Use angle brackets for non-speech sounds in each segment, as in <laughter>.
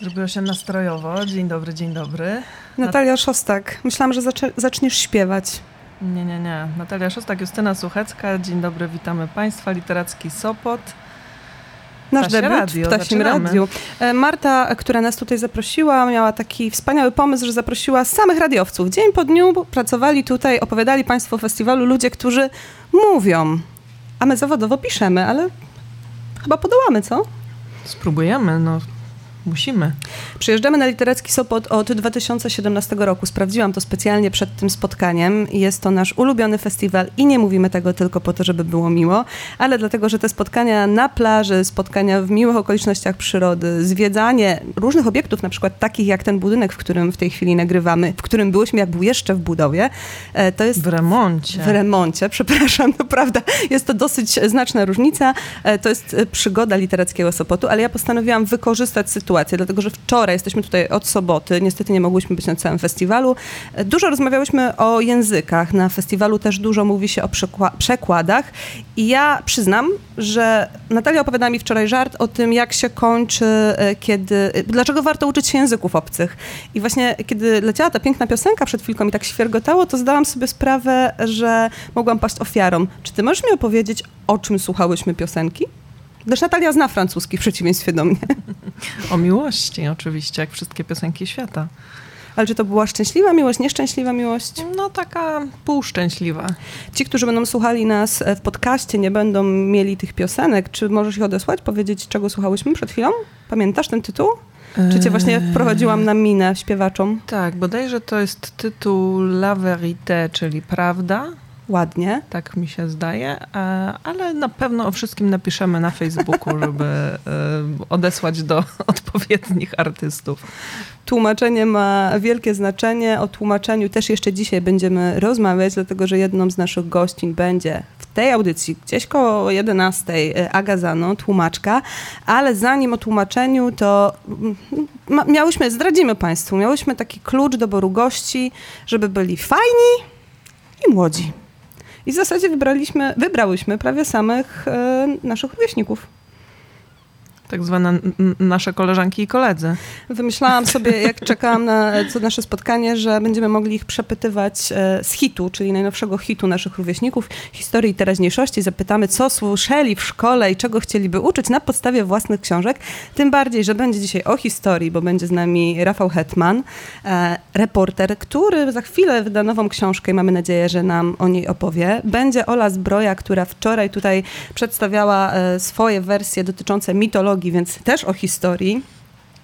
Zrobiło się nastrojowo. Dzień dobry, dzień dobry. Natalia Szostak. Myślałam, że zaczniesz śpiewać. Nie, nie, nie. Natalia Szostak, Justyna Suchecka. Dzień dobry, witamy Państwa. Literacki Sopot. Nasz Ptasie Radio, w Ptasim. Radiu. E, Marta, która nas tutaj zaprosiła, miała taki wspaniały pomysł, że zaprosiła samych radiowców. Dzień po dniu pracowali tutaj, opowiadali Państwo o festiwalu ludzie, którzy mówią. A my zawodowo piszemy, ale chyba podołamy, co? Spróbujemy, no musimy. Przyjeżdżamy na Literacki Sopot od 2017 roku. Sprawdziłam to specjalnie przed tym spotkaniem. Jest to nasz ulubiony festiwal i nie mówimy tego tylko po to, żeby było miło, ale dlatego, że te spotkania na plaży, spotkania w miłych okolicznościach przyrody, zwiedzanie różnych obiektów, na przykład takich jak ten budynek, w którym w tej chwili nagrywamy, w którym byłyśmy, jak był jeszcze w budowie, e, to jest W remoncie. w remoncie, <laughs> przepraszam, to prawda, jest to dosyć znaczna różnica. E, To jest e, przygoda literackiego Sopotu, ale ja postanowiłam wykorzystać sytuację, dlatego że wczoraj jesteśmy tutaj od soboty, niestety nie mogłyśmy być na całym festiwalu. E, Dużo rozmawiałyśmy o językach. Na festiwalu też dużo mówi się o przekła- przekładach i ja przyznam, że Natalia opowiadała mi wczoraj żart o tym, jak się kończy, e, kiedy, e, dlaczego warto uczyć się języków obcych. I właśnie kiedy leciała ta piękna piosenka przed chwilką i tak świergotało, to zdałam sobie sprawę, że mogłam paść ofiarą. Czy ty możesz mi opowiedzieć, o czym słuchałyśmy piosenki? Gdyż Natalia zna francuski w przeciwieństwie do mnie. O miłości oczywiście, jak wszystkie piosenki świata. Ale czy to była szczęśliwa miłość, nieszczęśliwa miłość? No taka półszczęśliwa. Ci, którzy będą słuchali nas w podcaście, nie będą mieli tych piosenek. Czy możesz ich odesłać, powiedzieć, czego słuchałyśmy przed chwilą? Pamiętasz ten tytuł? Czy cię właśnie Eee, wprowadziłam na minę śpiewaczom? Tak, bodajże to jest tytuł La Vérité, czyli Prawda. Ładnie. Tak mi się zdaje, e, ale na pewno o wszystkim napiszemy na Facebooku, żeby e, odesłać do <laughs> odpowiednich artystów. Tłumaczenie ma wielkie znaczenie. O tłumaczeniu też jeszcze dzisiaj będziemy rozmawiać, dlatego że jedną z naszych gościń będzie w tej audycji, gdzieś koło 11, e, Aga Zano, tłumaczka, ale zanim o tłumaczeniu, to mm, miałyśmy, zdradzimy Państwu, miałyśmy taki klucz doboru gości, żeby byli fajni i młodzi. I w zasadzie wybraliśmy, wybrałyśmy prawie samych e, naszych rówieśników. Tak zwane nasze koleżanki i koledzy. Wymyślałam <laughs> sobie, jak czekałam na co nasze spotkanie, że będziemy mogli ich przepytywać e, z hitu, czyli najnowszego hitu naszych rówieśników, historii i teraźniejszości. Zapytamy, co słyszeli w szkole i czego chcieliby uczyć na podstawie własnych książek. Tym bardziej, że będzie dzisiaj o historii, bo będzie z nami Rafał Hetman, e, reporter, który za chwilę wyda nową książkę i mamy nadzieję, że nam o niej opowie. Będzie Ola Zbroja, która wczoraj tutaj przedstawiała e, swoje wersje dotyczące mitologii, więc też o historii.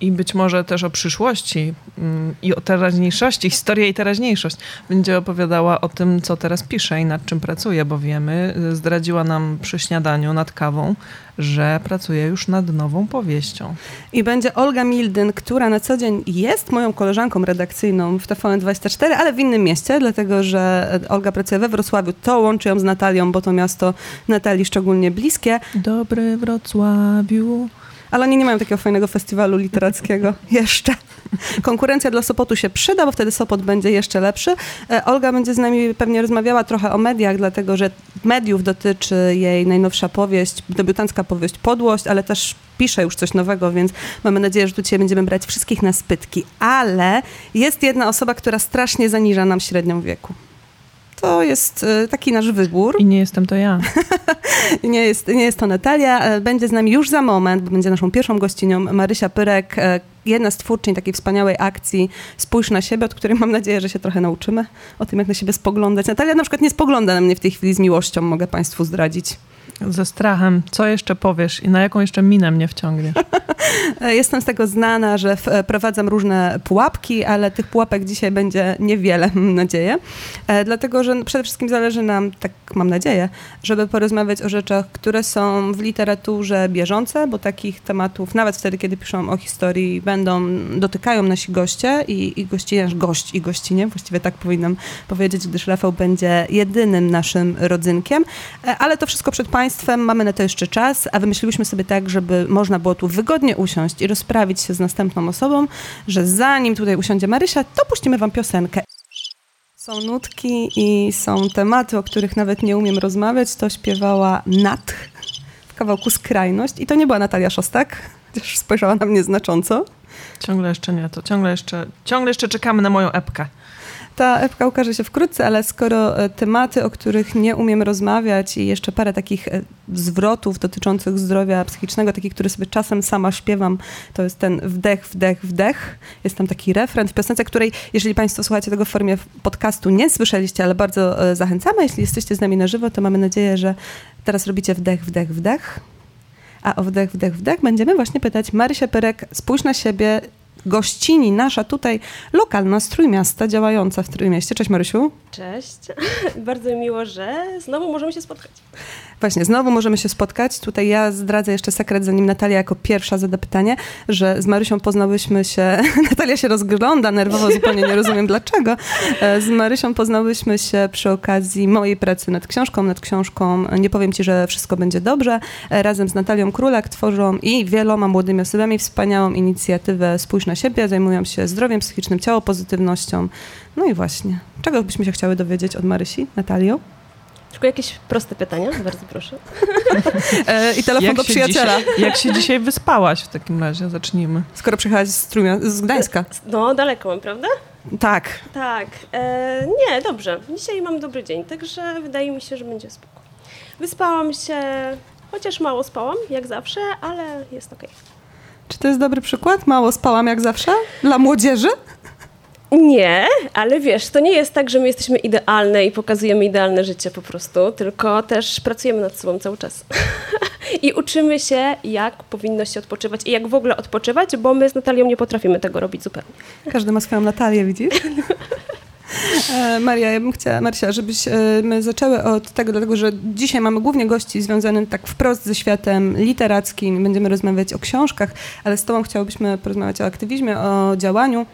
I być może też o przyszłości mm, i o teraźniejszości, historia i teraźniejszość. Będzie opowiadała o tym, co teraz pisze i nad czym pracuje, bo wiemy, y, zdradziła nam przy śniadaniu nad kawą, że pracuje już nad nową powieścią. I będzie Olga Mildyn, która na co dzień jest moją koleżanką redakcyjną w TVN24, ale w innym mieście, dlatego że Olga pracuje we Wrocławiu. To łączy ją z Natalią, bo to miasto Natalii szczególnie bliskie. Dobry Wrocławiu. Ale oni nie mają takiego fajnego festiwalu literackiego <laughs> jeszcze. Konkurencja dla Sopotu się przyda, bo wtedy Sopot będzie jeszcze lepszy. E, Olga będzie z nami pewnie rozmawiała trochę o mediach, dlatego że mediów dotyczy jej najnowsza powieść, debiutancka powieść Podłość, ale też pisze już coś nowego, więc mamy nadzieję, że tu dzisiaj będziemy brać wszystkich na spytki. Ale jest jedna osoba, która strasznie zaniża nam średnią wieku. To jest e, taki nasz wybór. I nie jestem to ja. <laughs> Nie jest, nie jest to Natalia. E, Będzie z nami już za moment, bo będzie naszą pierwszą gościnią Marysia Pyrek, e, jedna z twórczyń takiej wspaniałej akcji Spójrz na siebie, od której mam nadzieję, że się trochę nauczymy o tym, jak na siebie spoglądać. Natalia na przykład nie spogląda na mnie w tej chwili z miłością, mogę Państwu zdradzić. Ze strachem. Co jeszcze powiesz i na jaką jeszcze minę mnie wciągniesz? <laughs> E, Jestem z tego znana, że wprowadzam różne pułapki, ale tych pułapek dzisiaj będzie niewiele, <laughs> mam nadzieję. E, Dlatego, że przede wszystkim zależy nam, tak mam nadzieję, żeby porozmawiać o rzeczach, które są w literaturze bieżące, bo takich tematów, nawet wtedy, kiedy piszą o historii, będą, dotykają nasi goście i, i gościnie, gość i gościnie, właściwie tak powinnam powiedzieć, gdyż Rafał będzie jedynym naszym rodzynkiem. E, Ale to wszystko przed Państwem, mamy na to jeszcze czas, a wymyśliłyśmy sobie tak, żeby można było tu wygodnie usiąść i rozprawić się z następną osobą, że zanim tutaj usiądzie Marysia, to puścimy Wam piosenkę. Są nutki i są tematy, o których nawet nie umiem rozmawiać. To śpiewała Nat w kawałku Skrajność i to nie była Natalia Szostak, Chociaż spojrzała na mnie znacząco. Ciągle jeszcze nie, to ciągle jeszcze, ciągle jeszcze czekamy na moją epkę. Ta epka ukaże się wkrótce, ale skoro e, tematy, o których nie umiem rozmawiać i jeszcze parę takich e, zwrotów dotyczących zdrowia psychicznego, takich, które sobie czasem sama śpiewam, to jest ten wdech, wdech, wdech. Jest tam taki refren w piosence, której, jeżeli Państwo słuchacie tego w formie podcastu, nie słyszeliście, ale bardzo e, zachęcamy. Jeśli jesteście z nami na żywo, to mamy nadzieję, że teraz robicie wdech, wdech, wdech. A o wdech, wdech, wdech będziemy właśnie pytać Marysia Pyrek, spójrz na siebie, gościni nasza tutaj lokalna z Trójmiasta, działająca w Trójmieście. Cześć Marysiu. Cześć. <laughs> Bardzo mi miło, że znowu możemy się spotkać. Właśnie, znowu możemy się spotkać. Tutaj ja zdradzę jeszcze sekret, zanim Natalia jako pierwsza zada pytanie, że z Marysią poznałyśmy się, <laughs> Natalia się rozgląda nerwowo, zupełnie nie rozumiem dlaczego. E, z Marysią poznałyśmy się przy okazji mojej pracy nad książką, nad książką Nie powiem ci, że wszystko będzie dobrze. E, razem z Natalią Królak tworzą i wieloma młodymi osobami wspaniałą inicjatywę Spójrz na siebie, zajmują się zdrowiem psychicznym, ciało pozytywnością. No i właśnie, czego byśmy się chciały dowiedzieć od Marysi, Natalio? Tylko jakieś proste pytania, bardzo proszę. <laughs> E, I telefon Jak do się przyjaciela. Dzisiaj, jak się dzisiaj wyspałaś w takim razie? Zacznijmy. Skoro przyjechałaś z, Trójmia- z Gdańska. No, daleko mam, prawda? Tak. Tak. E, nie, dobrze. Dzisiaj mam dobry dzień, także wydaje mi się, że będzie spoko. Wyspałam się, chociaż mało spałam, jak zawsze, ale jest okej. Czy to jest dobry przykład? Mało spałam jak zawsze? Dla młodzieży? Nie, ale wiesz, to nie jest tak, że my jesteśmy idealne i pokazujemy idealne życie po prostu, tylko też pracujemy nad sobą cały czas. <laughs> I uczymy się, jak powinno się odpoczywać i jak w ogóle odpoczywać, bo my z Natalią nie potrafimy tego robić zupełnie. Każdy ma swoją Natalię, widzisz? <laughs> E, Maria, ja bym chciała, Marcia, żebyś e, my zaczęły od tego, dlatego że dzisiaj mamy głównie gości związanych tak wprost ze światem literackim. Będziemy rozmawiać o książkach, ale z Tobą chciałybyśmy porozmawiać o aktywizmie, o działaniu.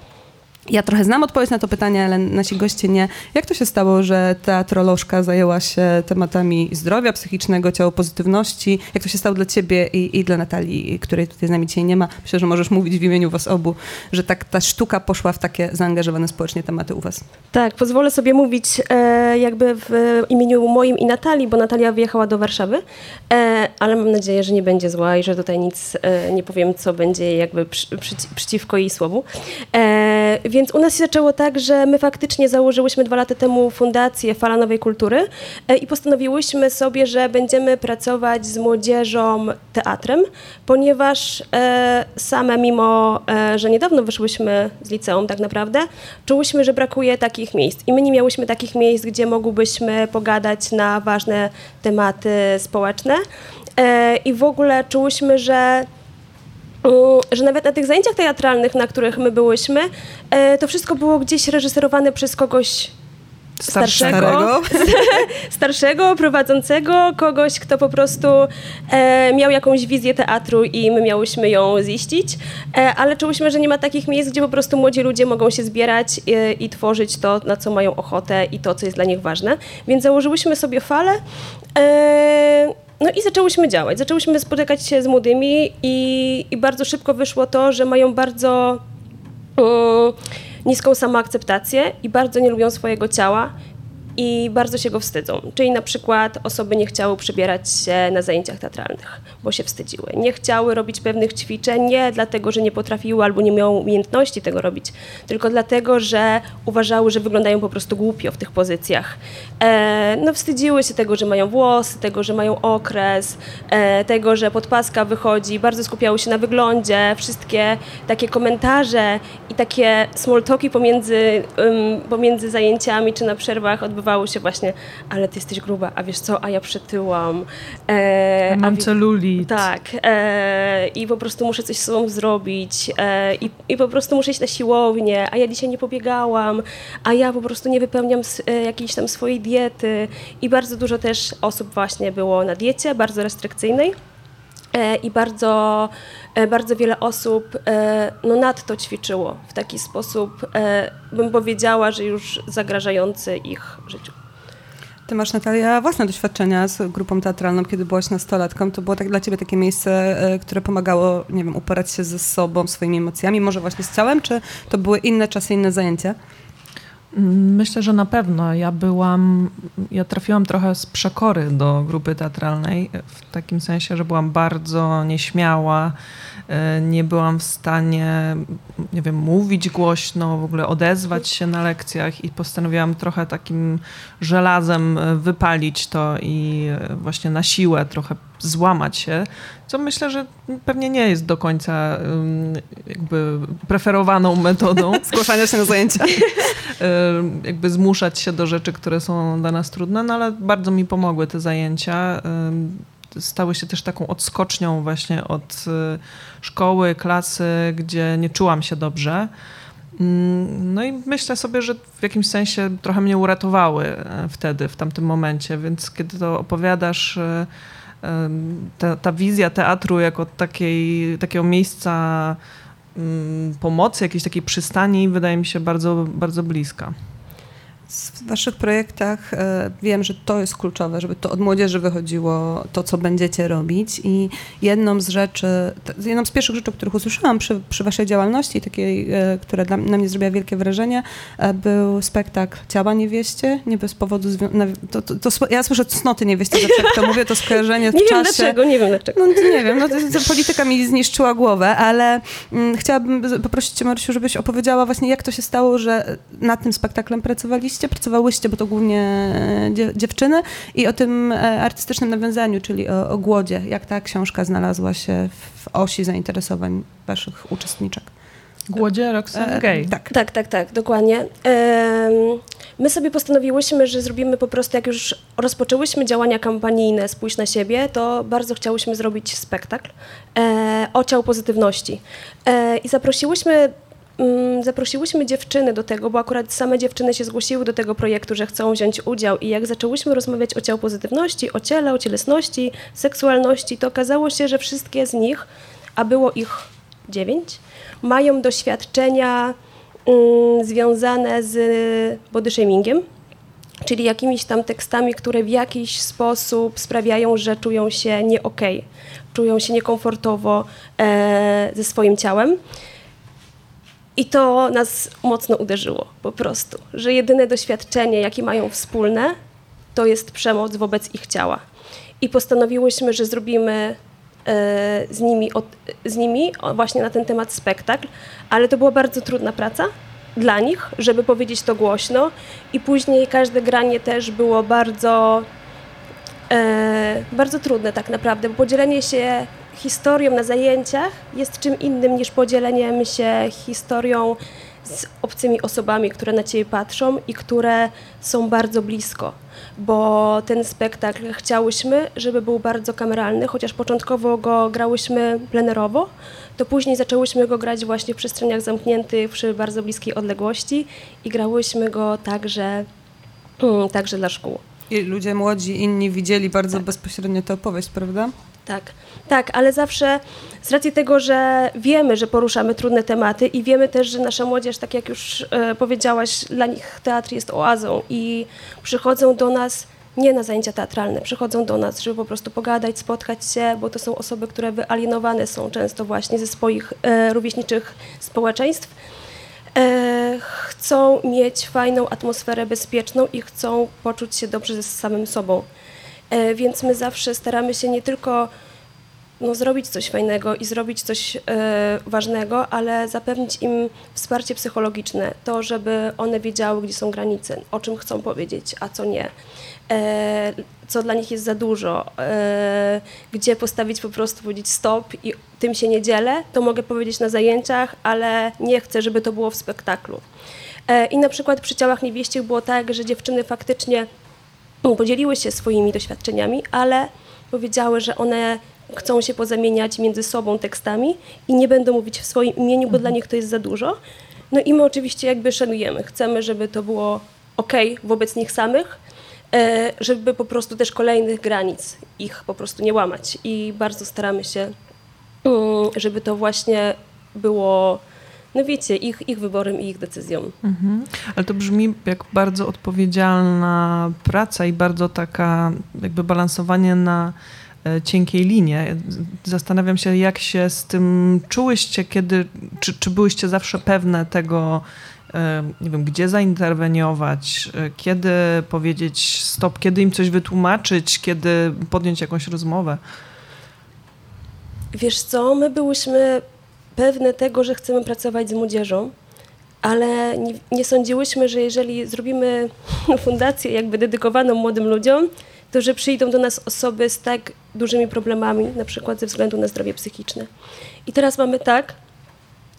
Ja trochę znam odpowiedź na to pytanie, ale nasi goście nie. Jak to się stało, że teatrolożka zajęła się tematami zdrowia psychicznego, ciało pozytywności? Jak to się stało dla ciebie i, i dla Natalii, której tutaj z nami dzisiaj nie ma? Myślę, że możesz mówić w imieniu was obu, że tak ta sztuka poszła w takie zaangażowane społecznie tematy u was. Tak, pozwolę sobie mówić e, jakby w imieniu moim i Natalii, bo Natalia wyjechała do Warszawy, e, ale mam nadzieję, że nie będzie zła i że tutaj nic e, nie powiem, co będzie jakby przy, przyci- przeciwko jej słowu. Więc u nas się zaczęło tak, że my faktycznie założyłyśmy dwa lata temu fundację Fala Nowej Kultury e, i postanowiłyśmy sobie, że będziemy pracować z młodzieżą teatrem, ponieważ e, same, mimo e, że niedawno wyszłyśmy z liceum tak naprawdę, czułyśmy, że brakuje takich miejsc. I my nie miałyśmy takich miejsc, gdzie mogłybyśmy pogadać na ważne tematy społeczne. I w ogóle czułyśmy, że że nawet na tych zajęciach teatralnych, na których my byłyśmy, e, to wszystko było gdzieś reżyserowane przez kogoś starszego, <laughs> starszego, prowadzącego, kogoś, kto po prostu e, miał jakąś wizję teatru i my miałyśmy ją ziścić, e, ale czułyśmy, że nie ma takich miejsc, gdzie po prostu młodzi ludzie mogą się zbierać e, i tworzyć to, na co mają ochotę i to, co jest dla nich ważne. Więc założyłyśmy sobie falę. No i zaczęłyśmy działać. Zaczęłyśmy spotykać się z młodymi i, i bardzo szybko wyszło to, że mają bardzo mm, niską samoakceptację i bardzo nie lubią swojego ciała i bardzo się go wstydzą. Czyli na przykład osoby nie chciały przebierać się na zajęciach teatralnych, bo się wstydziły. Nie chciały robić pewnych ćwiczeń nie dlatego, że nie potrafiły albo nie miały umiejętności tego robić, tylko dlatego, że uważały, że wyglądają po prostu głupio w tych pozycjach. E, no wstydziły się tego, że mają włosy, tego, że mają okres, e, tego, że podpaska wychodzi, bardzo skupiały się na wyglądzie, wszystkie takie komentarze i takie small talki pomiędzy, ym, pomiędzy zajęciami czy na przerwach odbywały się właśnie, ale ty jesteś gruba, a wiesz co, a ja przytyłam. E, Mam wi- celulit. tak, e, i po prostu muszę coś z sobą zrobić e, i, i po prostu muszę iść na siłownię, a ja dzisiaj nie pobiegałam, a ja po prostu nie wypełniam e, jakiejś tam swojej diety i bardzo dużo też osób właśnie było na diecie, bardzo restrykcyjnej. E, I bardzo, e, bardzo wiele osób e, no, nadto ćwiczyło w taki sposób, bym powiedziała, że już zagrażający ich życiu. Ty masz, Natalia, własne doświadczenia z grupą teatralną, kiedy byłaś nastolatką. To było tak dla ciebie takie miejsce, które pomagało, nie wiem, uporać się ze sobą, swoimi emocjami, może właśnie z ciałem, czy to były inne czasy, inne zajęcia? Myślę, że na pewno. Ja byłam, ja trafiłam trochę z przekory do grupy teatralnej, w takim sensie, że byłam bardzo nieśmiała, nie byłam w stanie, nie wiem, mówić głośno, w ogóle odezwać się na lekcjach i postanowiłam trochę takim żelazem e, wypalić to i e, właśnie na siłę trochę złamać się, co myślę, że pewnie nie jest do końca jakby preferowaną metodą. <laughs> Zgłaszania się na zajęcia. <laughs> jakby zmuszać się do rzeczy, które są dla nas trudne, no ale bardzo mi pomogły te zajęcia stały się też taką odskocznią właśnie od y, szkoły, klasy, gdzie nie czułam się dobrze. Mm, no i myślę sobie, że w jakimś sensie trochę mnie uratowały e, wtedy, w tamtym momencie, więc kiedy to opowiadasz, e, ta, ta wizja teatru jako takiej, takiego miejsca mm, pomocy, jakiejś takiej przystani, wydaje mi się bardzo, bardzo bliska w waszych projektach e, wiem, że to jest kluczowe, żeby to od młodzieży wychodziło, to co będziecie robić i jedną z rzeczy, jedną z pierwszych rzeczy, których usłyszałam przy, przy waszej działalności, takiej, e, która dla, na mnie zrobiła wielkie wrażenie, e, był spektakl Ciała niewieście, nie bez powodu, to, to, to, ja słyszę cnoty niewieście, zawsze jak to mówię, to skojarzenie w nie <laughs> czasie. Nie wiem dlaczego, nie wiem dlaczego. No nie wiem, no to, to polityka mi zniszczyła głowę, ale mm, chciałabym poprosić cię Marysiu, żebyś opowiedziała właśnie jak to się stało, że nad tym spektaklem pracowaliście, pracowaliście, pracowałyście, bo to głównie e, dziewczyny, i o tym e, artystycznym nawiązaniu, czyli o, o głodzie. Jak ta książka znalazła się w osi zainteresowań waszych uczestniczek? Głodzie Roxanne e, Gay. Tak. tak, tak, tak, dokładnie. My sobie postanowiłyśmy, że zrobimy po prostu, jak już rozpoczęłyśmy działania kampanijne Spójrz na siebie, to bardzo chciałyśmy zrobić spektakl o ciał pozytywności. I zaprosiłyśmy zaprosiłyśmy dziewczyny do tego, bo akurat same dziewczyny się zgłosiły do tego projektu, że chcą wziąć udział i jak zaczęłyśmy rozmawiać o ciał pozytywności, o ciele, o cielesności, seksualności, to okazało się, że wszystkie z nich, a było ich dziewięć, mają doświadczenia mm, związane z body shamingiem, czyli jakimiś tam tekstami, które w jakiś sposób sprawiają, że czują się nie okay, czują się niekomfortowo e, ze swoim ciałem. I to nas mocno uderzyło po prostu, że jedyne doświadczenie, jakie mają wspólne, to jest przemoc wobec ich ciała. I postanowiłyśmy, że zrobimy e, z nimi, z nimi właśnie na ten temat spektakl, ale to była bardzo trudna praca dla nich, żeby powiedzieć to głośno i później każde granie też było bardzo, e, bardzo trudne tak naprawdę, bo podzielenie się historią na zajęciach jest czym innym niż podzieleniem się historią z obcymi osobami, które na ciebie patrzą i które są bardzo blisko, bo ten spektakl chciałyśmy, żeby był bardzo kameralny, chociaż początkowo go grałyśmy plenerowo, to później zaczęłyśmy go grać właśnie w przestrzeniach zamkniętych przy bardzo bliskiej odległości i grałyśmy go także, mm, także dla szkół. I ludzie młodzi, inni widzieli bardzo tak. bezpośrednio tę opowieść, prawda? Tak, tak, ale zawsze z racji tego, że wiemy, że poruszamy trudne tematy i wiemy też, że nasza młodzież, tak jak już e, powiedziałaś, dla nich teatr jest oazą i przychodzą do nas nie na zajęcia teatralne, przychodzą do nas, żeby po prostu pogadać, spotkać się, bo to są osoby, które wyalienowane są często właśnie ze swoich e, rówieśniczych społeczeństw. E, chcą mieć fajną atmosferę bezpieczną i chcą poczuć się dobrze ze samym sobą. E, więc my zawsze staramy się nie tylko no, zrobić coś fajnego i zrobić coś e, ważnego, ale zapewnić im wsparcie psychologiczne, to, żeby one wiedziały, gdzie są granice, o czym chcą powiedzieć, a co nie, e, co dla nich jest za dużo, gdzie postawić po prostu, powiedzieć stop i tym się nie dzielę, to mogę powiedzieć na zajęciach, ale nie chcę, żeby to było w spektaklu. I na przykład przy ciałach niewieścich było tak, że dziewczyny faktycznie podzieliły się swoimi doświadczeniami, ale powiedziały, że one chcą się pozamieniać między sobą tekstami i nie będą mówić w swoim imieniu, bo dla nich to jest za dużo. No i my oczywiście jakby szanujemy. Chcemy, żeby to było ok wobec nich samych, e, żeby po prostu też kolejnych granic ich po prostu nie łamać. I bardzo staramy się, mm, żeby to właśnie było no wiecie, ich, ich wyborem i ich decyzją. Mhm. Ale to brzmi jak bardzo odpowiedzialna praca i bardzo taka jakby balansowanie na e, cienkiej linie. Zastanawiam się, jak się z tym czułyście, kiedy, czy, czy byłyście zawsze pewne tego, e, nie wiem, gdzie zainterweniować, e, kiedy powiedzieć stop, kiedy im coś wytłumaczyć, kiedy podjąć jakąś rozmowę? Wiesz co, my byłyśmy pewne tego, że chcemy pracować z młodzieżą, ale nie, nie sądziłyśmy, że jeżeli zrobimy <laughs> fundację jakby dedykowaną młodym ludziom, to że przyjdą do nas osoby z tak dużymi problemami, na przykład ze względu na zdrowie psychiczne. I teraz mamy tak,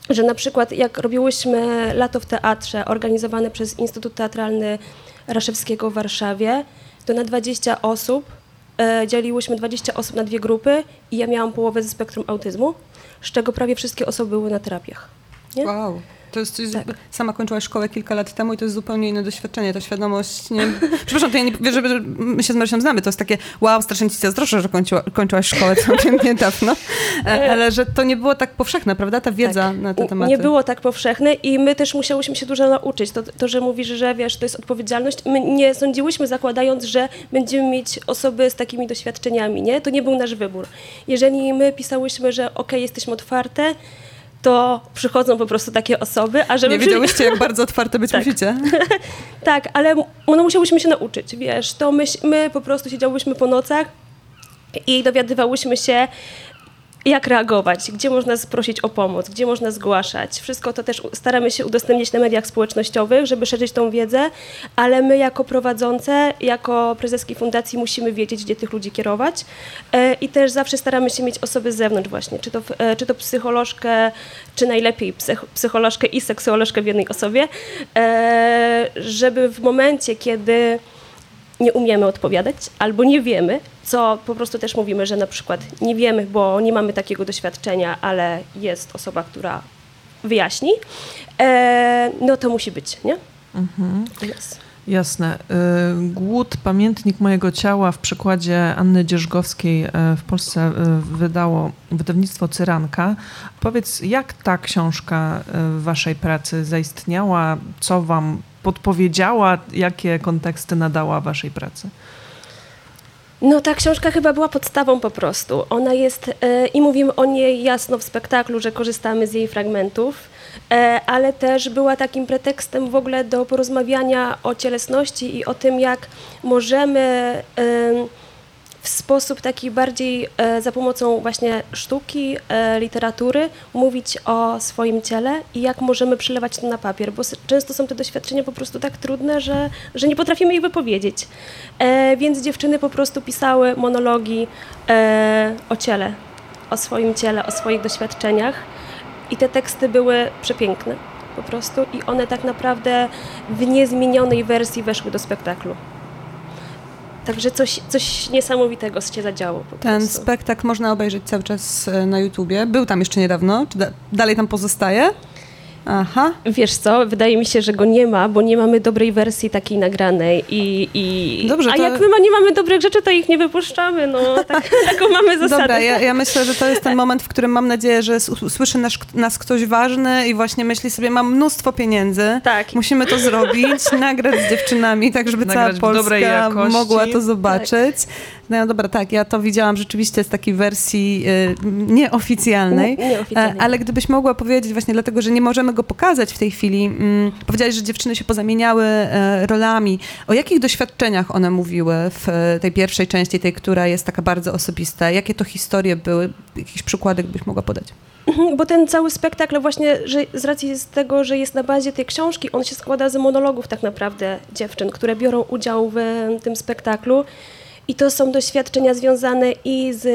że na przykład jak robiłyśmy lato w teatrze organizowane przez Instytut Teatralny Raszewskiego w Warszawie, to na 20 osób e, dzieliłyśmy 20 osób na dwie grupy i ja miałam połowę ze spektrum autyzmu, z czego prawie wszystkie osoby były na terapiach. Nie? Wow. To jest coś, tak. sama kończyłaś szkołę kilka lat temu i to jest zupełnie inne doświadczenie, ta świadomość, nie... <laughs> Przepraszam, to ja nie wiesz, że my się z Marysią znamy, to jest takie wow, strasznie ci zazdroszczę, że kończyła, kończyłaś szkołę całkiem <laughs> niedawno, e, ale że to nie było tak powszechne, prawda, ta wiedza tak. na te tematy. Nie było tak powszechne i my też musiałyśmy się dużo nauczyć. To, to, że mówisz, że wiesz, to jest odpowiedzialność, my nie sądziłyśmy zakładając, że będziemy mieć osoby z takimi doświadczeniami, nie? To nie był nasz wybór. Jeżeli my pisałyśmy, że ok, jesteśmy otwarte, to przychodzą po prostu takie osoby, a żeby... Nie wiedziałyście, jak bardzo otwarte być <laughs> tak. musicie. <laughs> tak, ale no, musiałyśmy się nauczyć, wiesz, to my, my po prostu siedziałyśmy po nocach i dowiadywałyśmy się, jak reagować, gdzie można prosić o pomoc, gdzie można zgłaszać. Wszystko to też staramy się udostępnić na mediach społecznościowych, żeby szerzyć tą wiedzę, ale my jako prowadzące, jako prezeski fundacji musimy wiedzieć, gdzie tych ludzi kierować e, i też zawsze staramy się mieć osoby z zewnątrz właśnie, czy to, e, czy to psycholożkę, czy najlepiej psycholożkę i seksuolożkę w jednej osobie, e, żeby w momencie, kiedy nie umiemy odpowiadać albo nie wiemy, co po prostu też mówimy, że na przykład nie wiemy, bo nie mamy takiego doświadczenia, ale jest osoba, która wyjaśni, e, no to musi być, nie? Mhm. Yes. Jasne. Y, Głód, pamiętnik mojego ciała w przykładzie Anny Dzierżgowskiej y, w Polsce y, wydało wydawnictwo Cyranka. Powiedz, jak ta książka w waszej pracy zaistniała? Co wam podpowiedziała, jakie konteksty nadała waszej pracy? No ta książka chyba była podstawą po prostu. Ona jest, yy, i mówimy o niej jasno w spektaklu, że korzystamy z jej fragmentów, yy, ale też była takim pretekstem w ogóle do porozmawiania o cielesności i o tym, jak możemy... w sposób taki bardziej e, za pomocą właśnie sztuki, e, literatury mówić o swoim ciele i jak możemy przelewać to na papier, bo często są te doświadczenia po prostu tak trudne, że, że nie potrafimy ich wypowiedzieć. E, więc dziewczyny po prostu pisały monologi o ciele, o swoim ciele, o swoich doświadczeniach i te teksty były przepiękne po prostu i one tak naprawdę w niezmienionej wersji weszły do spektaklu. Także coś, coś niesamowitego się zadziało. Ten prostu. spektakl można obejrzeć cały czas e, na YouTubie. Był tam jeszcze niedawno. Czy da dalej tam pozostaje? Aha. Wiesz co, wydaje mi się, że go nie ma, bo nie mamy dobrej wersji takiej nagranej i, i... Dobrze, a to... jak my nie mamy dobrych rzeczy, to ich nie wypuszczamy, no <laughs> tak, taką mamy zasadę. Dobra, ja, ja, myślę, że to jest ten moment, w którym mam nadzieję, że słyszy nas, nas ktoś ważny i właśnie myśli sobie, mam mnóstwo pieniędzy, tak. musimy to zrobić, <laughs> nagrać z dziewczynami, tak żeby nagrać cała Polska mogła to zobaczyć. Tak. No dobra, tak, ja to widziałam rzeczywiście z takiej wersji y, nieoficjalnej, nie, nieoficjalnej, ale gdybyś mogła powiedzieć właśnie dlatego, że nie możemy go pokazać w tej chwili, mm, powiedziałaś, że dziewczyny się pozamieniały y, rolami. O jakich doświadczeniach one mówiły w y, tej pierwszej części, tej, która jest taka bardzo osobista? Jakie to historie były? Jakiś przykładek byś mogła podać? Mhm, bo ten cały spektakl właśnie, że z racji z tego, że jest na bazie tej książki, on się składa z monologów tak naprawdę dziewczyn, które biorą udział w tym spektaklu. I to są doświadczenia związane i z,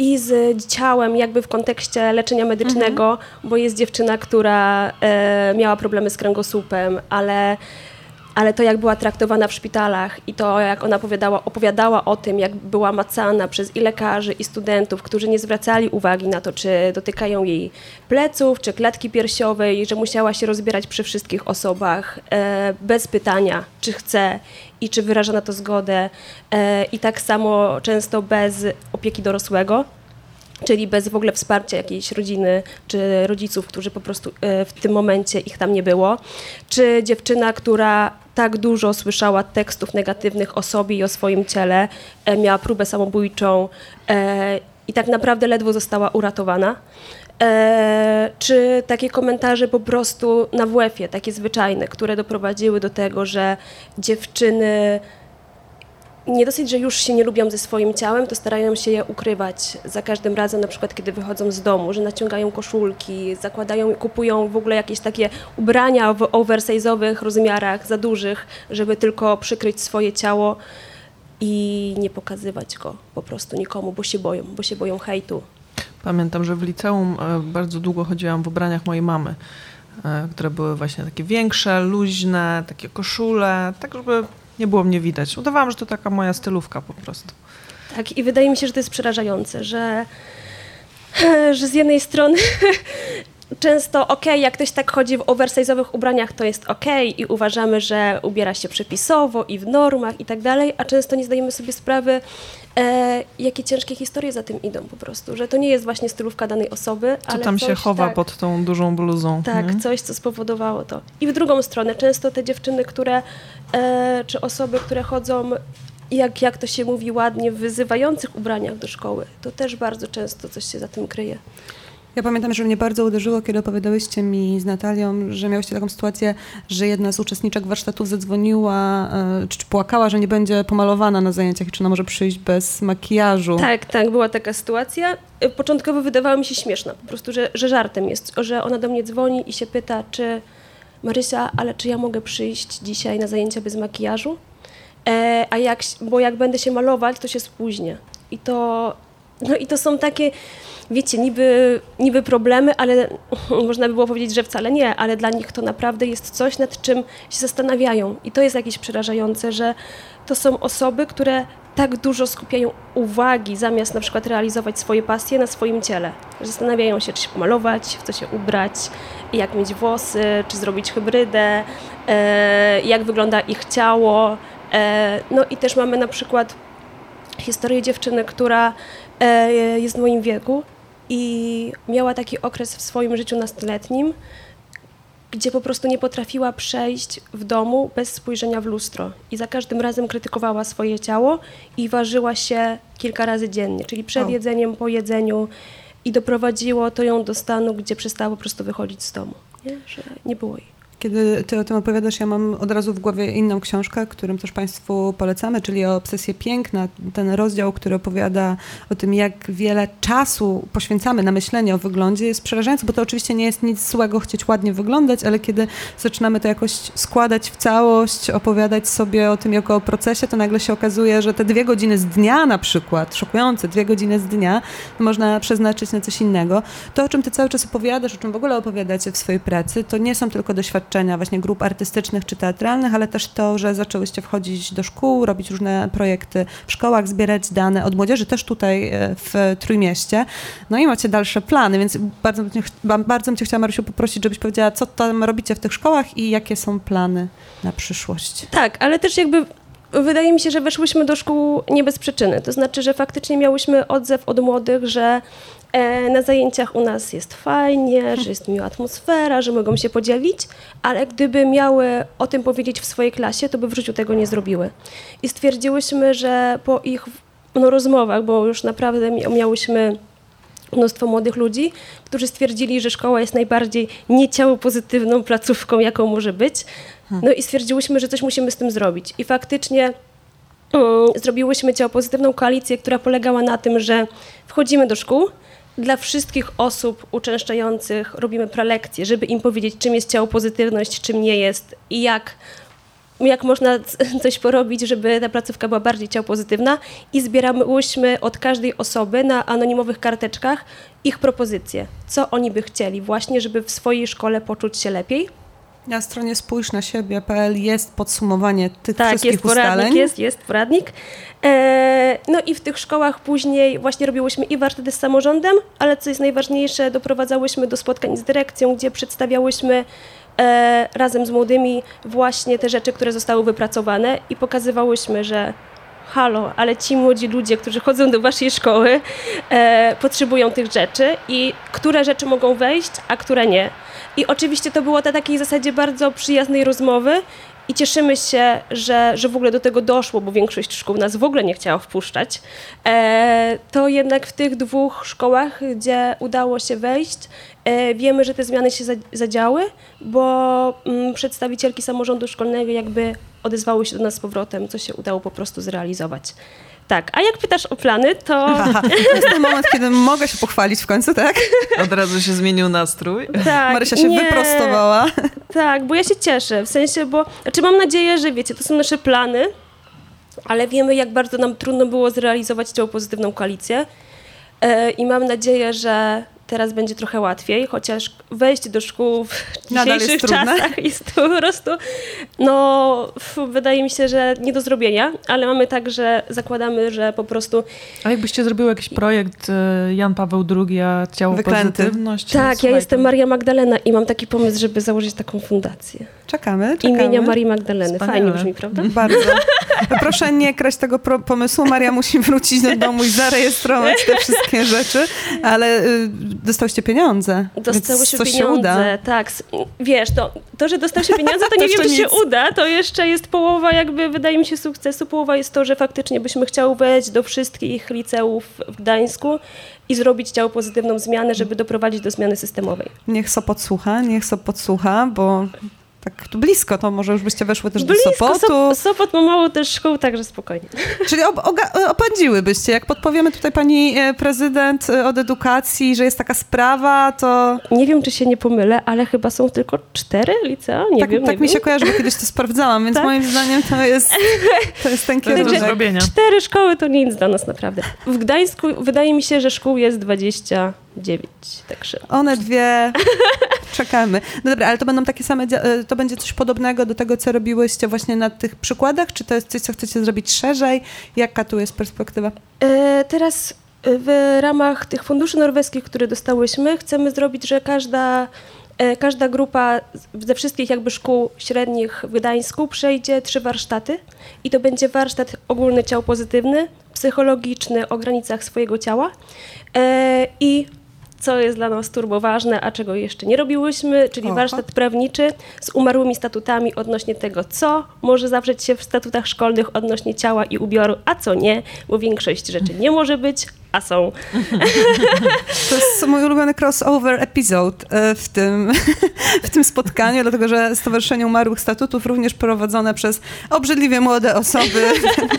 i z ciałem, jakby w kontekście leczenia medycznego, mhm. bo jest dziewczyna, która e, miała problemy z kręgosłupem, ale ale to jak była traktowana w szpitalach i to jak ona opowiadała, opowiadała o tym, jak była macana przez i lekarzy, i studentów, którzy nie zwracali uwagi na to, czy dotykają jej pleców, czy klatki piersiowej, że musiała się rozbierać przy wszystkich osobach e, bez pytania, czy chce i czy wyraża na to zgodę e, i tak samo często bez opieki dorosłego czyli bez w ogóle wsparcia jakiejś rodziny czy rodziców, którzy po prostu e, w tym momencie ich tam nie było, czy dziewczyna, która tak dużo słyszała tekstów negatywnych o sobie i o swoim ciele, e, miała próbę samobójczą i tak naprawdę ledwo została uratowana. Czy takie komentarze po prostu na WF-ie, takie zwyczajne, które doprowadziły do tego, że dziewczyny nie dosyć, że już się nie lubią ze swoim ciałem, to starają się je ukrywać za każdym razem, na przykład kiedy wychodzą z domu, że naciągają koszulki, zakładają, kupują w ogóle jakieś takie ubrania w oversize'owych rozmiarach, za dużych, żeby tylko przykryć swoje ciało i nie pokazywać go po prostu nikomu, bo się boją, bo się boją hejtu. Pamiętam, że w liceum e, bardzo długo chodziłam w ubraniach mojej mamy, e, które były właśnie takie większe, luźne, takie koszule, tak żeby nie było mnie widać. Udawałam, że to taka moja stylówka po prostu. Tak, i wydaje mi się, że to jest przerażające, że, <clears throat> że z jednej strony <laughs> często ok, jak ktoś tak chodzi w oversize'owych ubraniach, to jest ok i uważamy, że ubiera się przepisowo i w normach i tak dalej, a często nie zdajemy sobie sprawy, e, jakie ciężkie historie za tym idą po prostu, że to nie jest właśnie stylówka danej osoby, Co ale tam coś, się chowa tak, pod tą dużą bluzą. Tak, nie? coś, co spowodowało to. I w drugą stronę, często te dziewczyny, które, e, czy osoby, które chodzą jak, jak to się mówi ładnie, w wyzywających ubraniach do szkoły, to też bardzo często coś się za tym kryje. Ja pamiętam, że mnie bardzo uderzyło, kiedy opowiadałyście mi z Natalią, że miałyście taką sytuację, że jedna z uczestniczek warsztatów zadzwoniła, e, czy, płakała, że nie będzie pomalowana na zajęciach i czy ona może przyjść bez makijażu. Tak, tak, była taka sytuacja. Y, Początkowo wydawała mi się śmieszna, po prostu, że, że żartem jest, że ona do mnie dzwoni i się pyta, czy Marysia, ale czy ja mogę przyjść dzisiaj na zajęcia bez makijażu? E, a jak, bo jak będę się malować, to się spóźnię. I to, no i to są takie, wiecie, niby, niby problemy, ale <laughs> można by było powiedzieć, że wcale nie, ale dla nich to naprawdę jest coś, nad czym się zastanawiają. I to jest jakieś przerażające, że to są osoby, które tak dużo skupiają uwagi, zamiast na przykład realizować swoje pasje na swoim ciele. Zastanawiają się, czy się pomalować, w co się ubrać, jak mieć włosy, czy zrobić hybrydę, e, jak wygląda ich ciało. E, no i też mamy na przykład historię dziewczyny, która e, jest w moim wieku i miała taki okres w swoim życiu nastoletnim, gdzie po prostu nie potrafiła przejść w domu bez spojrzenia w lustro. I za każdym razem krytykowała swoje ciało i ważyła się kilka razy dziennie, czyli przed O. jedzeniem, po jedzeniu. I doprowadziło to ją do stanu, gdzie przestała po prostu wychodzić z domu. Nie? Że nie było jej. Kiedy ty o tym opowiadasz, ja mam od razu w głowie inną książkę, którą też Państwu polecamy, czyli o obsesję piękna. Ten rozdział, który opowiada o tym, jak wiele czasu poświęcamy na myślenie o wyglądzie, jest przerażający, bo to oczywiście nie jest nic złego chcieć ładnie wyglądać, ale kiedy zaczynamy to jakoś składać w całość, opowiadać sobie o tym jako o procesie, to nagle się okazuje, że te dwie godziny z dnia na przykład, szokujące dwie godziny z dnia, można przeznaczyć na coś innego. To, o czym ty cały czas opowiadasz, o czym w ogóle opowiadacie w swojej pracy, to nie są tylko doświadczenia właśnie grup artystycznych czy teatralnych, ale też to, że zaczęłyście wchodzić do szkół, robić różne projekty w szkołach, zbierać dane od młodzieży, też tutaj e, w Trójmieście. No i macie dalsze plany, więc bardzo, bardzo bym cię chciała, Marysiu, poprosić, żebyś powiedziała, co tam robicie w tych szkołach i jakie są plany na przyszłość. Tak, ale też jakby wydaje mi się, że weszłyśmy do szkół nie bez przyczyny. To znaczy, że faktycznie miałyśmy odzew od młodych, że na zajęciach u nas jest fajnie, że jest miła atmosfera, że mogą się podzielić, ale gdyby miały o tym powiedzieć w swojej klasie, to by w życiu tego nie zrobiły. I stwierdziłyśmy, że po ich no, rozmowach, bo już naprawdę mia- miałyśmy mnóstwo młodych ludzi, którzy stwierdzili, że szkoła jest najbardziej nieciało pozytywną placówką, jaką może być. No i stwierdziłyśmy, że coś musimy z tym zrobić. I faktycznie mm, zrobiłyśmy ciało pozytywną koalicję, która polegała na tym, że wchodzimy do szkół, dla wszystkich osób uczęszczających robimy prelekcje, żeby im powiedzieć, czym jest ciało pozytywność, czym nie jest i jak jak można coś porobić, żeby ta placówka była bardziej ciało pozytywna i zbierałyśmy od każdej osoby na anonimowych karteczkach ich propozycje, co oni by chcieli właśnie, żeby w swojej szkole poczuć się lepiej. Na stronie spójrz na siebie.pl jest podsumowanie tych Tak, wszystkich jest ustaleń. poradnik, jest, jest poradnik. E, no i w tych szkołach później właśnie robiłyśmy i warsztaty z samorządem, ale co jest najważniejsze, doprowadzałyśmy do spotkań z dyrekcją, gdzie przedstawiałyśmy e, razem z młodymi właśnie te rzeczy, które zostały wypracowane i pokazywałyśmy, że halo, ale ci młodzi ludzie, którzy chodzą do waszej szkoły, e, potrzebują tych rzeczy i które rzeczy mogą wejść, a które nie. I oczywiście to było na takiej zasadzie bardzo przyjaznej rozmowy i cieszymy się, że, że w ogóle do tego doszło, bo większość szkół nas w ogóle nie chciała wpuszczać. E, to jednak w tych dwóch szkołach, gdzie udało się wejść, wiemy, że te zmiany się zadziały, bo mm, przedstawicielki samorządu szkolnego jakby odezwały się do nas z powrotem, co się udało po prostu zrealizować. Tak, a jak pytasz o plany, to... Aha, to jest ten moment, kiedy mogę się pochwalić w końcu, tak? Od razu się zmienił nastrój. Tak, Marysia się nie. wyprostowała. Tak, bo ja się cieszę, w sensie, bo... Znaczy mam nadzieję, że wiecie, to są nasze plany, ale wiemy, jak bardzo nam trudno było zrealizować tą pozytywną koalicję e, i mam nadzieję, że Teraz będzie trochę łatwiej, chociaż wejście do szkół w <laughs> dzisiejszych jest czasach <laughs> jest po prostu, no wydaje mi się, że nie do zrobienia, ale mamy tak, że zakładamy, że po prostu... A jakbyście zrobiły jakiś projekt e, Jan Paweł II, a ciało Wyklęty. pozytywność? Tak, Słuchaj, ja jestem Maria Magdalena i mam taki pomysł, żeby założyć taką fundację. Czekamy, czekamy. Imienia Marii Magdaleny. Wspaniale. Fajnie brzmi, prawda? Bardzo. Proszę nie kraść tego pomysłu. Maria musi wrócić do domu i zarejestrować te wszystkie rzeczy, ale y, dostałyście pieniądze. Dostały więc się coś pieniądze, się uda. tak. Wiesz, to, to, że dostał się pieniądze, to <laughs> nie To wiem, czy jeszcze się nic. uda. To jeszcze jest połowa, jakby wydaje mi się, sukcesu. Połowa jest to, że faktycznie byśmy chciały wejść do wszystkich liceów w Gdańsku i zrobić ciało pozytywną zmianę, żeby doprowadzić do zmiany systemowej. Niech Sopot słucha, niech Sopot słucha, bo tak tu blisko, to może już byście weszły też do Blisko, Sopotu. Sop- Sopot ma mało też szkół, także spokojnie. <laughs> Czyli ob, oga- opędziłybyście. Jak podpowiemy tutaj pani e, prezydent e, od edukacji, że jest taka sprawa, to Nie wiem, czy się nie pomylę, ale chyba są tylko cztery licea? Nie tak, wiem, tak nie mi wiem. się kojarzy, bo kiedyś to sprawdzałam, więc Tak? moim zdaniem to jest, to jest ten <laughs> do kierunek. zrobienia. Cztery szkoły to nic dla nas naprawdę. W Gdańsku wydaje mi się, że szkół jest 29, także... One dwie. <laughs> Czekamy. No dobra, ale to będą takie same, e, to będzie coś podobnego do tego, co robiłyście właśnie na tych przykładach? Czy to jest coś, co chcecie zrobić szerzej? Jaka tu jest perspektywa? E, Teraz w ramach tych funduszy norweskich, które dostałyśmy, chcemy zrobić, że każda, e, każda grupa ze wszystkich jakby szkół średnich w Gdańsku przejdzie trzy warsztaty i to będzie warsztat ogólny ciał pozytywny, psychologiczny o granicach swojego ciała e, i co jest dla nas turbo ważne, a czego jeszcze nie robiłyśmy, czyli Oho. warsztat prawniczy z umarłymi statutami odnośnie tego, co może zawrzeć się w statutach szkolnych odnośnie ciała i ubioru, a co nie, bo większość rzeczy nie może być, a są. <laughs> To jest mój ulubiony crossover episode e, w tym, <laughs> w tym spotkaniu, dlatego że Stowarzyszenie Umarłych Statutów również prowadzone przez obrzydliwie młode osoby,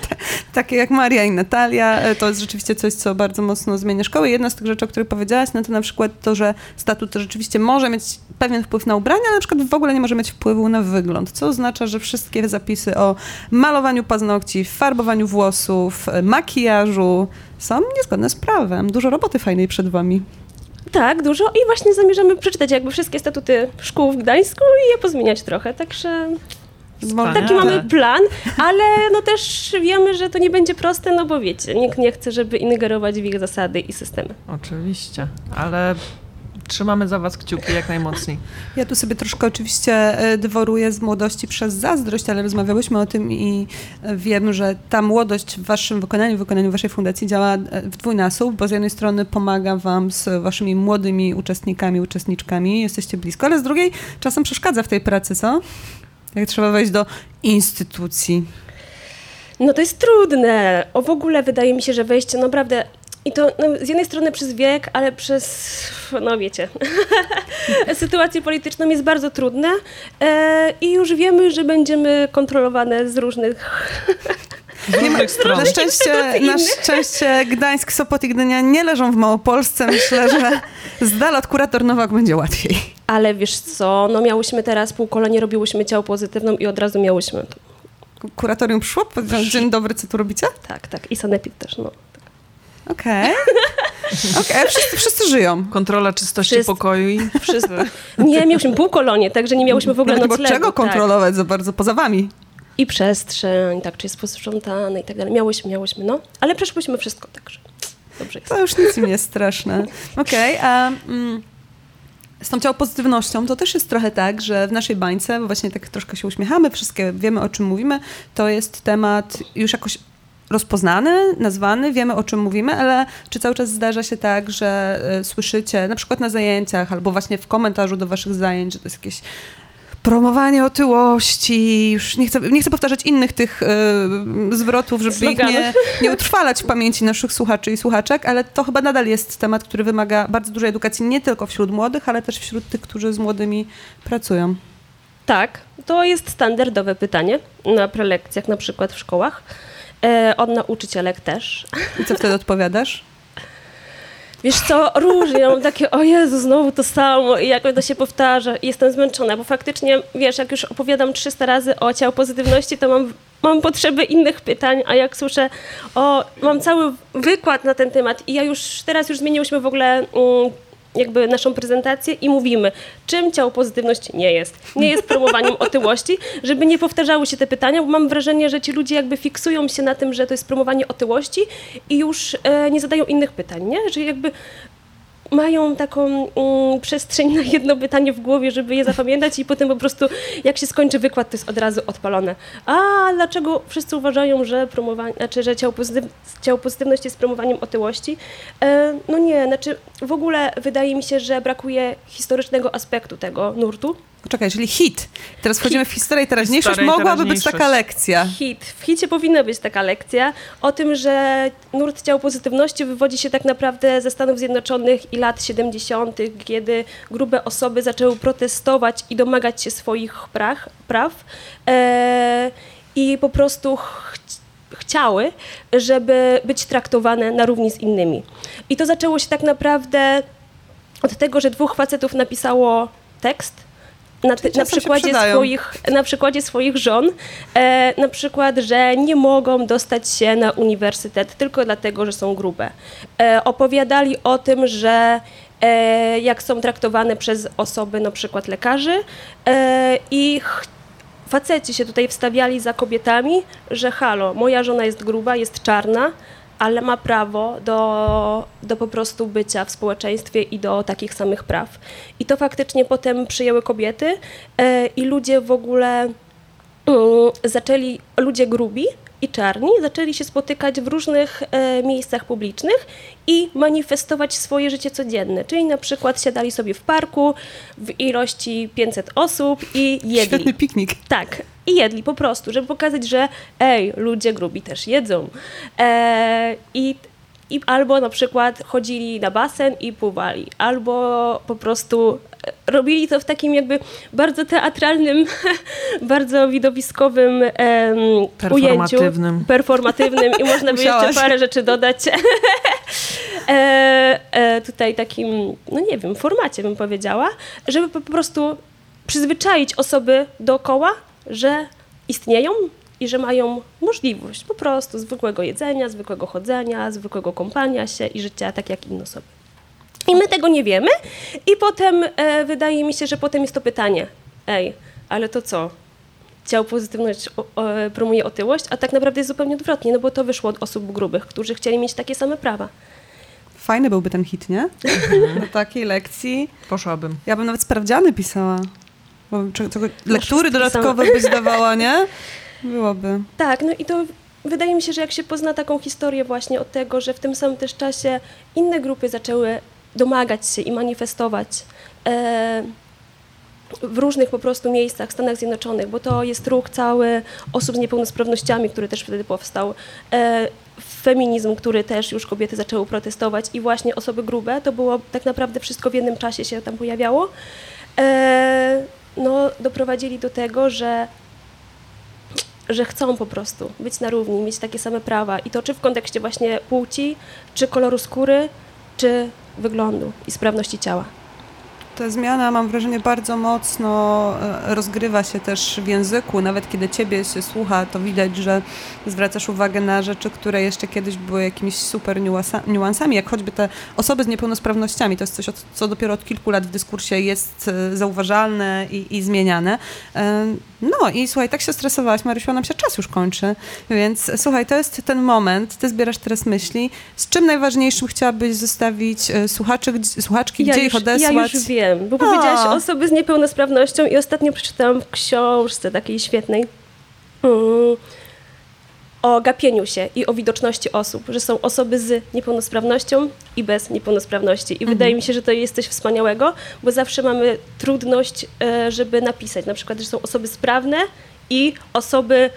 <laughs> takie jak Maria i Natalia. E, To jest rzeczywiście coś, co bardzo mocno zmienia szkołę. Jedna z tych rzeczy, o których powiedziałaś, no to na przykład to, że statut rzeczywiście może mieć pewien wpływ na ubrania, ale na przykład w ogóle nie może mieć wpływu na wygląd, co oznacza, że wszystkie zapisy o malowaniu paznokci, farbowaniu włosów, e, makijażu są niezgodne z prawem. Dużo roboty fajnej przed wami. Tak, dużo i właśnie zamierzamy przeczytać jakby wszystkie statuty szkół w Gdańsku i je pozmieniać trochę, także Wspaniale. taki mamy plan, ale no też wiemy, że to nie będzie proste, no bo wiecie, nikt nie chce, żeby ingerować w ich zasady i systemy. Oczywiście, ale trzymamy za was kciuki jak najmocniej. Ja tu sobie troszkę oczywiście e, dyworuję z młodości przez zazdrość, ale rozmawiałyśmy o tym i e, wiem, że ta młodość w waszym wykonaniu, w wykonaniu waszej fundacji działa e, w dwójnasób, bo z jednej strony pomaga wam z waszymi młodymi uczestnikami, uczestniczkami, jesteście blisko, ale z drugiej czasem przeszkadza w tej pracy, co? Jak trzeba wejść do instytucji. No to jest trudne. O w ogóle wydaje mi się, że wejście no naprawdę i to no, z jednej strony przez wiek, ale przez, no wiecie, <laughs> sytuację polityczną jest bardzo trudne e, i już wiemy, że będziemy kontrolowane z różnych... Z różnych stron. Na szczęście, na szczęście Gdańsk, Sopot i Gdynia nie leżą w Małopolsce. Myślę, że z dala od kurator Nowak będzie łatwiej. Ale wiesz co, no miałyśmy teraz półkolonie, robiłyśmy ciało pozytywną i od razu miałyśmy, Kuratorium przyszło? Dzień dobry, co tu robicie? tak, tak, i sanepid też, no. Okej. Okej, wszyscy, wszyscy żyją. Kontrola czystości Wszyscy. pokoju i Wszystko. <laughs> Nie, miałyśmy półkolonie, także nie miałyśmy w ogóle Nawet noclegu. czego tak. kontrolować za bardzo poza wami. I przestrzeń, tak, czy jest posprzątane i tak dalej. Miałyśmy, miałyśmy, no. Ale przeszłyśmy wszystko, także dobrze jest. To już nic mi nie jest straszne. Okej, a mm, z tą ciało pozytywnością to też jest trochę tak, że w naszej bańce, bo właśnie tak troszkę się uśmiechamy, wszystkie wiemy o czym mówimy, to jest temat już jakoś rozpoznany, nazwany, wiemy o czym mówimy, ale czy cały czas zdarza się tak, że y, słyszycie na przykład na zajęciach albo właśnie w komentarzu do waszych zajęć, że to jest jakieś promowanie otyłości, już nie chcę, nie chcę powtarzać innych tych y, zwrotów, żeby Sloganów. ich nie, nie utrwalać w pamięci naszych słuchaczy i słuchaczek, ale to chyba nadal jest temat, który wymaga bardzo dużej edukacji nie tylko wśród młodych, ale też wśród tych, którzy z młodymi pracują. Tak, to jest standardowe pytanie na prelekcjach, na przykład w szkołach. E, od nauczycielek też. I co wtedy odpowiadasz? Wiesz co, różnie, ja mam takie, o Jezu, znowu to samo i jak to się powtarza i jestem zmęczona, bo faktycznie, wiesz, jak już opowiadam 300 razy o ciał pozytywności, to mam, mam potrzeby innych pytań, a jak słyszę, o, mam cały wykład na ten temat i ja już, teraz już zmieniłyśmy w ogóle... Um, jakby naszą prezentację i mówimy, czym ciało pozytywność nie jest. Nie jest promowaniem <laughs> otyłości, żeby nie powtarzały się te pytania, bo mam wrażenie, że ci ludzie jakby fiksują się na tym, że to jest promowanie otyłości i już e, nie zadają innych pytań, nie? Że jakby mają taką um, przestrzeń na jedno pytanie w głowie, żeby je zapamiętać i potem po prostu jak się skończy wykład, to jest od razu odpalone. A dlaczego wszyscy uważają, że znaczy, że ciało, pozytyw, ciało pozytywność jest promowaniem otyłości? E, no nie, znaczy w ogóle wydaje mi się, że brakuje historycznego aspektu tego nurtu. Poczekaj, czyli hit. Teraz wchodzimy hit. w historię teraźniejszość. Historia Mogłaby być taka lekcja. Hit. W hicie powinna być taka lekcja o tym, że nurt ciał pozytywności wywodzi się tak naprawdę ze Stanów Zjednoczonych i lat 70., kiedy grube osoby zaczęły protestować i domagać się swoich praw. praw e, I po prostu ch chciały, żeby być traktowane na równi z innymi. I to zaczęło się tak naprawdę od tego, że dwóch facetów napisało tekst, na, na, przykładzie swoich, na przykładzie swoich żon, e, na przykład, że nie mogą dostać się na uniwersytet tylko dlatego, że są grube. E, opowiadali o tym, że e, jak są traktowane przez osoby, na przykład lekarzy e, i faceci się tutaj wstawiali za kobietami, że halo, moja żona jest gruba, jest czarna, ale ma prawo do, do po prostu bycia w społeczeństwie i do takich samych praw. I to faktycznie potem przyjęły kobiety e, i ludzie w ogóle mm, zaczęli, ludzie grubi i czarni zaczęli się spotykać w różnych e, miejscach publicznych i manifestować swoje życie codzienne. Czyli na przykład siadali sobie w parku w ilości 500 osób i jedli. Świetny piknik. Tak. I jedli po prostu, żeby pokazać, że ej, ludzie grubi też jedzą. E, I i albo na przykład chodzili na basen i pływali, albo po prostu robili to w takim jakby bardzo teatralnym, <laughs> bardzo widowiskowym um, performatywnym. ujęciu. Performatywnym. I można by jeszcze parę rzeczy dodać. <laughs> e, e, tutaj takim, no nie wiem, formacie bym powiedziała, żeby po prostu przyzwyczaić osoby dookoła, że istnieją i że mają możliwość po prostu zwykłego jedzenia, zwykłego chodzenia, zwykłego kąpania się i życia tak jak inne osoby. I my tego nie wiemy. I potem e, wydaje mi się, że potem jest to pytanie, ej, ale to co? Ciało pozytywność o, o, promuje otyłość, a tak naprawdę jest zupełnie odwrotnie, no bo to wyszło od osób grubych, którzy chcieli mieć takie same prawa. Fajny byłby ten hit, nie? Na takiej lekcji. Poszłabym. Ja bym nawet sprawdziany pisała. Bo, czy, czy, lektury dodatkowe by zdawała, nie? <laughs> Byłoby. Tak, no i to wydaje mi się, że jak się pozna taką historię właśnie od tego, że w tym samym też czasie inne grupy zaczęły domagać się i manifestować e, w różnych po prostu miejscach w Stanach Zjednoczonych, bo to jest ruch cały osób z niepełnosprawnościami, który też wtedy powstał. E, feminizm, który też już kobiety zaczęły protestować i właśnie osoby grube, to było tak naprawdę wszystko w jednym czasie się tam pojawiało. E, no, doprowadzili do tego, że że chcą po prostu być na równi, mieć takie same prawa i to czy w kontekście właśnie płci, czy koloru skóry, czy wyglądu i sprawności ciała. Ta zmiana, mam wrażenie, bardzo mocno e, rozgrywa się też w języku. Nawet kiedy ciebie się słucha, to widać, że zwracasz uwagę na rzeczy, które jeszcze kiedyś były jakimiś super niuansami, jak choćby te osoby z niepełnosprawnościami. To jest coś, co dopiero od kilku lat w dyskursie jest e, zauważalne i, i zmieniane. E, no i słuchaj, tak się stresowałaś, Marysiu, nam się czas już kończy, więc słuchaj, to jest ten moment, ty zbierasz teraz myśli. Z czym najważniejszym chciałabyś zostawić słuchaczy, słuchaczki, ja gdzie już, ich odesłać? Ja już wiem, bo powiedziałaś osoby z niepełnosprawnością i ostatnio przeczytałam w książce takiej świetnej. Hmm. o gapieniu się i o widoczności osób, że są osoby z niepełnosprawnością i bez niepełnosprawności. I wydaje mi się, że to jest coś wspaniałego, bo zawsze mamy trudność, e, żeby napisać, na przykład, że są osoby sprawne i osoby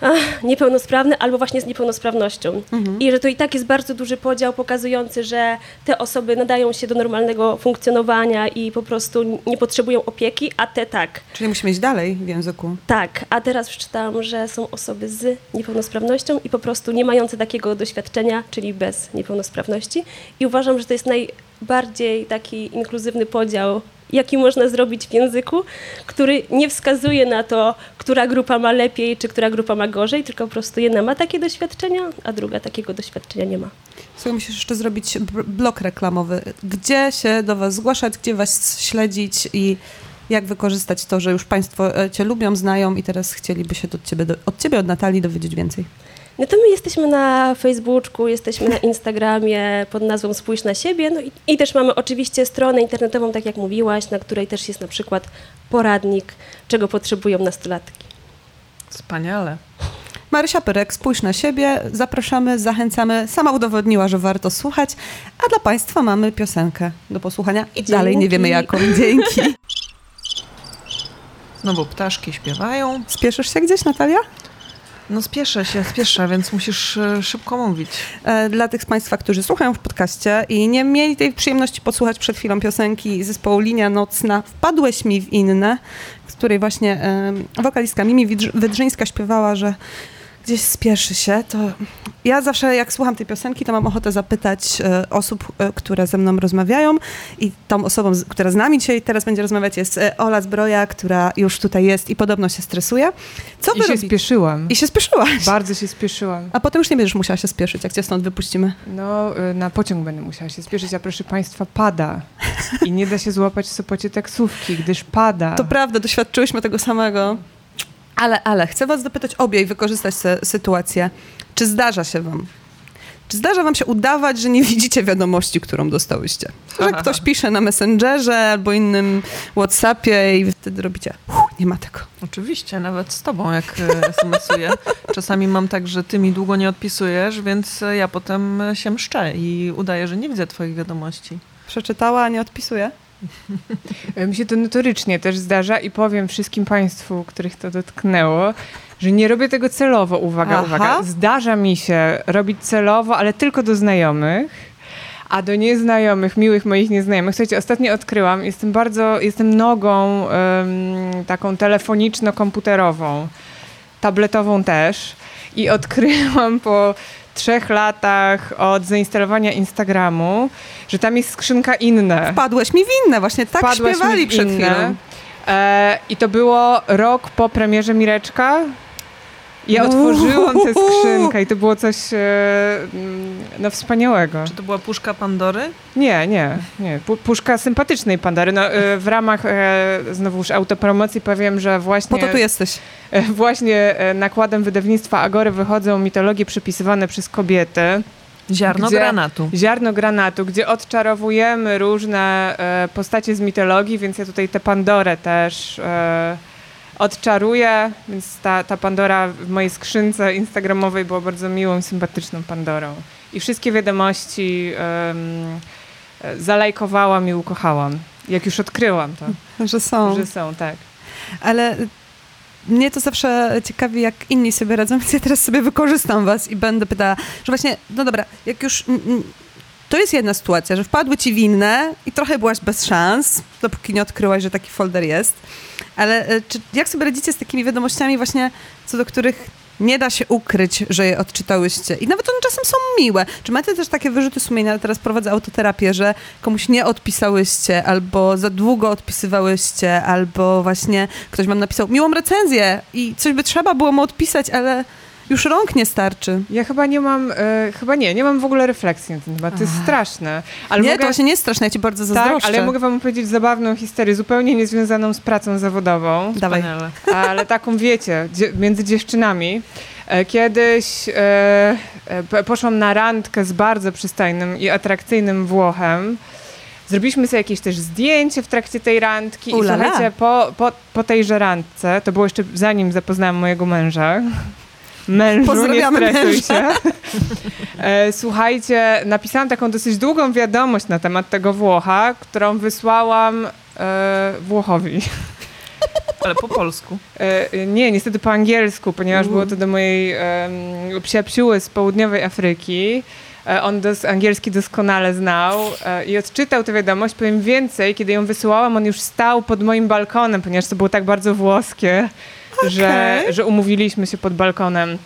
ach, niepełnosprawne albo właśnie z niepełnosprawnością. I że to i tak jest bardzo duży podział pokazujący, że te osoby nadają się do normalnego funkcjonowania i po prostu nie potrzebują opieki, a te tak. Czyli musimy iść dalej w języku. Tak, a teraz przeczytałam, że są osoby z niepełnosprawnością i po prostu nie mające takiego doświadczenia, czyli bez niepełnosprawności. I uważam, że to jest najbardziej taki inkluzywny podział, jaki można zrobić w języku, który nie wskazuje na to, która grupa ma lepiej, czy która grupa ma gorzej, tylko po prostu jedna ma takie doświadczenia, a druga takiego doświadczenia nie ma. Słuchaj, musisz jeszcze zrobić blok reklamowy. Gdzie się do was zgłaszać, gdzie was śledzić i jak wykorzystać to, że już państwo e, cię lubią, znają i teraz chcieliby się od ciebie, od ciebie, od Natalii dowiedzieć więcej. No to my jesteśmy na Facebooku, jesteśmy na Instagramie pod nazwą Spójrz na siebie. No i, i też mamy oczywiście stronę internetową, tak jak mówiłaś, na której też jest na przykład poradnik, czego potrzebują nastolatki. Wspaniale. Marysia Pyrek, spójrz na siebie, zapraszamy, zachęcamy. Sama udowodniła, że warto słuchać, a dla państwa mamy piosenkę do posłuchania i Dzięki. dalej nie wiemy jaką. Dzięki. Znowu ptaszki śpiewają. Spieszysz się gdzieś, Natalia? No spieszę się, spieszę, więc musisz e, szybko mówić. E, Dla tych z Państwa, którzy słuchają w podcaście i nie mieli tej przyjemności posłuchać przed chwilą piosenki zespołu Linia Nocna Wpadłeś mi w inne, z której właśnie wokalistka Mimi Wydrz- Wydrzyńska śpiewała, że gdzieś spieszy się, to ja zawsze jak słucham tej piosenki, to mam ochotę zapytać e, osób, e, które ze mną rozmawiają i tą osobą, z- która z nami dzisiaj teraz będzie rozmawiać jest e, Ola Zbroja, która już tutaj jest i podobno się stresuje. Co I wy się robicie? spieszyłam. I się spieszyłaś. Bardzo się spieszyłam. A potem już nie będziesz musiała się spieszyć, jak cię stąd wypuścimy. No, y, na pociąg będę musiała się spieszyć, a proszę Państwa, pada. I nie da się złapać w Sopocie taksówki, gdyż pada. To prawda, doświadczyłyśmy tego samego. Ale, ale, chcę was zapytać obie i wykorzystać tę sytuację. Czy zdarza się wam? Czy zdarza wam się udawać, że nie widzicie wiadomości, którą dostałyście? Że ktoś pisze na Messengerze albo innym Whatsappie i wtedy robicie, "Uff, nie ma tego. Oczywiście, nawet z tobą, jak e, SMS-uję. <laughs> Czasami mam tak, że ty mi długo nie odpisujesz, więc ja potem się mszczę i udaję, że nie widzę twoich wiadomości. Przeczytała, a nie odpisuje? Y, Mi się to notorycznie też zdarza i powiem wszystkim Państwu, których to dotknęło, że nie robię tego celowo, uwaga, Aha. uwaga. Zdarza mi się robić celowo, ale tylko do znajomych. A do nieznajomych, miłych moich nieznajomych, słuchajcie, ostatnio odkryłam, jestem bardzo, jestem nogą em, taką telefoniczno-komputerową, tabletową też i odkryłam po trzech latach od zainstalowania Instagramu, że tam jest skrzynka inne. Wpadłeś mi winne, właśnie tak Wpadłaś mi śpiewali w przed inne. chwilą. E, I to było rok po premierze Mireczka. Ja No. otworzyłam tę skrzynkę i to było coś e, mm, no, wspaniałego. Czy to była puszka Pandory? Nie, nie, nie. Pu- Puszka sympatycznej Pandary. No, e, w ramach e, znowuż autopromocji powiem, że właśnie, Po to tu jesteś. właśnie nakładem wydawnictwa Agory wychodzą mitologie przypisywane przez kobiety. Ziarno Gdzie- granatu. Ziarno granatu, gdzie odczarowujemy różne e, postacie z mitologii, więc ja tutaj tę Pandorę też e, odczaruję, więc ta, ta Pandora w mojej skrzynce instagramowej była bardzo miłą, sympatyczną Pandorą. I wszystkie wiadomości e, zalajkowałam i ukochałam. Jak już odkryłam to, <laughs> Że są. że są, tak. Ale mnie to zawsze ciekawi, jak inni sobie radzą, więc ja teraz sobie wykorzystam was i będę pytała, że właśnie, no dobra, jak już... To jest jedna sytuacja, że wpadły ci winne i trochę byłaś bez szans, dopóki nie odkryłaś, że taki folder jest. Ale e, czy, jak sobie radzicie z takimi wiadomościami właśnie, co do których nie da się ukryć, że je odczytałyście. I nawet one czasem są miłe. Czy macie też takie wyrzuty sumienia? Teraz prowadzę autoterapię, że komuś nie odpisałyście, albo za długo odpisywałyście, albo właśnie ktoś wam napisał miłą recenzję i coś by trzeba było mu odpisać, ale już rąk nie starczy. Ja chyba nie mam, e, chyba nie, nie mam w ogóle refleksji na ten temat. To jest straszne. Ale nie, mogę... to właśnie nie jest straszne, ja ci bardzo Tak, zazdroszczę. ale ja mogę wam opowiedzieć zabawną historię, zupełnie niezwiązaną z pracą zawodową, Dawaj. Ale taką wiecie, między dziewczynami. E, Kiedyś e, poszłam na randkę z bardzo przystojnym i atrakcyjnym Włochem. Zrobiliśmy sobie jakieś też zdjęcie w trakcie tej randki Ulala. i słuchajcie, po, po, po tejże randce, to było jeszcze zanim zapoznałam mojego męża, Mężu, nie Pozdrawiamy stresuj męża. się. <laughs> E, Słuchajcie, napisałam taką dosyć długą wiadomość na temat tego Włocha, którą wysłałam e, Włochowi. <laughs> Ale po polsku. E, nie, niestety po angielsku, ponieważ U. było to do mojej um, psiapsiuły z południowej Afryki. E, on dos, angielski doskonale znał e, i odczytał tę wiadomość. Powiem więcej, kiedy ją wysyłałam, on już stał pod moim balkonem, ponieważ to było tak bardzo włoskie, że, że umówiliśmy się pod balkonem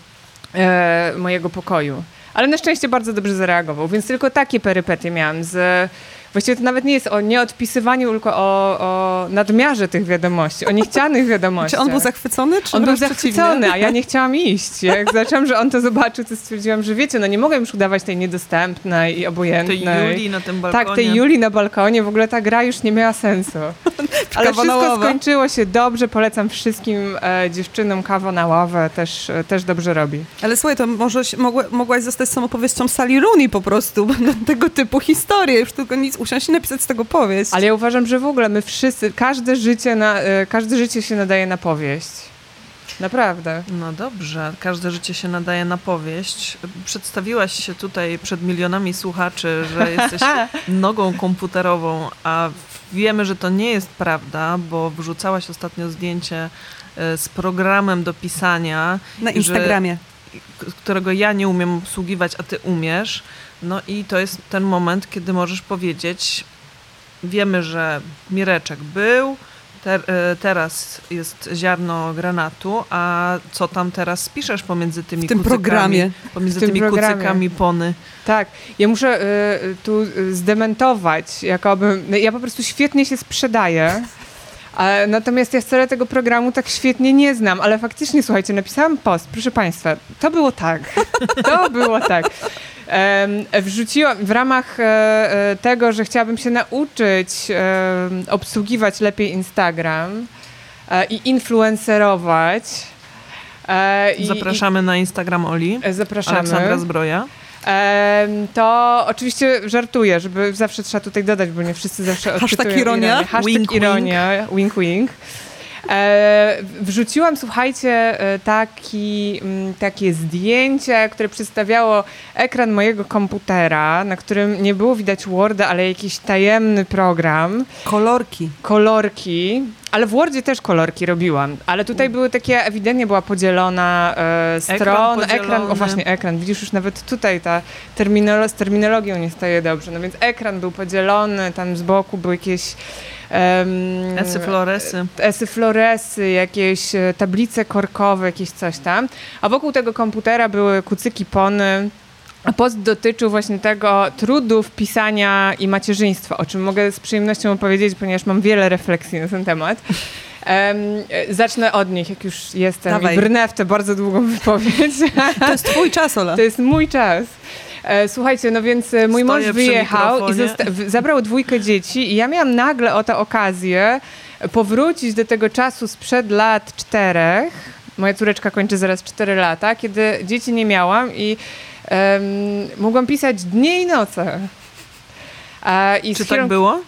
e, mojego pokoju. Ale na szczęście bardzo dobrze zareagował, więc tylko takie perypetie miałam z... Właściwie to nawet nie jest o nieodpisywaniu, tylko o, o nadmiarze tych wiadomości, o niechcianych wiadomościach. Czy on był zachwycony, czy On był zachwycony, a ja nie chciałam iść. Jak <laughs> zaczęłam, że on to zobaczył, to stwierdziłam, że wiecie, no nie mogę już udawać tej niedostępnej i obojętnej. Tej Julii na tym balkonie. Tak, tej Julii na balkonie. W ogóle ta gra już nie miała sensu. <laughs> Ale wszystko skończyło się dobrze. Polecam wszystkim e, dziewczynom kawa na ławę. Też, e, też dobrze robi. Ale słuchaj, to może mogła, mogłaś zostać samopowieścią Sally Rooney po prostu, <laughs> będą tego typu historie, już tylko nic, usiąść i napisać z tego powieść. Ale ja uważam, że w ogóle my wszyscy, każde życie, na, e, każde życie się nadaje na powieść. Naprawdę. No dobrze, każde życie się nadaje na powieść. Przedstawiłaś się tutaj przed milionami słuchaczy, że <laughs> jesteś nogą komputerową, a wiemy, że to nie jest prawda, bo wrzucałaś ostatnio zdjęcie e, z programem do pisania, Na że- Instagramie. k- którego ja nie umiem obsługiwać, a ty umiesz. No i to jest ten moment, kiedy możesz powiedzieć, wiemy, że Mireczek był, ter, e, teraz jest ziarno granatu, a co tam teraz piszesz pomiędzy tymi W tym kucykami, programie. pomiędzy tym tymi programie. kucykami pony. Tak, ja muszę y, tu y, zdementować, jakoby, no, ja po prostu świetnie się sprzedaję, natomiast ja wcale tego programu tak świetnie nie znam, ale faktycznie, słuchajcie, napisałam post, proszę Państwa, to było tak, <laughs> to było tak. Wrzuciłam w ramach e, e, tego, że chciałabym się nauczyć obsługiwać lepiej Instagram e, i influencerować. E, i- Zapraszamy na Instagram Oli. i- Zapraszamy. Aleksandra Zbroja. To oczywiście żartuję, żeby zawsze trzeba tutaj dodać, bo nie wszyscy zawsze Hashtag odczytują ironia. ironię. Hashtag Wink, wink. ironia, wink wink. E, wrzuciłam, słuchajcie, e, taki, mm, takie zdjęcie, które przedstawiało ekran mojego komputera, na którym nie było widać Worda, ale jakiś tajemny program Kolorki. kolorki, ale w Wordzie też kolorki robiłam, ale tutaj były takie, ewidentnie była podzielona e, strona, ekran, o właśnie ekran, widzisz już nawet tutaj ta terminolo- z terminologią nie staje dobrze, no więc ekran był podzielony, tam z boku były jakieś em, Esy Floresy. esy floresy, jakieś e, tablice korkowe, jakieś coś tam, a wokół tego komputera były kucyki pony, post dotyczył właśnie tego trudów pisania i macierzyństwa, o czym mogę z przyjemnością opowiedzieć, ponieważ mam wiele refleksji na ten temat. Em, e, zacznę od nich, jak już jestem Dawaj. i brnę w tę bardzo długą wypowiedź. To jest twój czas, Ola. To jest mój czas. E, Słuchajcie, no więc e, mój Stoję mąż wyjechał i zabrał dwójkę dzieci i ja miałam nagle o tę okazję powrócić do tego czasu sprzed lat czterech. Moja córeczka kończy zaraz cztery lata, kiedy dzieci nie miałam i mogłam pisać dnie i noce. E, i Czy tak było?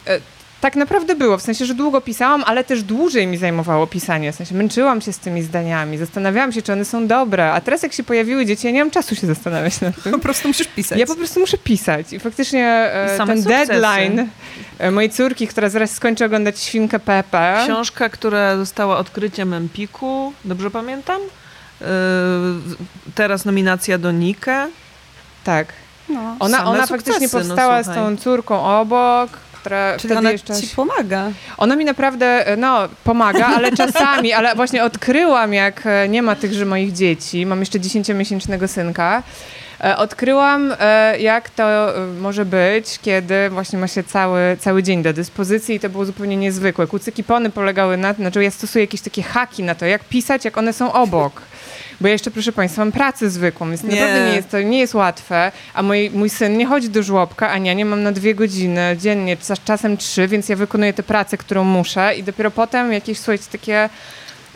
tak naprawdę było, w sensie, że długo pisałam, ale też dłużej mi zajmowało pisanie. W sensie męczyłam się z tymi zdaniami, zastanawiałam się, czy one są dobre. A teraz jak się pojawiły dzieci, ja nie mam czasu się zastanawiać nad tym. <laughs> Po prostu musisz pisać. Ja po prostu muszę pisać i faktycznie e, ten sukcesy. deadline e, mojej córki, która zaraz skończy oglądać Świnkę Pepę. Książka, która została odkryciem Empiku, dobrze pamiętam? Teraz nominacja do Nike. Tak. No. Ona, ona sukcesy, faktycznie no powstała z słuchaj. tą córką obok, która Czyli ona jeszcze... ci pomaga. Ona mi naprawdę, e, no, pomaga, ale <laughs> czasami, ale właśnie odkryłam, jak e, nie ma tychże moich dzieci, mam jeszcze 10-miesięcznego synka, e, odkryłam, jak to może być, kiedy właśnie ma się cały, cały dzień do dyspozycji i to było zupełnie niezwykłe. Kucyki pony polegały na tym, znaczy ja stosuję jakieś takie haki na to, jak pisać, jak one są obok. Bo ja jeszcze, proszę Państwa, mam pracę zwykłą, więc Nie. naprawdę nie jest to nie jest łatwe, a mój, mój syn nie chodzi do żłobka, a ja nie mam na dwie godziny dziennie, czas- czasem trzy, więc ja wykonuję tę pracę, którą muszę i dopiero potem jakieś, słuchajcie, takie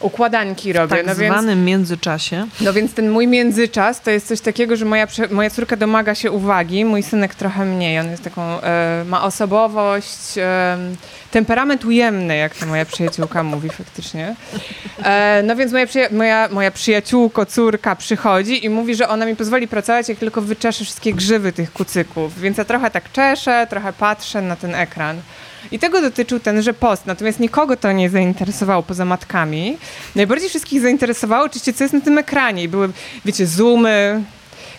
układanki robię. W tak no zwanym więc, międzyczasie. No więc ten mój międzyczas to jest coś takiego, że moja, moja córka domaga się uwagi, mój synek trochę mniej. On jest taką, e, ma osobowość, e, temperament ujemny, jak to moja przyjaciółka mówi faktycznie. E, no więc moja, przyja moja, moja przyjaciółko, córka przychodzi i mówi, że ona mi pozwoli pracować, jak tylko wyczeszę wszystkie grzywy tych kucyków. Więc ja trochę tak czeszę, trochę patrzę na ten ekran. I tego dotyczył tenże post. Natomiast nikogo to nie zainteresowało poza matkami. Najbardziej wszystkich zainteresowało oczywiście, co jest na tym ekranie. I były, wiecie, zoomy.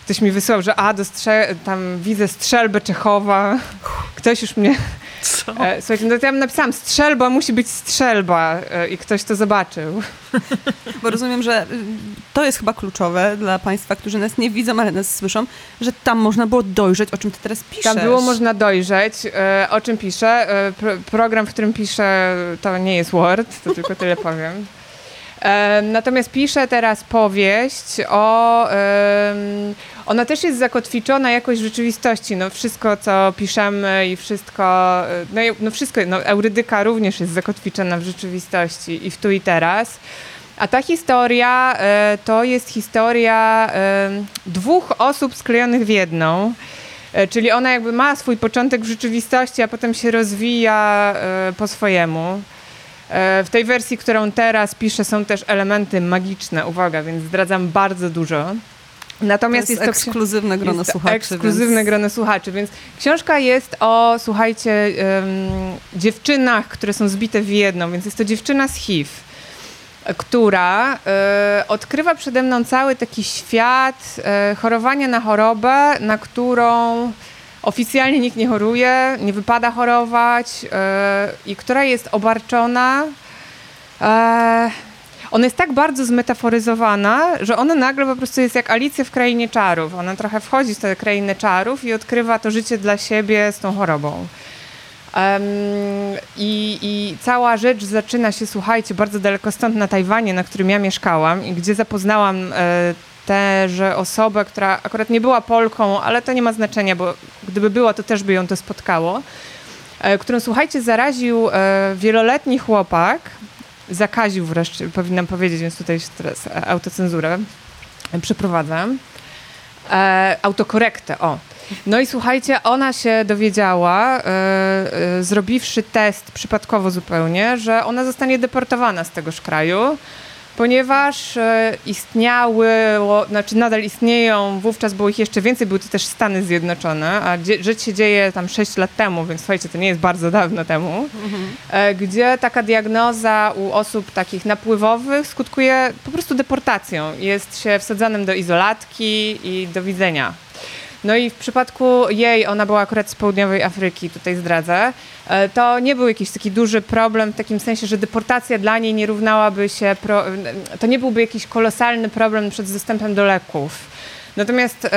Ktoś mi wysłał, że a, do tam widzę strzelbę Czechowa. Ktoś już mnie co? E, słuchajcie, no to ja napisałam strzelba, musi być strzelba e, i ktoś to zobaczył. <laughs> Bo rozumiem, że y, to jest chyba kluczowe dla Państwa, którzy nas nie widzą, ale nas słyszą, że tam można było dojrzeć, o czym Ty teraz piszesz. Tam było można dojrzeć, e, o czym piszę. Pro, program, w którym piszę, to nie jest Word, to tylko tyle powiem. Natomiast piszę teraz powieść o. Ona też jest zakotwiczona jakoś w rzeczywistości. No wszystko, co piszemy i wszystko. No, no wszystko, no Eurydyka również jest zakotwiczona w rzeczywistości i w tu i teraz. A ta historia e, to jest historia dwóch osób sklejonych w jedną. E, czyli ona jakby ma swój początek w rzeczywistości, a potem się rozwija e, po swojemu. E, w tej wersji, którą teraz piszę, są też elementy magiczne, uwaga, więc zdradzam bardzo dużo. Natomiast to jest, jest to ekskluzywne grono jest słuchaczy. Ekskluzywne więc... grono słuchaczy, więc książka jest o, słuchajcie, um, dziewczynach, które są zbite w jedną, więc jest to dziewczyna z HIV, która e, odkrywa przede mną cały taki świat e, chorowania na chorobę, na którą oficjalnie nikt nie choruje, nie wypada chorować yy, i która jest obarczona. Yy, ona jest tak bardzo zmetaforyzowana, że ona nagle po prostu jest jak Alicja w krainie czarów. Ona trochę wchodzi w tę krainę czarów i odkrywa to życie dla siebie z tą chorobą. Um, i, I cała rzecz zaczyna się, słuchajcie, bardzo daleko stąd na Tajwanie, na którym ja mieszkałam i gdzie zapoznałam e, że osobę, która akurat nie była Polką, ale to nie ma znaczenia, bo gdyby była, to też by ją to spotkało, e, którą, słuchajcie, zaraził e, wieloletni chłopak, zakaził wreszcie, powinnam powiedzieć, więc tutaj teraz autocenzurę przeprowadzam. E, autokorektę, o. No i słuchajcie, ona się dowiedziała, e, e, zrobiwszy test przypadkowo zupełnie, że ona zostanie deportowana z tegoż kraju ponieważ e, istniały, znaczy nadal istnieją, wówczas było ich jeszcze więcej, były to też Stany Zjednoczone, a rzecz się dzieje tam 6 lat temu, więc słuchajcie, to nie jest bardzo dawno temu, mhm. gdzie taka diagnoza u osób takich napływowych skutkuje po prostu deportacją. Jest się wsadzanym do izolatki i do widzenia. No i w przypadku jej, ona była akurat z południowej Afryki, tutaj zdradzę, e, to nie był jakiś taki duży problem w takim sensie, że deportacja dla niej nie równałaby się, pro, to nie byłby jakiś kolosalny problem przed dostępem do leków. Natomiast e,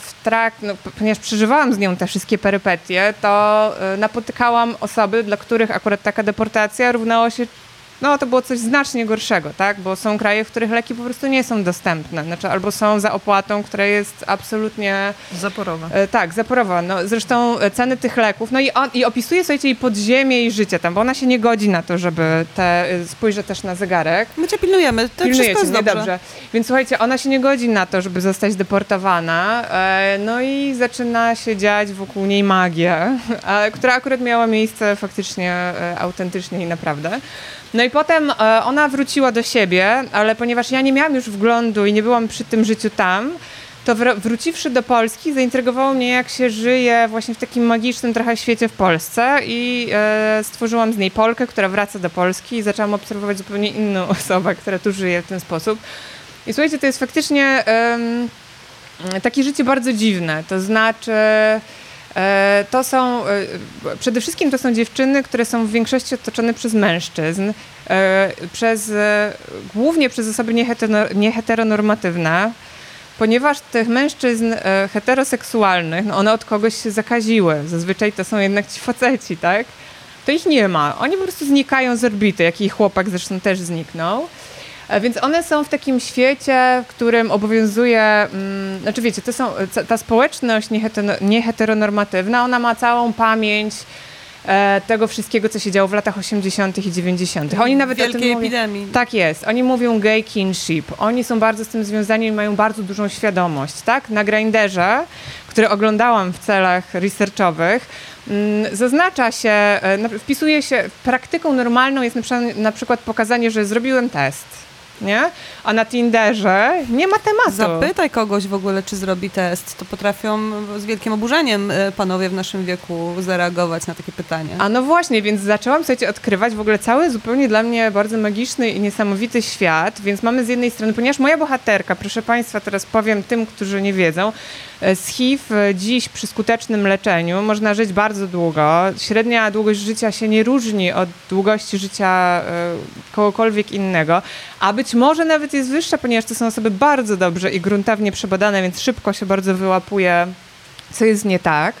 w trak, no, ponieważ przeżywałam z nią te wszystkie perypetie, to e, napotykałam osoby, dla których akurat taka deportacja równała się no to było coś znacznie gorszego, tak? Bo są kraje, w których leki po prostu nie są dostępne, znaczy albo są za opłatą, która jest absolutnie... Zaporowa. E, tak, zaporowa. No, zresztą e, ceny tych leków, no i, on, i opisuje, słuchajcie, jej podziemie i życie tam, bo ona się nie godzi na to, żeby te, e, spojrzę też na zegarek. My cię pilnujemy, to Pilnujecie, wszystko jest dobrze. dobrze. Więc słuchajcie, ona się nie godzi na to, żeby zostać deportowana, no i zaczyna się dziać wokół niej magia, <laughs> która akurat miała miejsce faktycznie autentycznie i naprawdę. No i potem e, ona wróciła do siebie, ale ponieważ ja nie miałam już wglądu i nie byłam przy tym życiu tam, to wróciwszy do Polski, zaintrygowało mnie, jak się żyje właśnie w takim magicznym trochę świecie w Polsce i e, stworzyłam z niej Polkę, która wraca do Polski i zaczęłam obserwować zupełnie inną <laughs> osobę, która tu żyje w ten sposób. I słuchajcie, to jest faktycznie takie życie bardzo dziwne, to znaczy... E, to są, e, przede wszystkim to są dziewczyny, które są w większości otoczone przez mężczyzn, e, przez, głównie przez osoby nieheteronormatywne, ponieważ tych mężczyzn heteroseksualnych, no one od kogoś się zakaziły. Zazwyczaj to są jednak ci faceci, tak? To ich nie ma. Oni po prostu znikają z orbity, jak chłopak zresztą też zniknął. E, więc one są w takim świecie, w którym obowiązuje, mm, znaczy wiecie, to są, ta społeczność nieheteronormatywna, ona ma całą pamięć e, tego wszystkiego, co się działo w latach 80. i 90. Oni nawet o tym Wielkiej mówią. epidemii. Tak jest. Oni mówią gay kinship. Oni są bardzo z tym związani i mają bardzo dużą świadomość, tak? Na Grinderze, który oglądałam w celach researchowych, mm, zaznacza się, e, wpisuje się, praktyką normalną jest na przykład pokazanie, że zrobiłem test, nie? A na Tinderze nie ma tematu. Zapytaj kogoś w ogóle, czy zrobi test. To potrafią z wielkim oburzeniem e, panowie w naszym wieku zareagować na takie pytanie. A no właśnie, więc zaczęłam słuchajcie, odkrywać w ogóle cały zupełnie dla mnie bardzo magiczny i niesamowity świat. Więc mamy z jednej strony, ponieważ moja bohaterka, proszę Państwa, teraz powiem tym, którzy nie wiedzą, e, z HIV e, dziś przy skutecznym leczeniu można żyć bardzo długo. Średnia długość życia się nie różni od długości życia kogokolwiek innego, a być może nawet jest wyższa, ponieważ to są osoby bardzo dobrze i gruntownie przebadane, więc szybko się bardzo wyłapuje, co jest nie tak.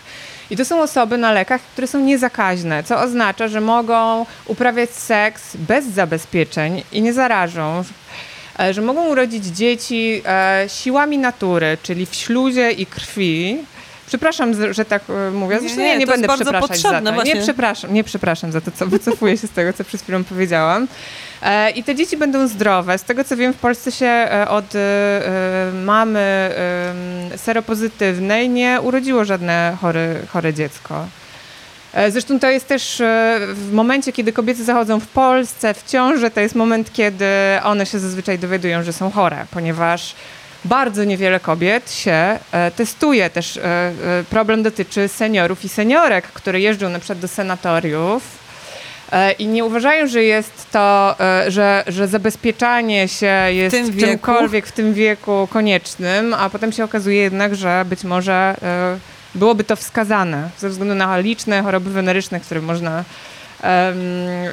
I to są osoby na lekach, które są niezakaźne, co oznacza, że mogą uprawiać seks bez zabezpieczeń i nie zarażą. E, Że mogą urodzić dzieci e, siłami natury, czyli w śluzie i krwi. Przepraszam, że tak e, mówię. Zresztą Nie, nie, nie, będę bardzo przepraszać za to. właśnie. Nie przepraszam, nie przepraszam za to, co wycofuję się z tego, co przed chwilą powiedziałam. E, I te dzieci będą zdrowe. Z tego co wiem, w Polsce się e, od e, mamy seropozytywnej nie urodziło żadne chore, chore dziecko. Zresztą to jest też w momencie, kiedy kobiety zachodzą w Polsce w ciąży, to jest moment, kiedy one się zazwyczaj dowiadują, że są chore, ponieważ bardzo niewiele kobiet się testuje. Też problem dotyczy seniorów i seniorek, które jeżdżą na przykład do senatoriów i nie uważają, że jest to, e, że, że zabezpieczanie się jest wieku. czymkolwiek w tym wieku koniecznym, a potem się okazuje jednak, że być może e, byłoby to wskazane ze względu na liczne choroby weneryczne, które można,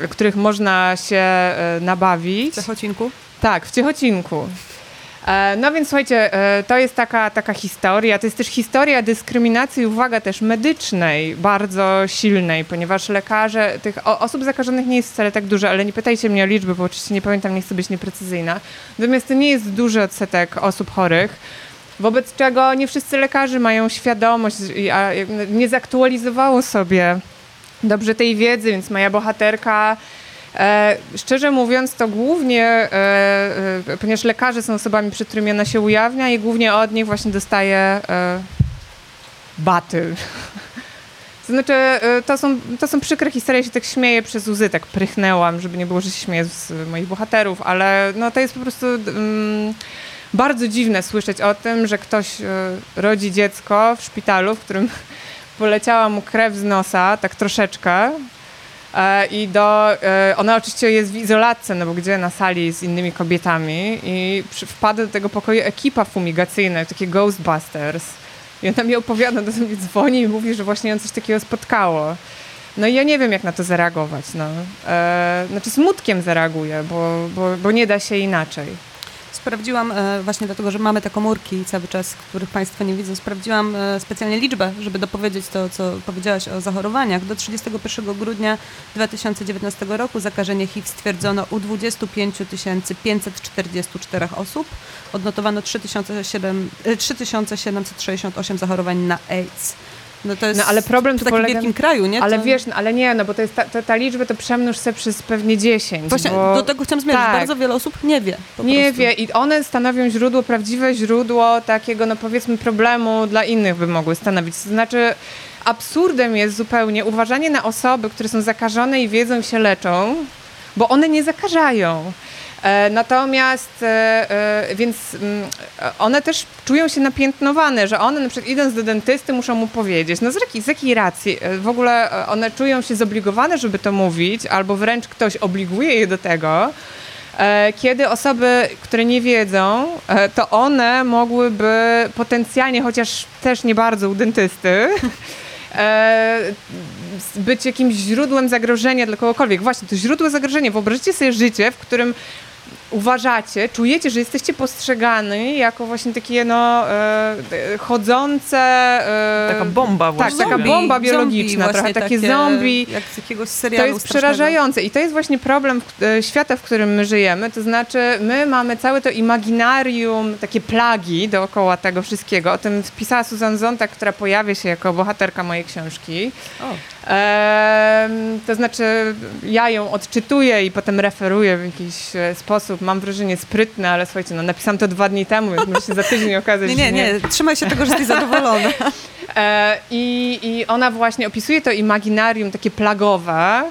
których można się e, nabawić. W Ciechocinku? Tak, w Ciechocinku. E, No więc słuchajcie, e, to jest taka, taka historia. To jest też historia dyskryminacji, uwaga, też medycznej, bardzo silnej, ponieważ lekarze, tych osób zakażonych nie jest wcale tak dużo, ale nie pytajcie mnie o liczby, bo oczywiście nie pamiętam, nie chcę być nieprecyzyjna. Natomiast to nie jest duży odsetek osób chorych. Wobec czego nie wszyscy lekarze mają świadomość, a nie zaktualizowało sobie dobrze tej wiedzy, więc moja bohaterka szczerze mówiąc, to głównie, e, e, ponieważ lekarze są osobami, przed którymi ona się ujawnia i głównie od nich właśnie dostaje e, baty. <laughs> To znaczy, e, to są, to są przykre historie, ja się tak śmieję przez łzy, tak prychnęłam, żeby nie było, że się śmieję z moich bohaterów, ale no, to jest po prostu mm, bardzo dziwne słyszeć o tym, że ktoś e, rodzi dziecko w szpitalu, w którym <laughs> poleciała mu krew z nosa, tak troszeczkę, E, I do, e, ona oczywiście jest w izolatce, no bo gdzie na sali z innymi kobietami i wpada do tego pokoju ekipa fumigacyjna, takie Ghostbusters. I ona mi opowiada, do mnie dzwoni i mówi, że właśnie ją coś takiego spotkało. No i ja nie wiem, jak na to zareagować. No. E, znaczy smutkiem zareaguję, bo, bo, bo nie da się inaczej. Sprawdziłam e, właśnie dlatego, że mamy te komórki cały czas, których Państwo nie widzą. Sprawdziłam e, specjalnie liczbę, żeby dopowiedzieć to, co powiedziałaś o zachorowaniach. Do 31 grudnia 2019 roku zakażenie HIV stwierdzono u 25 544 osób. Odnotowano 3007, e, 3768 zachorowań na AIDS. No to jest No, ale problem w takim polega- wielkim kraju, nie? Ale To- wiesz, no, ale nie, no bo to jest ta, ta, ta liczba, to przemnóż se przez pewnie 10. Właśnie bo... do tego chciałam zmierzyć. tak. Bardzo wiele osób nie wie. po Nie prostu. wie i one stanowią źródło, prawdziwe źródło takiego, no powiedzmy, problemu dla innych by mogły stanowić. To znaczy, absurdem jest zupełnie uważanie na osoby, które są zakażone i wiedzą, się leczą, bo one nie zakażają. E, Natomiast, e, e, więc mm, one też czują się napiętnowane, że one na przykład idąc do dentysty muszą mu powiedzieć, no z jakiej, z jakiej racji, w ogóle one czują się zobligowane, żeby to mówić, albo wręcz ktoś obliguje je do tego, kiedy osoby, które nie wiedzą, to one mogłyby potencjalnie, chociaż też nie bardzo u dentysty, <laughs> być jakimś źródłem zagrożenia dla kogokolwiek. Właśnie, to źródło zagrożenia. Wyobraźcie sobie życie, w którym uważacie, czujecie, że jesteście postrzegani jako właśnie takie no, e, e, chodzące... E, Taka bomba Tak, właściwie. taka bomba biologiczna, zombie trochę właśnie takie zombie. Jak z jakiegoś serialu To jest strasznego. przerażające i to jest właśnie problem w, e, świata, w którym my żyjemy. To znaczy, my mamy całe to imaginarium, takie plagi dookoła tego wszystkiego. O tym pisała Susan Zontag, która pojawia się jako bohaterka mojej książki. O. To znaczy, ja ją odczytuję i potem referuję w jakiś e, sposób. Mam wrażenie sprytne, ale słuchajcie, no napisałam to dwa dni temu, więc może się za tydzień okazać, Nie, nie, że nie, trzymaj się tego, że jesteś zadowolona. <laughs> E, i, I ona właśnie opisuje to imaginarium takie plagowe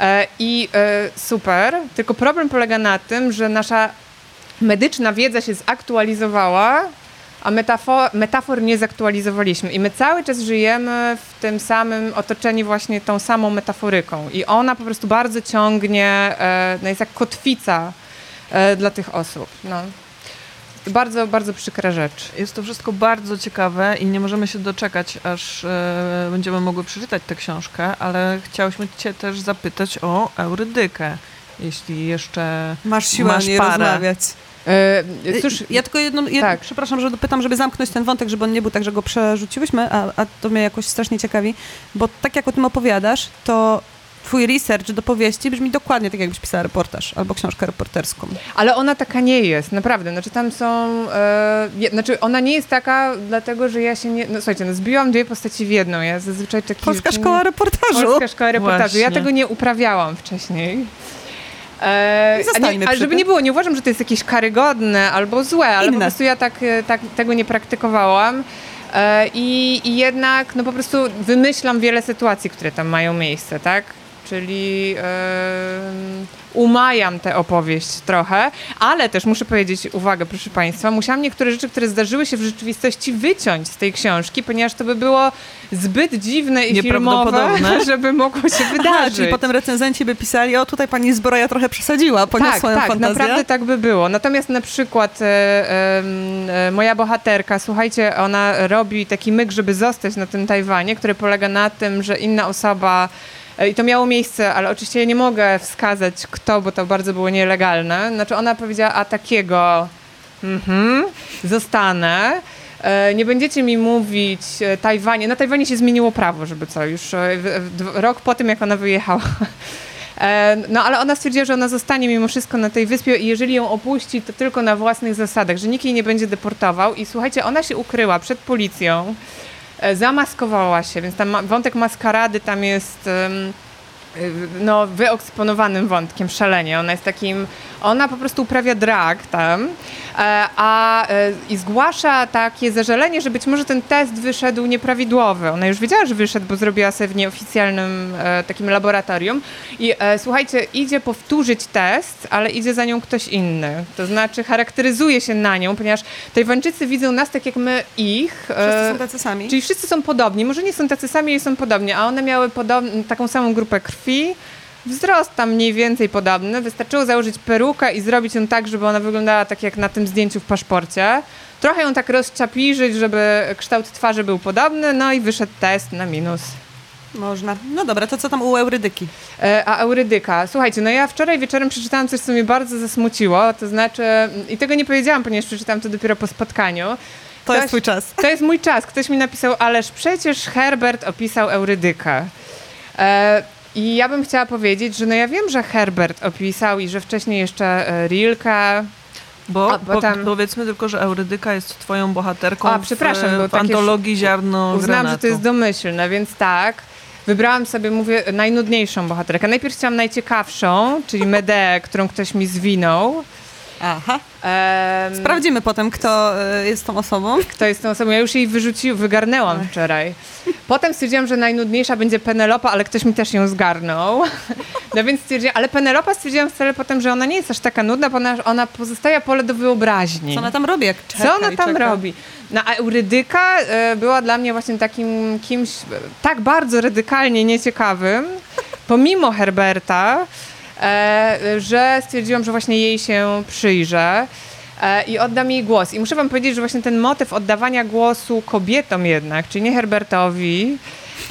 e, i super, tylko problem polega na tym, że nasza medyczna wiedza się zaktualizowała, a metafor, metafor nie zaktualizowaliśmy. I my cały czas żyjemy w tym samym otoczeniu właśnie tą samą metaforyką. I ona po prostu bardzo ciągnie, e, no jest jak kotwica e, dla tych osób. No. Bardzo, bardzo przykra rzecz. Jest to wszystko bardzo ciekawe i nie możemy się doczekać, aż e, będziemy mogły przeczytać tę książkę, ale chciałyśmy Cię też zapytać o Eurydykę, jeśli jeszcze Masz siłę Masz o niej parę. rozmawiać. E, cóż, Ja tylko jedną, jed, Tak. przepraszam, że dopytam, żeby zamknąć ten wątek, żeby on nie był tak, że go przerzuciłyśmy, a, a to mnie jakoś strasznie ciekawi, bo tak jak o tym opowiadasz, to twój research do powieści brzmi dokładnie tak, jakbyś pisała reportaż albo książkę reporterską. Ale ona taka nie jest, naprawdę. Znaczy tam są... E, je, znaczy ona nie jest taka, dlatego że ja się nie... No słuchajcie, no zbiłam dwie postaci w jedną. Ja zazwyczaj taki... Polska Szkoła Reportażu. Polska Szkoła Reportażu. Ja Właśnie. tego nie uprawiałam wcześniej. E, a Zostańmy nie, ale żeby nie było, nie uważam, że to jest jakieś karygodne albo złe, ale po Inne. prostu ja tak, e, tak tego nie praktykowałam. E, i, I jednak no po prostu wymyślam wiele sytuacji, które tam mają miejsce, tak? Czyli umajam tę opowieść trochę, ale też muszę powiedzieć, uwaga proszę Państwa, musiałam niektóre rzeczy, które zdarzyły się w rzeczywistości wyciąć z tej książki, ponieważ to by było zbyt dziwne i filmowe, <laughs> żeby mogło się wydarzyć. czyli potem recenzenci by pisali, o tutaj pani Zbroja trochę przesadziła, poniosła tak, tak, fantazję. naprawdę tak by było. Natomiast na przykład e, e, moja bohaterka, słuchajcie, ona robi taki myk, żeby zostać na tym Tajwanie, który polega na tym, że inna osoba i to miało miejsce, ale oczywiście nie mogę wskazać kto, bo to bardzo było nielegalne. Znaczy ona powiedziała, a takiego mhm, zostanę. E, Nie będziecie mi mówić e, Tajwanie. Na Tajwanie się zmieniło prawo, żeby co, już e, rok po tym, jak ona wyjechała. <laughs> E, No ale ona stwierdziła, że ona zostanie mimo wszystko na tej wyspie i jeżeli ją opuści, to tylko na własnych zasadach, że nikt jej nie będzie deportował. I słuchajcie, ona się ukryła przed policją, e, zamaskowała się, więc tam wątek maskarady tam jest y, no, wyeksponowanym wątkiem szalenie. Ona jest takim, ona po prostu uprawia drag tam, e, a e, i zgłasza takie zażalenie, że być może ten test wyszedł nieprawidłowy. Ona już wiedziała, że wyszedł, bo zrobiła sobie w nieoficjalnym e, takim laboratorium. I e, słuchajcie, idzie powtórzyć test, ale idzie za nią ktoś inny. To znaczy charakteryzuje się na nią, ponieważ Tajwańczycy widzą nas tak jak my ich. Wszyscy e, są tacy sami. Czyli wszyscy są podobni, może nie są tacy sami, ale są podobni, a one miały podobn- taką samą grupę krwi, wzrost tam mniej więcej podobny. Wystarczyło założyć perukę i zrobić ją tak, żeby ona wyglądała tak jak na tym zdjęciu w paszporcie. Trochę ją tak rozczapliżyć, żeby kształt twarzy był podobny, no i wyszedł test na minus. Można. No dobra, to co tam u Eurydyki? E, A Eurydyka. Słuchajcie, no ja wczoraj wieczorem przeczytałam coś, co mnie bardzo zasmuciło, to znaczy, i tego nie powiedziałam, ponieważ przeczytałam to dopiero po spotkaniu. To Ktoś- jest twój czas. To jest mój czas. Ktoś mi napisał, ależ przecież Herbert opisał Eurydykę. E, I ja bym chciała powiedzieć, że no ja wiem, że Herbert opisał i że wcześniej jeszcze e, Rilke. Bo, bo tam- powiedzmy tylko, że Eurydyka jest twoją bohaterką A, przepraszam, w, bo w antologii Ziarno Uznałam, że granatu. to jest domyślne, więc tak. Wybrałam sobie, mówię, najnudniejszą bohaterkę. Najpierw chciałam najciekawszą, czyli Medeę, którą ktoś mi zwinął. Aha. Sprawdzimy potem, kto y, jest tą osobą. Kto jest tą osobą? Ja już jej wyrzuciłam, wygarnęłam wczoraj. Potem stwierdziłam, że najnudniejsza będzie Penelopa, ale ktoś mi też ją zgarnął. <laughs> No więc stwierdziłam, ale Penelopa stwierdziłam wcale potem, że ona nie jest aż taka nudna, ponieważ ona pozostawia pole do wyobraźni. Co ona tam robi? Jak czeka Co ona tam czeka? robi? No a Eurydyka e, była dla mnie właśnie takim kimś e, tak bardzo radykalnie nieciekawym, pomimo Herberta, e, że stwierdziłam, że właśnie jej się przyjrzę. e, I oddam jej głos. I muszę wam powiedzieć, że właśnie ten motyw oddawania głosu kobietom jednak, czyli nie Herbertowi,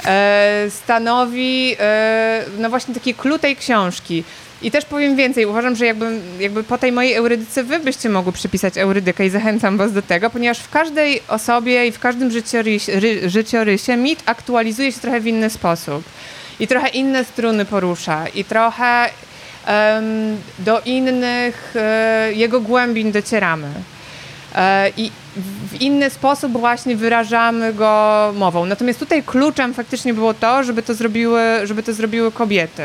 e, stanowi e, no właśnie takie clue tej książki. I też powiem więcej, uważam, że jakby, jakby po tej mojej eurydyce wy byście mogły przypisać eurydykę i zachęcam was do tego, ponieważ w każdej osobie i w każdym życiorysie, ry, życiorysie mit aktualizuje się trochę w inny sposób. I trochę inne struny porusza. I trochę do innych e, jego głębin docieramy. E, I w inny sposób właśnie wyrażamy go mową. Natomiast tutaj kluczem faktycznie było to, żeby to zrobiły, żeby to zrobiły kobiety.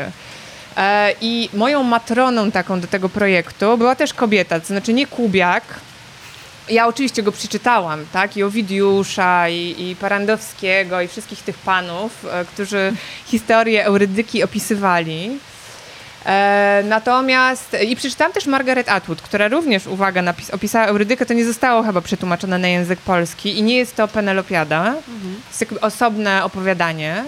E, I moją matroną taką do tego projektu była też kobieta, to znaczy nie Kubiak. Ja oczywiście go przeczytałam, tak? I Owidiusza, i, i Parandowskiego, i wszystkich tych panów, którzy historię Eurydyki opisywali. E, natomiast i przeczytałam też Margaret Atwood, która również, uwaga, napis, opisała Eurydykę, to nie zostało chyba przetłumaczone na język polski i nie jest to Penelopiada, mhm. jest jakby osobne opowiadanie.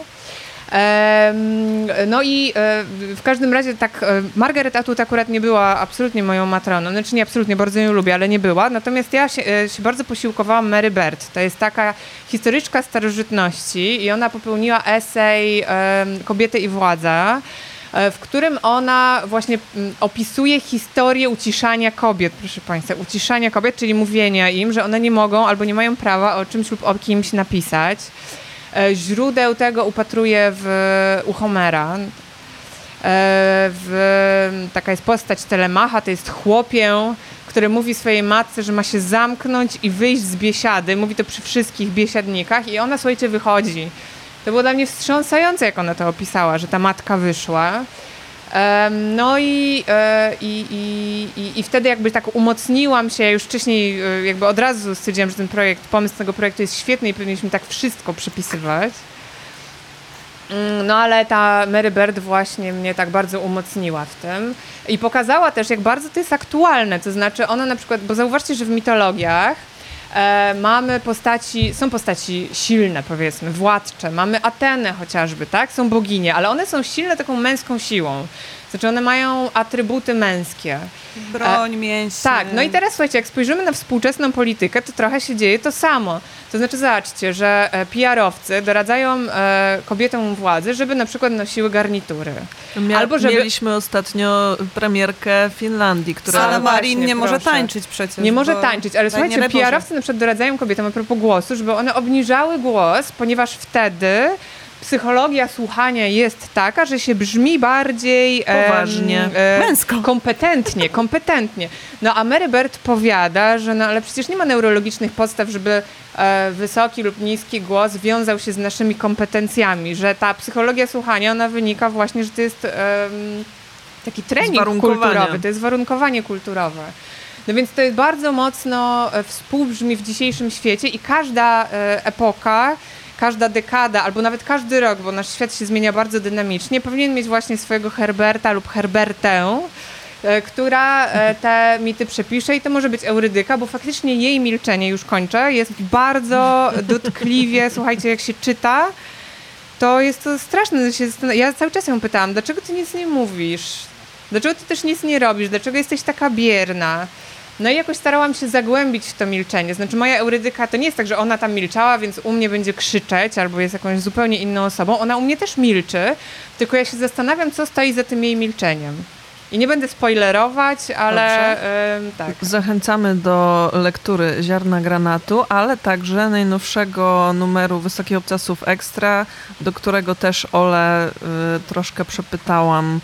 No i e, w każdym razie tak, e, Margaret Atwood akurat nie była absolutnie moją matroną, znaczy nie absolutnie, bardzo ją lubię, ale nie była, natomiast ja się, się bardzo posiłkowałam Mary Bird, to jest taka historyczka starożytności i ona popełniła esej Kobiety i władza, w którym ona właśnie opisuje historię uciszania kobiet, proszę Państwa, uciszania kobiet, czyli mówienia im, że one nie mogą albo nie mają prawa o czymś lub o kimś napisać. E, źródeł tego upatruję w, u Homera. E, w, taka jest postać Telemacha, to jest chłopię, który mówi swojej matce, że ma się zamknąć i wyjść z biesiady. Mówi to przy wszystkich biesiadnikach i ona, słuchajcie, wychodzi. To było dla mnie wstrząsające, jak ona to opisała, że ta matka wyszła. No i, e, i, i, i, wtedy jakby tak umocniłam się, już wcześniej e, jakby od razu stwierdziłam, że ten projekt, pomysł tego projektu jest świetny i powinniśmy tak wszystko przypisywać. Mm, no ale ta Mary Bird właśnie mnie tak bardzo umocniła w tym i pokazała też, jak bardzo to jest aktualne, to znaczy ona na przykład, bo zauważcie, że w mitologiach e, mamy postaci, są postaci silne powiedzmy, władcze, mamy Atenę chociażby, tak? Są boginie, ale one są silne taką męską siłą. Znaczy one mają atrybuty męskie. Broń, mięśnie. Tak, no i teraz słuchajcie, jak spojrzymy na współczesną politykę, to trochę się dzieje to samo. To znaczy zobaczcie, że e, PR-owcy doradzają e, kobietom władzy, żeby na przykład nosiły garnitury. Mia Albo żeby... Mieliśmy ostatnio premierkę Finlandii, która... Ale Marin nie proszę. może tańczyć przecież. Nie może tańczyć, ale słuchajcie, PR-owcy na przykład doradzają kobietom a propos głosu, żeby one obniżały głos, ponieważ wtedy psychologia słuchania jest taka, że się brzmi bardziej poważnie, e, męsko, kompetentnie, kompetentnie. No a Mary Bird powiada, że no ale przecież nie ma neurologicznych podstaw, żeby e, wysoki lub niski głos wiązał się z naszymi kompetencjami, że ta psychologia słuchania, ona wynika właśnie, że to jest e, taki trening kulturowy, to jest warunkowanie kulturowe. No więc to jest bardzo mocno e, współbrzmi w dzisiejszym świecie i każda e, epoka każda dekada, albo nawet każdy rok, bo nasz świat się zmienia bardzo dynamicznie, powinien mieć właśnie swojego Herberta lub Herbertę, e, która e, te mity przepisze i to może być Eurydyka, bo faktycznie jej milczenie, już kończę, jest bardzo dotkliwie, <laughs> słuchajcie, jak się czyta, to jest to straszne. Ja cały czas ją pytałam, dlaczego ty nic nie mówisz? Dlaczego ty też nic nie robisz? Dlaczego jesteś taka bierna? No i jakoś starałam się zagłębić w to milczenie. Znaczy moja Eurydyka to nie jest tak, że ona tam milczała, więc u mnie będzie krzyczeć albo jest jakąś zupełnie inną osobą. Ona u mnie też milczy, tylko ja się zastanawiam, co stoi za tym jej milczeniem. I nie będę spoilerować, ale tak. Zachęcamy do lektury Ziarna Granatu, ale także najnowszego numeru Wysokich Obcasów Ekstra, do którego też Ole y, troszkę przepytałam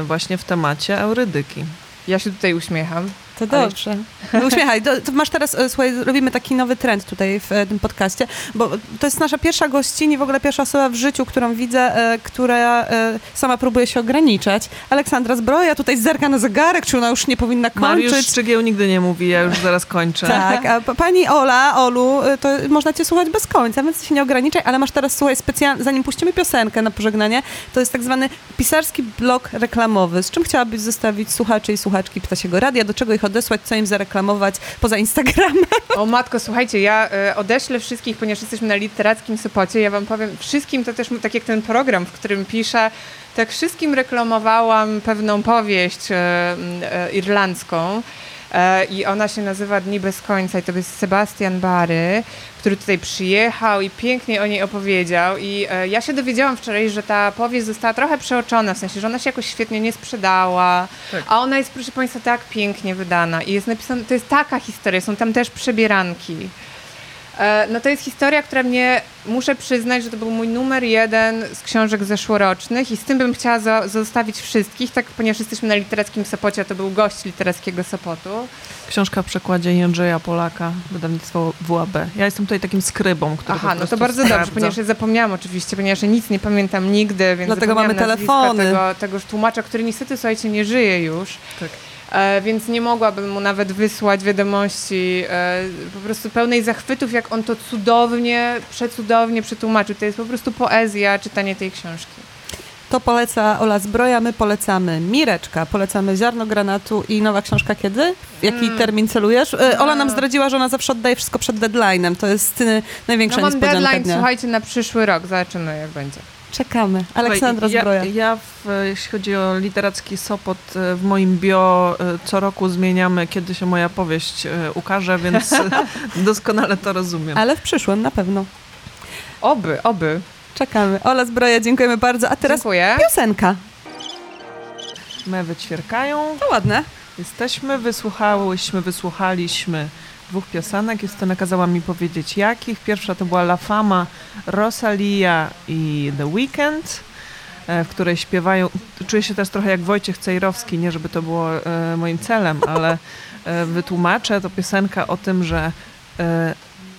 y, właśnie w temacie Eurydyki. Ja się tutaj uśmiecham. To dobrze. <laughs> No uśmiechaj. To, to, masz teraz, e, słuchaj, robimy taki nowy trend tutaj w e, tym podcaście, bo to jest nasza pierwsza gościni, w ogóle pierwsza osoba w życiu, którą widzę, e, która e, sama próbuje się ograniczać. Aleksandra Zbroja tutaj zerka na zegarek, czy ona już nie powinna kończyć. Mariusz Szczygieł nigdy nie mówi, ja już zaraz kończę. Tak, a pani Ola, Olu, e, to można cię słuchać bez końca, więc się nie ograniczaj, ale masz teraz, słuchaj, specjalnie, zanim puścimy piosenkę na pożegnanie, to jest tak zwany pisarski blok reklamowy. Z czym chciałabyś zostawić słuchaczy i słuchaczki Ptasiego Radia? Do czego ich odesłać, co im zareklamować poza Instagramem. <laughs> O matko, słuchajcie, ja y, odeślę wszystkich, ponieważ jesteśmy na literackim Sopocie, ja wam powiem, wszystkim to też tak jak ten program, w którym piszę, tak wszystkim reklamowałam pewną powieść y, y, irlandzką, E, i ona się nazywa Dni bez końca i to jest Sebastian Bary, który tutaj przyjechał i pięknie o niej opowiedział i e, ja się dowiedziałam wczoraj, że ta powieść została trochę przeoczona, w sensie, że ona się jakoś świetnie nie sprzedała, tak. a ona jest, proszę Państwa, tak pięknie wydana i jest napisana, to jest taka historia, są tam też przebieranki. E, no to jest historia, która mnie, muszę przyznać, że to był mój numer jeden z książek zeszłorocznych i z tym bym chciała za, zostawić wszystkich, tak ponieważ jesteśmy na literackim Sopocie, to był gość literackiego Sopotu. Książka w przekładzie Jędrzeja Polaka, wydawnictwo WAB. Ja jestem tutaj takim skrybą, który Aha, no to bardzo sprawdza. dobrze, ponieważ ja zapomniałam oczywiście, ponieważ ja nic nie pamiętam nigdy, więc Dlatego mamy telefony. Tego, tegoż tłumacza, który niestety, słuchajcie, nie żyje już. Tak. E, więc nie mogłabym mu nawet wysłać wiadomości e, po prostu pełnej zachwytów, jak on to cudownie, przecudownie przetłumaczył. To jest po prostu poezja, czytanie tej książki. To poleca Ola Zbroja, my polecamy Mireczka, polecamy Ziarno Granatu i nowa książka kiedy? Jaki Mm. termin celujesz? E, Ola nam zdradziła, że ona zawsze oddaje wszystko przed deadline'em. To jest e, największa No mam niespodzianka deadline, dnia. słuchajcie, na przyszły rok, zobaczymy jak będzie. Czekamy. Aleksandra Zbroja. Ja, ja w, jeśli chodzi o literacki Sopot, e, w moim bio e, co roku zmieniamy, kiedy się moja powieść e, ukaże, więc <laughs> doskonale to rozumiem. Ale w przyszłym na pewno. Oby, oby. Czekamy. Ola Zbroja, dziękujemy bardzo. A teraz Dziękuję. piosenka. Mewy ćwierkają. To ładne. Jesteśmy, wysłuchałyśmy, wysłuchaliśmy dwóch piosenek. Justyna kazała mi powiedzieć jakich. Pierwsza to była La Fama, Rosalia i The Weeknd, e, w której śpiewają... Czuję się też trochę jak Wojciech Cejrowski, nie żeby to było e, moim celem, ale e, wytłumaczę. To piosenka o tym, że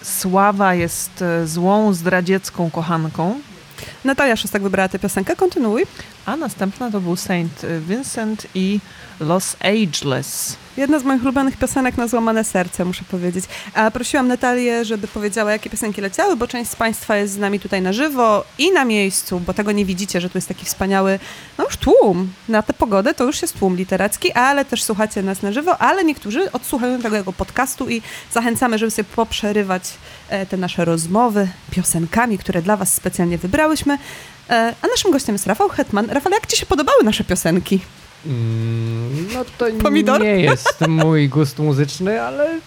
Sława jest złą, zdradziecką kochanką, Natalia Szostak wybrała tę piosenkę. Kontynuuj. a następna to był Saint Vincent i Los Ageless. Jedna z moich ulubionych piosenek na złamane serce, muszę powiedzieć. A prosiłam Natalię, żeby powiedziała, jakie piosenki leciały, bo część z Państwa jest z nami tutaj na żywo i na miejscu, bo tego nie widzicie, że tu jest taki wspaniały, no już tłum. Na tę pogodę to już jest tłum literacki, ale też słuchacie nas na żywo, ale niektórzy odsłuchają tego jako podcastu i zachęcamy, żeby sobie poprzerywać e, te nasze rozmowy piosenkami, które dla Was specjalnie wybrałyśmy. E, a naszym gościem jest Rafał Hetman. Rafał, jak Ci się podobały nasze piosenki? Mm, no to Pomidor? nie jest mój gust muzyczny, ale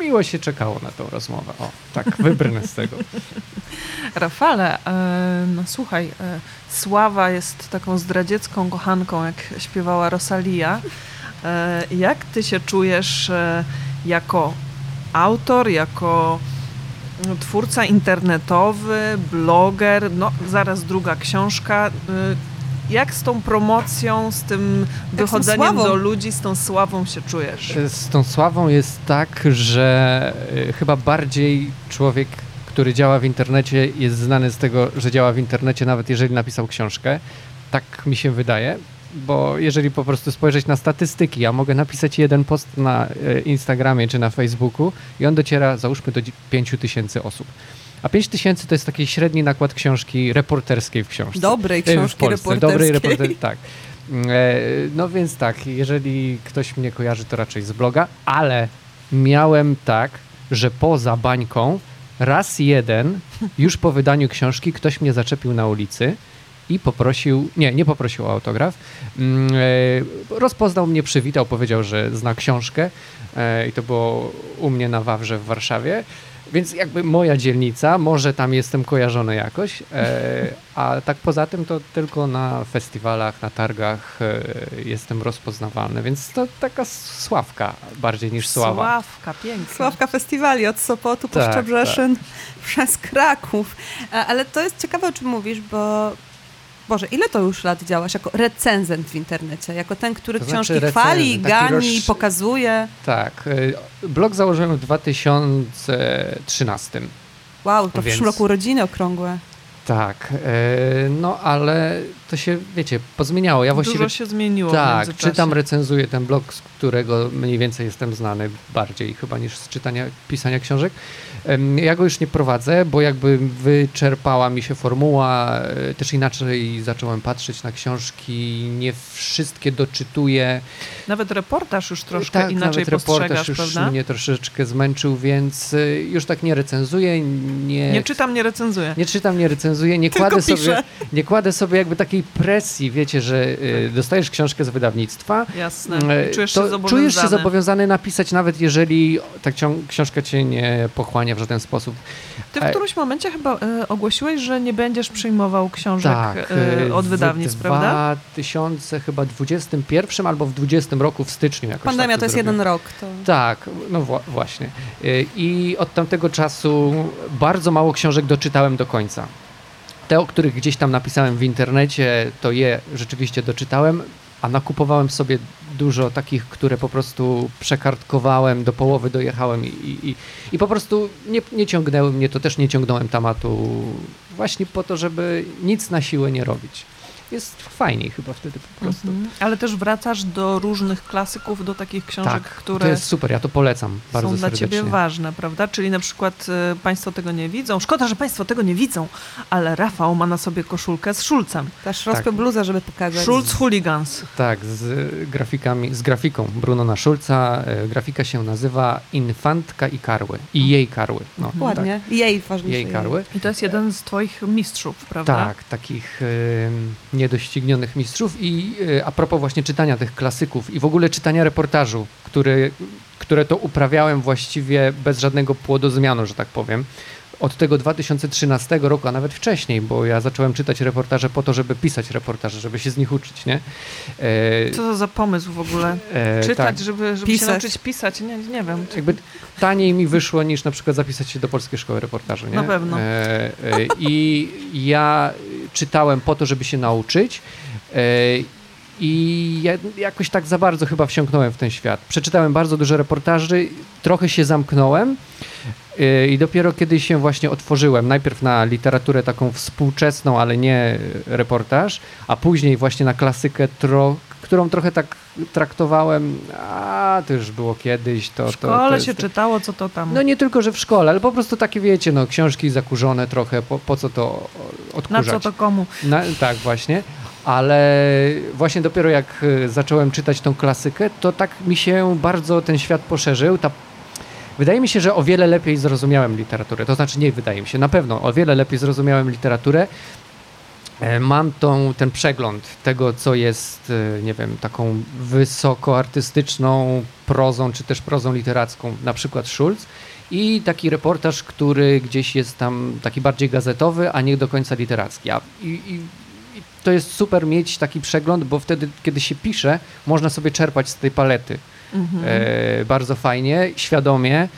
miło się czekało na tą rozmowę. O, tak, wybrnę z tego. Rafale, e, no słuchaj, e, Sława jest taką zdradziecką kochanką, jak śpiewała Rosalia. Jak ty się czujesz jako autor, jako twórca internetowy, bloger, no zaraz druga książka. E, jak z tą promocją, z tym wychodzeniem do ludzi, z tą sławą się czujesz? Z tą sławą jest tak, że y, chyba bardziej człowiek, który działa w internecie, jest znany z tego, że działa w internecie, nawet jeżeli napisał książkę. Tak mi się wydaje, bo jeżeli po prostu spojrzeć na statystyki, ja mogę napisać jeden post na y, Instagramie czy na Facebooku i on dociera, załóżmy, do 5 tysięcy osób. A 5 tysięcy to jest taki średni nakład książki reporterskiej w książce. Dobrej E, w książki Polsce, reporterskiej. Dobrej reporter, tak. E, No więc tak, jeżeli ktoś mnie kojarzy, to raczej z bloga, ale miałem tak, że poza bańką raz jeden, już po wydaniu książki, ktoś mnie zaczepił na ulicy i poprosił, nie, nie poprosił o autograf, mm, e, rozpoznał mnie, przywitał, powiedział, że zna książkę e, i to było u mnie na Wawrze w Warszawie. Więc jakby moja dzielnica, może tam jestem kojarzony jakoś, e, a tak poza tym to tylko na festiwalach, na targach jestem rozpoznawalny, więc to taka sławka bardziej niż sława. Sławka, piękna. Sławka festiwali od Sopotu po Tak, Szczebrzeszyn <laughs> przez Kraków. Ale to jest ciekawe, o czym mówisz, bo Boże, ile to już lat działasz jako recenzent w internecie? Jako ten, który To znaczy książki chwali, recenzent, taki gani, roz- pokazuje. Tak, e, blog założyłem w 2013. Wow, to w Więc- przyszłym roku urodziny okrągłe. Tak, e, no ale to się, wiecie, pozmieniało. Ja właściwie Dużo się zmieniło Tak, czytam, recenzuję ten blog, z którego mniej więcej jestem znany bardziej chyba niż z czytania, pisania książek. Ja go już nie prowadzę, bo jakby wyczerpała mi się formuła, e, też inaczej zacząłem patrzeć na książki, nie wszystkie doczytuję. Nawet reportaż już troszkę tak, inaczej nawet reportaż już prawda? mnie troszeczkę zmęczył, więc e, już tak nie recenzuję, nie, Nie czytam, nie recenzuję. nie czytam, nie recenzuję, nie Tylko kładę, sobie, piszę. nie kładę sobie jakby takiej takiej presji, wiecie, że y, dostajesz książkę z wydawnictwa, Jasne. e, Czujesz to się zobowiązany. czujesz się zobowiązany napisać, nawet jeżeli ta ksią- książka cię nie pochłania w żaden sposób. Ty w E, którymś momencie chyba e, ogłosiłeś, że nie będziesz przyjmował książek Tak, e, od w wydawnictw, prawda? 2000 chyba 21 albo w 20 roku w styczniu jakoś Pandemia tak to jest zrobiłem. jeden rok. To... Tak, no wła- właśnie. Y, I od tamtego czasu bardzo mało książek doczytałem do końca. Te, o których gdzieś tam napisałem w internecie, to je rzeczywiście doczytałem, a nakupowałem sobie dużo takich, które po prostu przekartkowałem, do połowy dojechałem i, i, i po prostu nie, nie ciągnęły mnie, to też nie ciągnąłem tematu właśnie po to, żeby nic na siłę nie robić. Jest fajniej chyba wtedy po prostu. Mhm. Ale też wracasz do różnych klasyków, do takich książek, Tak, które to jest super, ja to polecam bardzo są dla serdecznie. ciebie ważne, prawda? Czyli na przykład e, Państwo tego nie widzą. Szkoda, że Państwo tego nie widzą, ale Rafał ma na sobie koszulkę z Szulcem. Też Tak. bluzę, żeby pokazać. Schulz Hooligans. Tak, z grafikami, z grafiką Brunona Schulza. E, Grafika się nazywa Infantka i Karły. I jej Karły. No, Ładnie. Jej Tak, ważniejsze. jej Karły. I to jest jeden z twoich mistrzów, prawda? Tak, takich e, niedoścignionych mistrzów. I e, a propos właśnie czytania tych klasyków i w ogóle czytania reportażu, który, które to uprawiałem właściwie bez żadnego płodozmianu, że tak powiem. Od tego 2013 roku, a nawet wcześniej, bo ja zacząłem czytać reportaże po to, żeby pisać reportaże, żeby się z nich uczyć, nie? E, Co to za pomysł w ogóle? e, Czytać, tak. żeby, żeby się nauczyć pisać? Nie, nie wiem. jakby taniej mi wyszło niż na przykład zapisać się do Polskiej Szkoły Reportażu, nie? Na pewno. E, e, I ja czytałem po to, żeby się nauczyć e, i ja jakoś tak za bardzo chyba wsiąknąłem w ten świat. Przeczytałem bardzo dużo reportaży, trochę się zamknąłem e, i dopiero kiedy się właśnie otworzyłem, najpierw na literaturę taką współczesną, ale nie reportaż, a później właśnie na klasykę, tro, którą trochę tak traktowałem, a to już było kiedyś. To, W szkole to, to jest- się czytało, co to tam. no nie tylko, że w szkole, ale po prostu takie wiecie, no książki zakurzone trochę, po, po co to Na odkurzać? co to komu? Na, tak, właśnie. Ale właśnie dopiero jak y, zacząłem czytać tą klasykę, to tak mi się bardzo ten świat poszerzył. Ta... Wydaje mi się, że o wiele lepiej zrozumiałem literaturę. To znaczy, nie wydaje mi się, na pewno o wiele lepiej zrozumiałem literaturę. E, Mam tą, ten przegląd tego, co jest, e, nie wiem, taką wysoko artystyczną prozą, czy też prozą literacką, na przykład Schulz, i taki reportaż, który gdzieś jest tam taki bardziej gazetowy, a nie do końca literacki. A, i, i, I to jest super mieć taki przegląd, bo wtedy, kiedy się pisze, można sobie czerpać z tej palety Mhm. e, bardzo fajnie, świadomie.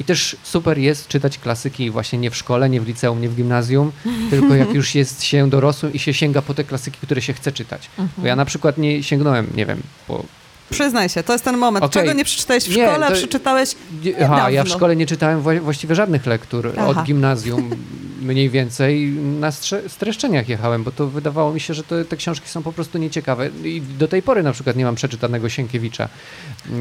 I też super jest czytać klasyki właśnie nie w szkole, nie w liceum, nie w gimnazjum, <laughs> tylko jak już jest się dorosłym i się sięga po te klasyki, które się chce czytać. Bo ja na przykład nie sięgnąłem, nie wiem, po... Przyznaj się, to jest ten moment. Okej. Czego nie przeczytałeś w Nie, szkole, a to- przeczytałeś nie- Aha, ja w szkole nie czytałem wła- właściwie żadnych lektur Aha. od gimnazjum mniej więcej. Na streszczeniach jechałem, bo to wydawało mi się, że to, te książki są po prostu nieciekawe. I do tej pory na przykład nie mam przeczytanego Sienkiewicza.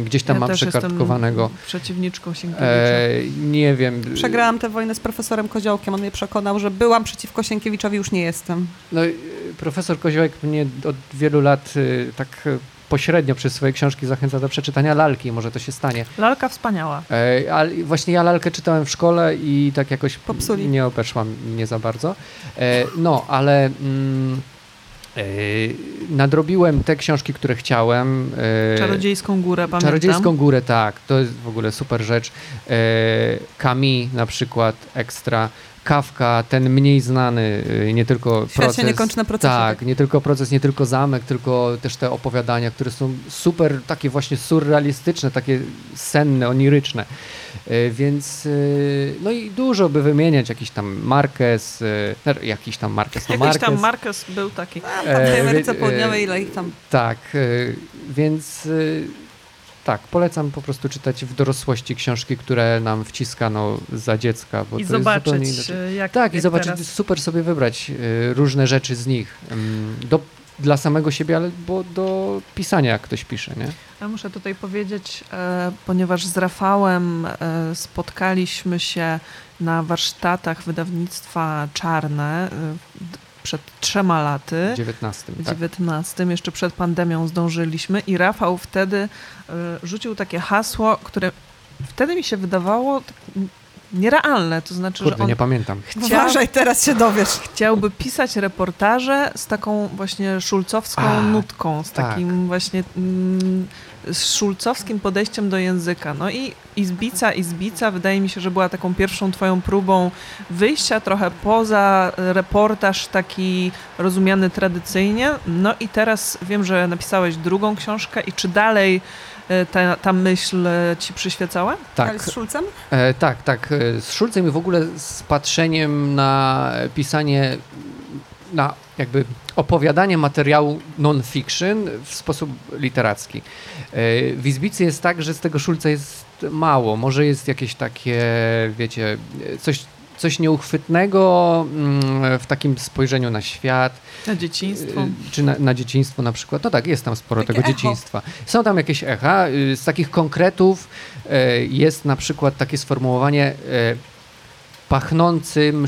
Gdzieś tam ja mam przekartkowanego. Przeciwniczką Sienkiewicza. E, nie wiem. Przegrałam tę wojnę z profesorem Koziołkiem. On mnie przekonał, że byłam przeciwko Sienkiewiczowi, już nie jestem. No, y, profesor Koziołek mnie od wielu lat y, tak pośrednio przez swoje książki zachęca do przeczytania lalki, może to się stanie. Lalka wspaniała. E, ale właśnie ja lalkę czytałem w szkole i tak jakoś Popsuli. nie obeszła mnie za bardzo. E, no, ale mm, e, nadrobiłem te książki, które chciałem. E, Czarodziejską górę, pamiętam. Czarodziejską górę, tak. To jest w ogóle super rzecz. E, Kami na przykład, ekstra. Kawka, ten mniej znany, y, nie tylko Świat się proces. na procesie, Tak, tak. nie tylko proces, nie tylko zamek, tylko też te opowiadania, które są super, takie właśnie surrealistyczne, takie senne, oniryczne. Y, Więc y, no i dużo by wymieniać, jakiś tam Marquez, no, jakiś tam Marquez, no <laughs> Jakiś tam Marquez. Marquez był taki. Tam w E, tej Ameryce wie- Południowej, ile ich tam... Tak, więc tak, polecam po prostu czytać w dorosłości książki, które nam wciskano za dziecka, bo I to jest zupełnie zobaczyć, e, jak Tak, i jak zobaczyć, teraz. super sobie wybrać y, różne rzeczy z nich. Do, dla samego siebie, ale bo do pisania, jak ktoś pisze, nie? Ja muszę tutaj powiedzieć, e, ponieważ z Rafałem e, spotkaliśmy się na warsztatach wydawnictwa Czarne e, przed trzema laty. W 19. W Tak. 19, jeszcze przed pandemią zdążyliśmy i Rafał wtedy e, rzucił takie hasło, które wtedy mi się wydawało nierealne. To znaczy, Kurde, że on nie pamiętam. chciał, Uważaj, teraz się dowiesz. chciałby pisać reportaże z taką właśnie szulcowską A, nutką, z tak. takim właśnie mm, z szulcowskim podejściem do języka. No i Izbica, Izbica wydaje mi się, że była taką pierwszą twoją próbą wyjścia trochę poza reportaż taki rozumiany tradycyjnie. No i teraz wiem, że napisałeś drugą książkę i czy dalej e, ta, ta myśl e, ci przyświecała? Ale Tak, z Szulcem? e, tak, tak. e, Z Szulcem i w ogóle z patrzeniem na pisanie, na jakby opowiadanie materiału non-fiction w sposób literacki. E, W Izbicy jest tak, że z tego Szulca jest mało. Może jest jakieś takie, wiecie, coś, coś nieuchwytnego mm, w takim spojrzeniu na świat. Na dzieciństwo. Y, Czy na, na dzieciństwo na przykład? No tak, jest tam sporo Takie tego echo. dzieciństwa. Są tam jakieś echa. Y, Z takich konkretów y, jest na przykład takie sformułowanie pachnącym,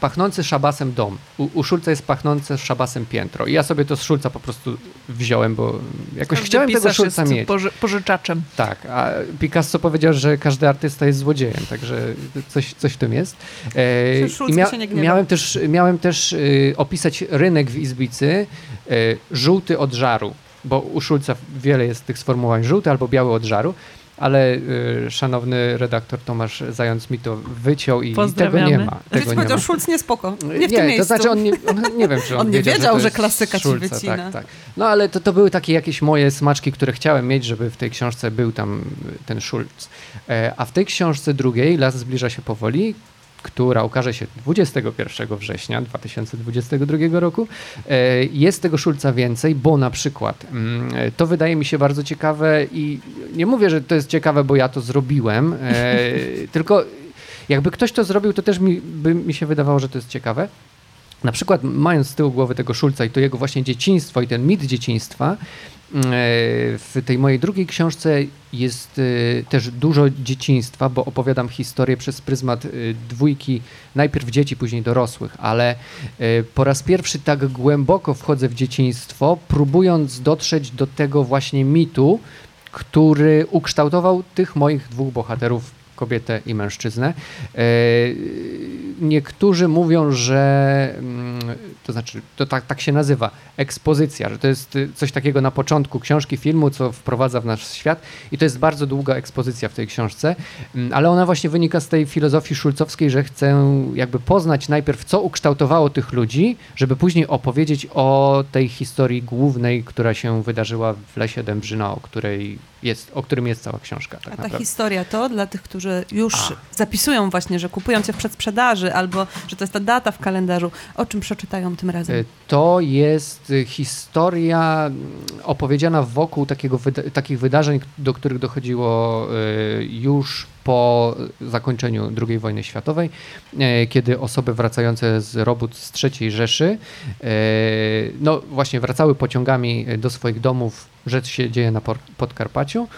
pachnący szabasem dom. U, u Szulca jest pachnące szabasem piętro. I ja sobie to z Szulca po prostu wziąłem, bo jakoś Każdy chciałem tego Szulca mieć. Poży, pożyczaczem. Tak, a Picasso powiedział, że każdy artysta jest złodziejem, także coś, coś w tym jest. E, Schulz by się nie gniewał? miałem też, miałem też y, opisać rynek w Izbicy, y, żółty od żaru, bo u Szulca wiele jest tych sformułowań, żółty albo biały od żaru, ale y, szanowny redaktor Tomasz Zając mi to wyciął i tego Pozdrawiamy. nie ma. Żeś Tego nie powiedział, ma. Szulc nie spoko. Nie w tym to miejscu. znaczy on nie, on, nie wiem, czy <laughs> on, On nie wiedział, to że jest klasyka ci Schulza, wycina. Tak, tak. No ale to, to były takie jakieś moje smaczki, które chciałem mieć, żeby w tej książce był tam ten Schulz. E, a w tej książce drugiej, Las zbliża się powoli, która ukaże się 21 września 2022 roku. E, Jest tego Szulca więcej, bo na przykład mm, to wydaje mi się bardzo ciekawe i nie mówię, że to jest ciekawe, bo ja to zrobiłem, e, <laughs> tylko jakby ktoś to zrobił, to też mi, by mi się wydawało, że to jest ciekawe. Na przykład mając z tyłu głowy tego Szulca i to jego właśnie dzieciństwo i ten mit dzieciństwa, e, w tej mojej drugiej książce jest e, też dużo dzieciństwa, bo opowiadam historię przez pryzmat e, dwójki, najpierw dzieci, później dorosłych, ale po raz pierwszy tak głęboko wchodzę w dzieciństwo, próbując dotrzeć do tego właśnie mitu, który ukształtował tych moich dwóch bohaterów, kobietę i mężczyznę. E, Niektórzy mówią, że mm, to znaczy, to tak, tak się nazywa, ekspozycja, że to jest coś takiego na początku książki, filmu, co wprowadza w nasz świat i to jest bardzo długa ekspozycja w tej książce, Mm, ale ona właśnie wynika z tej filozofii szulcowskiej, że chcę jakby poznać najpierw, co ukształtowało tych ludzi, żeby później opowiedzieć o tej historii głównej, która się wydarzyła w Lesie Dębrzyna, o, której jest, o którym jest cała książka. Tak A ta naprawdę. historia to dla tych, którzy już A. zapisują właśnie, że kupują cię w przedsprzedaży albo że to jest ta data w kalendarzu, o czym przeczytają tym razem? E, To jest y, historia mm, opowiedziana wokół takiego wyda- takich wydarzeń, do których dochodziło y, już po zakończeniu II wojny światowej, e, kiedy osoby wracające z robót z III Rzeszy, e, no właśnie wracały pociągami do swoich domów, rzecz się dzieje na Podkarpaciu,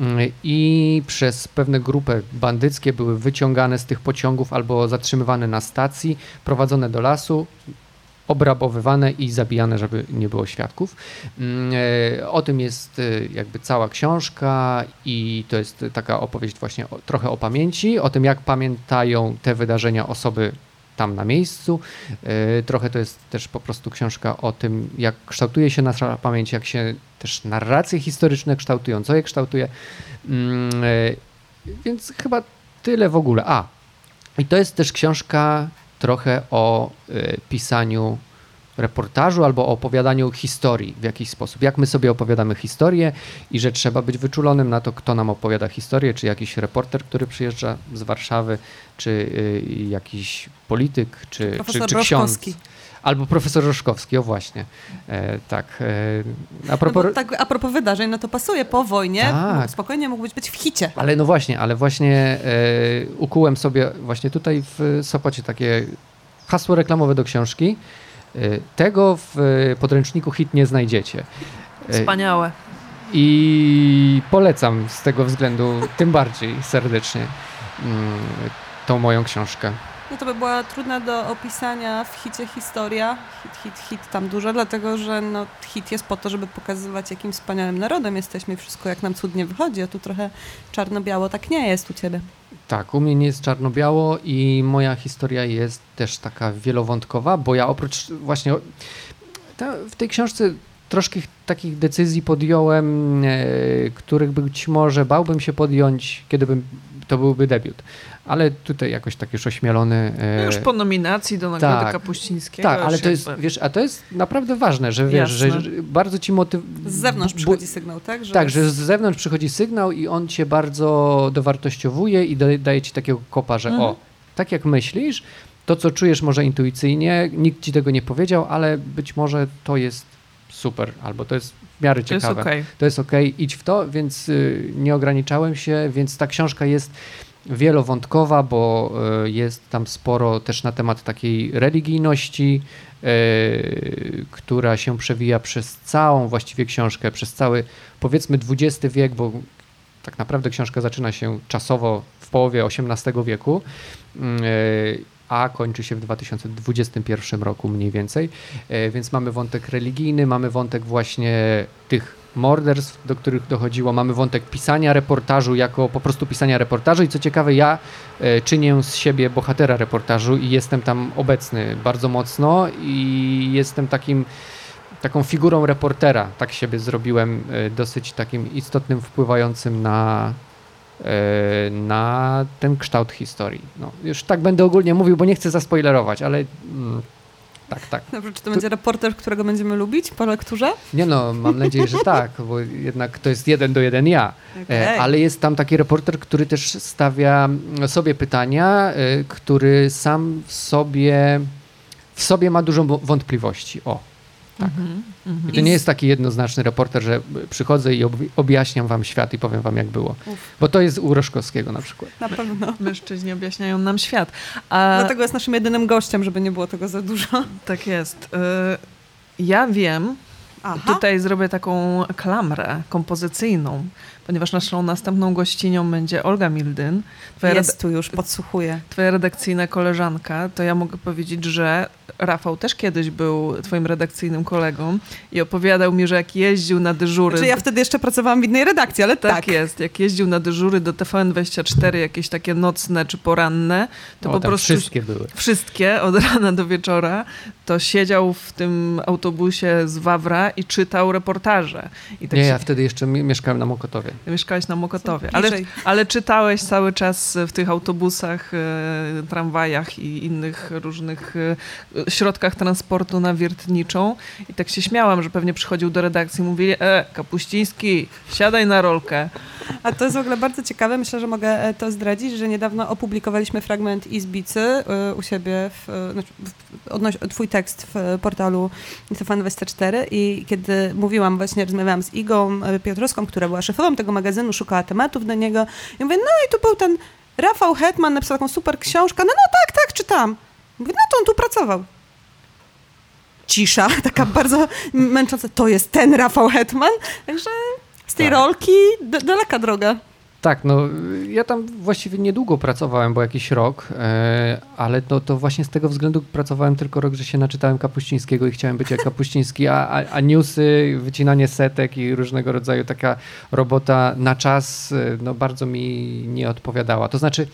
Mm, i przez pewne grupy bandyckie były wyciągane z tych pociągów albo zatrzymywane na stacji, prowadzone do lasu, obrabowywane i zabijane, żeby nie było świadków. Mm, e, O tym jest e, jakby cała książka i to jest taka opowieść właśnie o, trochę o pamięci, o tym jak pamiętają te wydarzenia osoby tam na miejscu. E, Trochę to jest też po prostu książka o tym, jak kształtuje się nasza pamięć, jak się też narracje historyczne kształtują, co je kształtuje. Mm, Więc chyba tyle w ogóle. A, i to jest też książka trochę o y, pisaniu reportażu albo o opowiadaniu historii w jakiś sposób. Jak my sobie opowiadamy historię i że trzeba być wyczulonym na to, kto nam opowiada historię, czy jakiś reporter, który przyjeżdża z Warszawy, czy y, jakiś polityk, czy, czy, czy ksiądz. Albo profesor Roszkowski, o właśnie. E, tak. E, a No propos... bo tak, a propos wydarzeń, no to pasuje po wojnie, Tak. spokojnie mógł być, być w hicie. Ale no właśnie, ale właśnie e, ukułem sobie właśnie tutaj w Sopocie takie hasło reklamowe do książki. E, tego w e, podręczniku hit nie znajdziecie. E, Wspaniałe. I polecam z tego względu tym bardziej serdecznie mm, tą moją książkę. No to by była trudna do opisania w hicie historia. Hit, hit, hit tam dużo, dlatego że no, hit jest po to, żeby pokazywać, jakim wspaniałym narodem jesteśmy i wszystko jak nam cudnie wychodzi, a tu trochę czarno-biało tak nie jest u ciebie. Tak, u mnie nie jest czarno-biało i moja historia jest też taka wielowątkowa, bo ja oprócz właśnie ta, w tej książce troszkę takich decyzji podjąłem, e, których być może bałbym się podjąć, kiedy bym, to byłby debiut. Ale tutaj jakoś tak już ośmielony. e, No już po nominacji do Nagrody tak. Kapuścińskiego. tak, ale to jest, jakby- wiesz, a to jest naprawdę ważne, że wiesz, że, że bardzo ci motyw... Z zewnątrz przychodzi sygnał, tak? tak, że z zewnątrz przychodzi sygnał i on cię bardzo dowartościowuje i daje, ci takiego kopa, że Mhm. o, tak jak myślisz, to co czujesz może intuicyjnie, nikt ci tego nie powiedział, ale być może to jest super, albo to jest w miarę To jest ciekawe. okej. To jest okej, idź w to, więc y, nie ograniczałem się, więc ta książka jest wielowątkowa, bo y, jest tam sporo też na temat takiej religijności, y, która się przewija przez całą właściwie książkę, przez cały powiedzmy XX wiek, bo tak naprawdę książka zaczyna się czasowo w połowie XVIII wieku, y, a kończy się w 2021 roku mniej więcej. E, Więc mamy wątek religijny, mamy wątek właśnie tych morderstw, do których dochodziło, mamy wątek pisania reportażu jako po prostu pisania reportażu. I co ciekawe ja e, czynię z siebie bohatera reportażu i jestem tam obecny bardzo mocno i jestem takim taką figurą reportera, tak siebie zrobiłem e, dosyć takim istotnym, wpływającym na e, na ten kształt historii. No, już tak będę ogólnie mówił, bo nie chcę zaspoilerować, ale mm, tak, tak. <laughs> Dobrze, czy to będzie reporter, którego będziemy lubić po lekturze? Nie no, mam nadzieję, że tak, <laughs> bo jednak to jest jeden do jeden ja. E, Okej. ale jest tam taki reporter, który też stawia sobie pytania, e, który sam w sobie, w sobie ma dużo wo- wątpliwości. O. Tak. Mhm, mhm. I to nie jest taki jednoznaczny reporter, że przychodzę i ob- objaśniam wam świat i powiem wam jak było. Uf. Bo to jest u Roszkowskiego na przykład. Na pewno. Mężczyźni objaśniają nam świat. A Dlatego jest naszym jedynym gościem, żeby nie było tego za dużo. tak jest. Y, Ja wiem, Aha. tutaj zrobię taką klamrę kompozycyjną, ponieważ naszą następną gościnią będzie Olga Mildyn, twoja, Jest tu już, podsłuchuję. twoja redakcyjna koleżanka, to ja mogę powiedzieć, że Rafał też kiedyś był twoim redakcyjnym kolegą i opowiadał mi, że jak jeździł na dyżury... Znaczy ja wtedy jeszcze pracowałam w innej redakcji, ale tak, tak. jest, jak jeździł na dyżury do TVN24, jakieś takie nocne czy poranne, to o, po prostu wszystkie były. wszystkie od rana do wieczora, to siedział w tym autobusie z Wawra i czytał reportaże. I tak Nie, się... ja wtedy jeszcze mi- mieszkałem na Mokotowie. Mieszkałeś na Mokotowie, ale, ale czytałeś cały czas w tych autobusach, e, tramwajach i innych różnych e, środkach transportu na Wiertniczą i tak się śmiałam, że pewnie przychodził do redakcji i mówili, e, Kapuściński, siadaj na rolkę. A to jest w ogóle bardzo ciekawe. Myślę, że mogę e, to zdradzić, że niedawno opublikowaliśmy fragment Izbicy u siebie, w, znaczy w, odnoś, twój tekst w portalu TVN24 i kiedy mówiłam, właśnie rozmawiałam z Igą Piotrowską, która była szefową tego magazynu, szukała tematów do niego i mówię, no i tu był ten Rafał Hetman, napisał taką super książkę, no no tak, tak, czytam. Mówię, no to on tu pracował. Cisza, <laughs> taka bardzo męcząca. To jest ten Rafał Hetman. Także z tej Tak. rolki daleka droga. Tak, no ja tam właściwie niedługo pracowałem, bo jakiś rok, e, ale no, to właśnie z tego względu pracowałem tylko rok, że się naczytałem Kapuścińskiego i chciałem być jak <laughs> Kapuściński, a, a, a newsy, wycinanie setek i różnego rodzaju taka robota na czas e, no, bardzo mi nie odpowiadała. To znaczy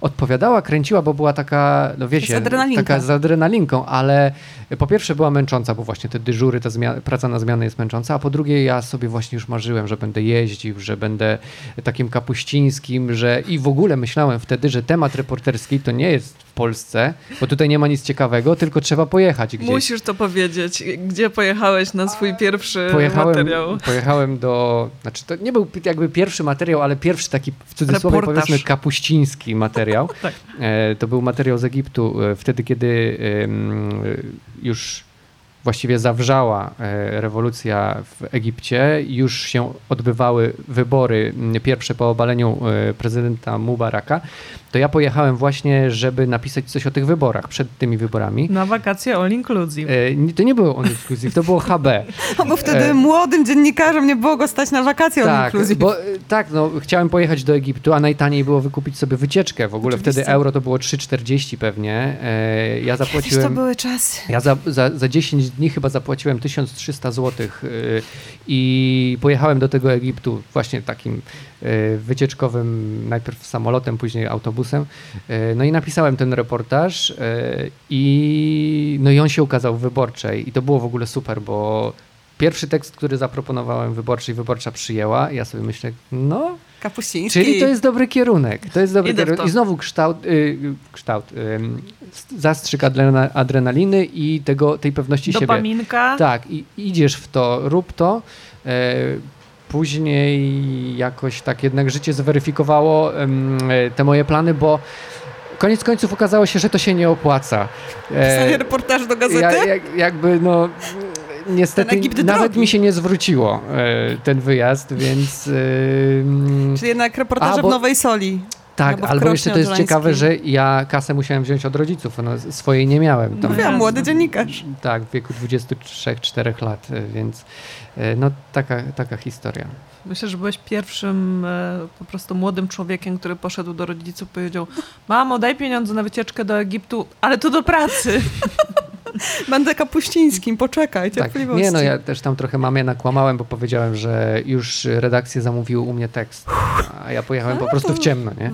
odpowiadała, kręciła, bo była taka, no wiecie, adrenalinka. taka z adrenalinką, ale po pierwsze była męcząca, bo właśnie te dyżury, ta praca na zmianę jest męcząca, a po drugie ja sobie właśnie już marzyłem, że będę jeździł, że będę takim kapuścińskim, że i w ogóle myślałem wtedy, że temat reporterski to nie jest w Polsce, bo tutaj nie ma nic ciekawego, tylko trzeba pojechać gdzieś. Musisz to powiedzieć. Gdzie pojechałeś na swój pierwszy Pojechałem, materiał? pojechałem do, znaczy to nie był jakby pierwszy materiał, ale pierwszy taki w cudzysłowie Reportaż. powiedzmy kapuściński materiał. <laughs> Tak. e, to był materiał z Egiptu, e, wtedy kiedy już właściwie zawrzała e, rewolucja w Egipcie, już się odbywały wybory pierwsze po obaleniu e, prezydenta Mubaraka, to ja pojechałem właśnie, żeby napisać coś o tych wyborach, przed tymi wyborami. Na wakacje all inclusive. E, to nie było all inclusive, to było HB. No bo wtedy e... młodym dziennikarzom nie było go stać na wakacje tak, all inclusive. Bo, tak, no chciałem pojechać do Egiptu, a najtaniej było wykupić sobie wycieczkę. W ogóle Oczywiście. wtedy euro to było 3,40 pewnie. E, ja zapłaciłem... to były czasy. Ja za, za, za 10 dni chyba zapłaciłem 1300 zł e, i pojechałem do tego Egiptu właśnie takim e, wycieczkowym, najpierw samolotem, później autobusem. E, no i napisałem ten reportaż i, no i on się ukazał w Wyborczej i to było w ogóle super, bo pierwszy tekst, który zaproponowałem Wyborczej, Wyborcza przyjęła. Ja sobie myślę, no... Kapuściński. Czyli to jest dobry kierunek. To jest dobry kierunek. I znowu kształt, y, kształt y, zastrzyk adrenaliny i tego, tej pewności Dopaminka. siebie. Tak, i idziesz w to, rób to. Y, później jakoś tak jednak życie zweryfikowało te moje plany, bo koniec końców okazało się, że to się nie opłaca. Pisanie reportaż do gazety? Ja, jak, jakby no niestety nawet drogi. mi się nie zwróciło e, ten wyjazd, więc... E, Czyli jednak reportaże A, bo, w Nowej Soli. Tak, albo, albo jeszcze to jest ciekawe, że ja kasę musiałem wziąć od rodziców, no, swojej nie miałem. No wiem, młody dziennikarz. Tak, w wieku 23-4 lat, e, więc no taka, taka historia. Myślę, że byłeś pierwszym po prostu młodym człowiekiem, który poszedł do rodziców i powiedział mamo, daj pieniądze na wycieczkę do Egiptu, ale to do pracy. <laughs> Będę kapuścińskim, poczekaj, tak. Nie, no ja też tam trochę mamie nakłamałem, bo powiedziałem, że już redakcję zamówił u mnie tekst, a ja pojechałem a, po prostu w ciemno, nie?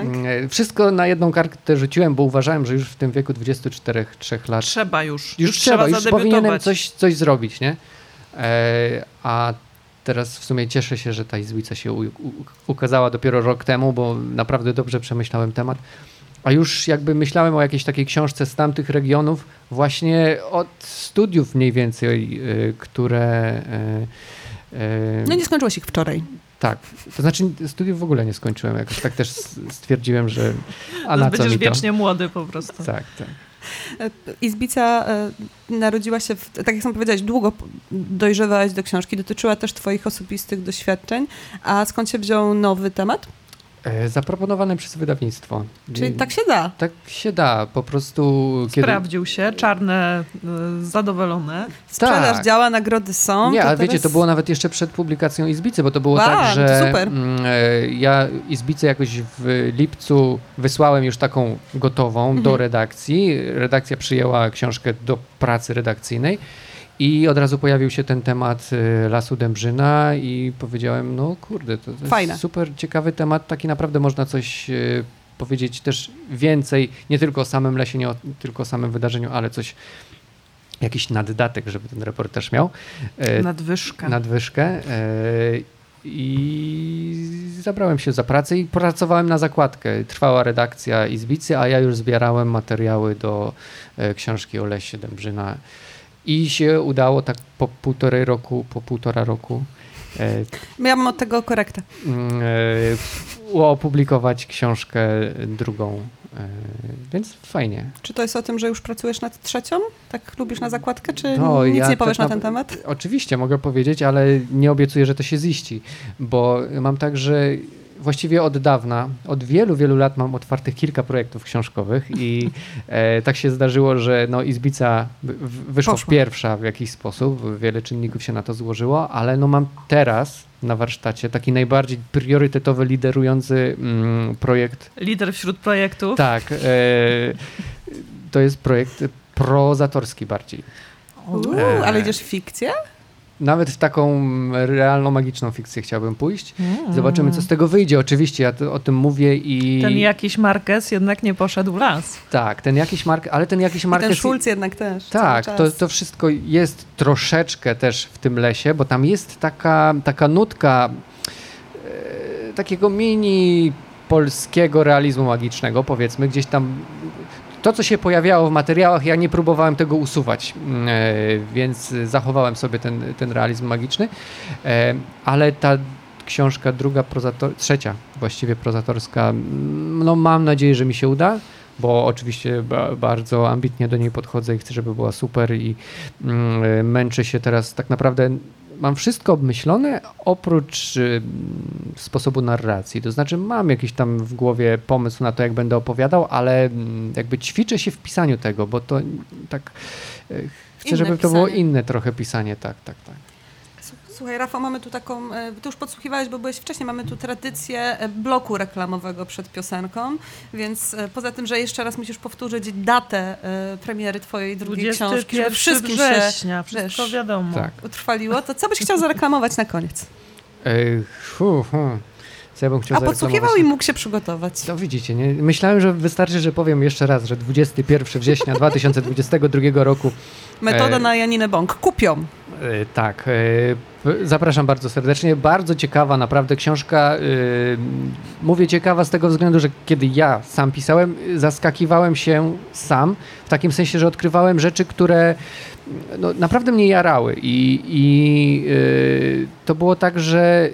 Mm, wszystko na jedną kartę rzuciłem, bo uważałem, że już w tym wieku 24-3 lat... Trzeba już. Już, trzeba, już powinienem coś, coś zrobić, nie? E, a teraz w sumie cieszę się, że ta izbica się u, u, ukazała dopiero rok temu, bo naprawdę dobrze przemyślałem temat. A już jakby myślałem o jakiejś takiej książce z tamtych regionów, właśnie od studiów mniej więcej, y, które. Y, y, no nie skończyłeś ich wczoraj. Tak, to znaczy studiów w ogóle nie skończyłem, jakoś tak też stwierdziłem, że a na co Będziesz mi to? wiecznie młody po prostu. Tak, tak. E, Izbica e, narodziła się, w, tak jak sam powiedziałeś, długo dojrzewałaś do książki, dotyczyła też twoich osobistych doświadczeń, a skąd się wziął nowy temat? E, zaproponowane przez wydawnictwo. Czyli tak się da? Tak się da, po prostu... Kiedy... Sprawdził się, czarne, y, zadowolone. Sprzedaż tak. działa, nagrody są. Nie, a wiecie, to było nawet jeszcze przed publikacją Izbicy, bo to było tak, że super. Mm, e, ja Izbicy jakoś w lipcu wysłałem już taką gotową mhm. do redakcji. Redakcja przyjęła książkę do pracy redakcyjnej. I od razu pojawił się ten temat y, Lasu Dębrzyna i powiedziałem, no kurde, to, to jest super ciekawy temat, taki naprawdę można coś y, powiedzieć też więcej, nie tylko o samym lesie, nie o, tylko o samym wydarzeniu, ale coś, jakiś naddatek, żeby ten reportaż miał. E, nadwyżkę. Nadwyżkę. I zabrałem się za pracę i pracowałem na zakładkę. Trwała redakcja Izbicy, a ja już zbierałem materiały do książki o lesie Dębrzyna. I się udało tak po półtorej roku, po półtora roku. E, Miałam od tego korektę. Mm, e, opublikować książkę drugą, e, więc fajnie. Czy to jest o tym, że już pracujesz nad trzecią? Tak lubisz na zakładkę, czy no, nic ja nie powiesz tak na ten temat? Oczywiście mogę powiedzieć, ale nie obiecuję, że to się ziści, bo mam tak, że właściwie od dawna, od wielu, wielu lat mam otwartych kilka projektów książkowych i e, tak się zdarzyło, że no, Izbica wyszła Poszła. pierwsza w jakiś sposób, wiele czynników się na to złożyło, ale no mam teraz na warsztacie taki najbardziej priorytetowy, liderujący mm, projekt. Lider wśród projektów? Tak. E, to jest projekt prozatorski bardziej. Uuu, e, ale idziesz w fikcję? Nawet w taką realną, magiczną fikcję chciałbym pójść. Mm. Zobaczymy, co z tego wyjdzie. Oczywiście ja to, o tym mówię i... Ten jakiś Marquez jednak nie poszedł w las. Tak, ten jakiś Marquez, ale ten jakiś Marquez... I ten Schulz jednak też. Tak, to, to wszystko jest troszeczkę też w tym lesie, bo tam jest taka, taka nutka e, takiego mini polskiego realizmu magicznego, powiedzmy, gdzieś tam to, co się pojawiało w materiałach, ja nie próbowałem tego usuwać, mm, e, więc zachowałem sobie ten, ten realizm magiczny, e, ale ta książka druga, prozator, trzecia właściwie prozatorska, mm, no mam nadzieję, że mi się uda, bo oczywiście ba bardzo ambitnie do niej podchodzę i chcę, żeby była super i mm, męczę się teraz tak naprawdę mam wszystko obmyślone oprócz y, sposobu narracji. To znaczy mam jakiś tam w głowie pomysł na to, jak będę opowiadał, ale mm, jakby ćwiczę się w pisaniu tego, bo to tak y, chcę, Inne żeby to było pisanie. inne trochę pisanie, tak, tak, tak. Słuchaj, Rafał, mamy tu taką, e, ty już podsłuchiwałeś, bo byłeś wcześniej, mamy tu tradycję e, bloku reklamowego przed piosenką, więc e, poza tym, że jeszcze raz musisz powtórzyć datę premiery twojej drugiej książki, żeby 21 wszystkim się września, wszystko wiesz, wiadomo. Tak. utrwaliło, to co byś chciał zareklamować na koniec? <laughs> Ej, fu, fu. Co ja bym chciał A podsłuchiwał i mógł się przygotować. No widzicie, nie? myślałem, że wystarczy, że powiem jeszcze raz, że 21 września 2022 roku Metoda E, na Janinę Bąk. Kupią. E, Tak. e, Zapraszam bardzo serdecznie. Bardzo ciekawa, naprawdę książka. e, Mówię ciekawa z tego względu, że kiedy ja sam pisałem, zaskakiwałem się sam, w takim sensie, że odkrywałem rzeczy, które no, naprawdę mnie jarały. I, i e, to było tak, że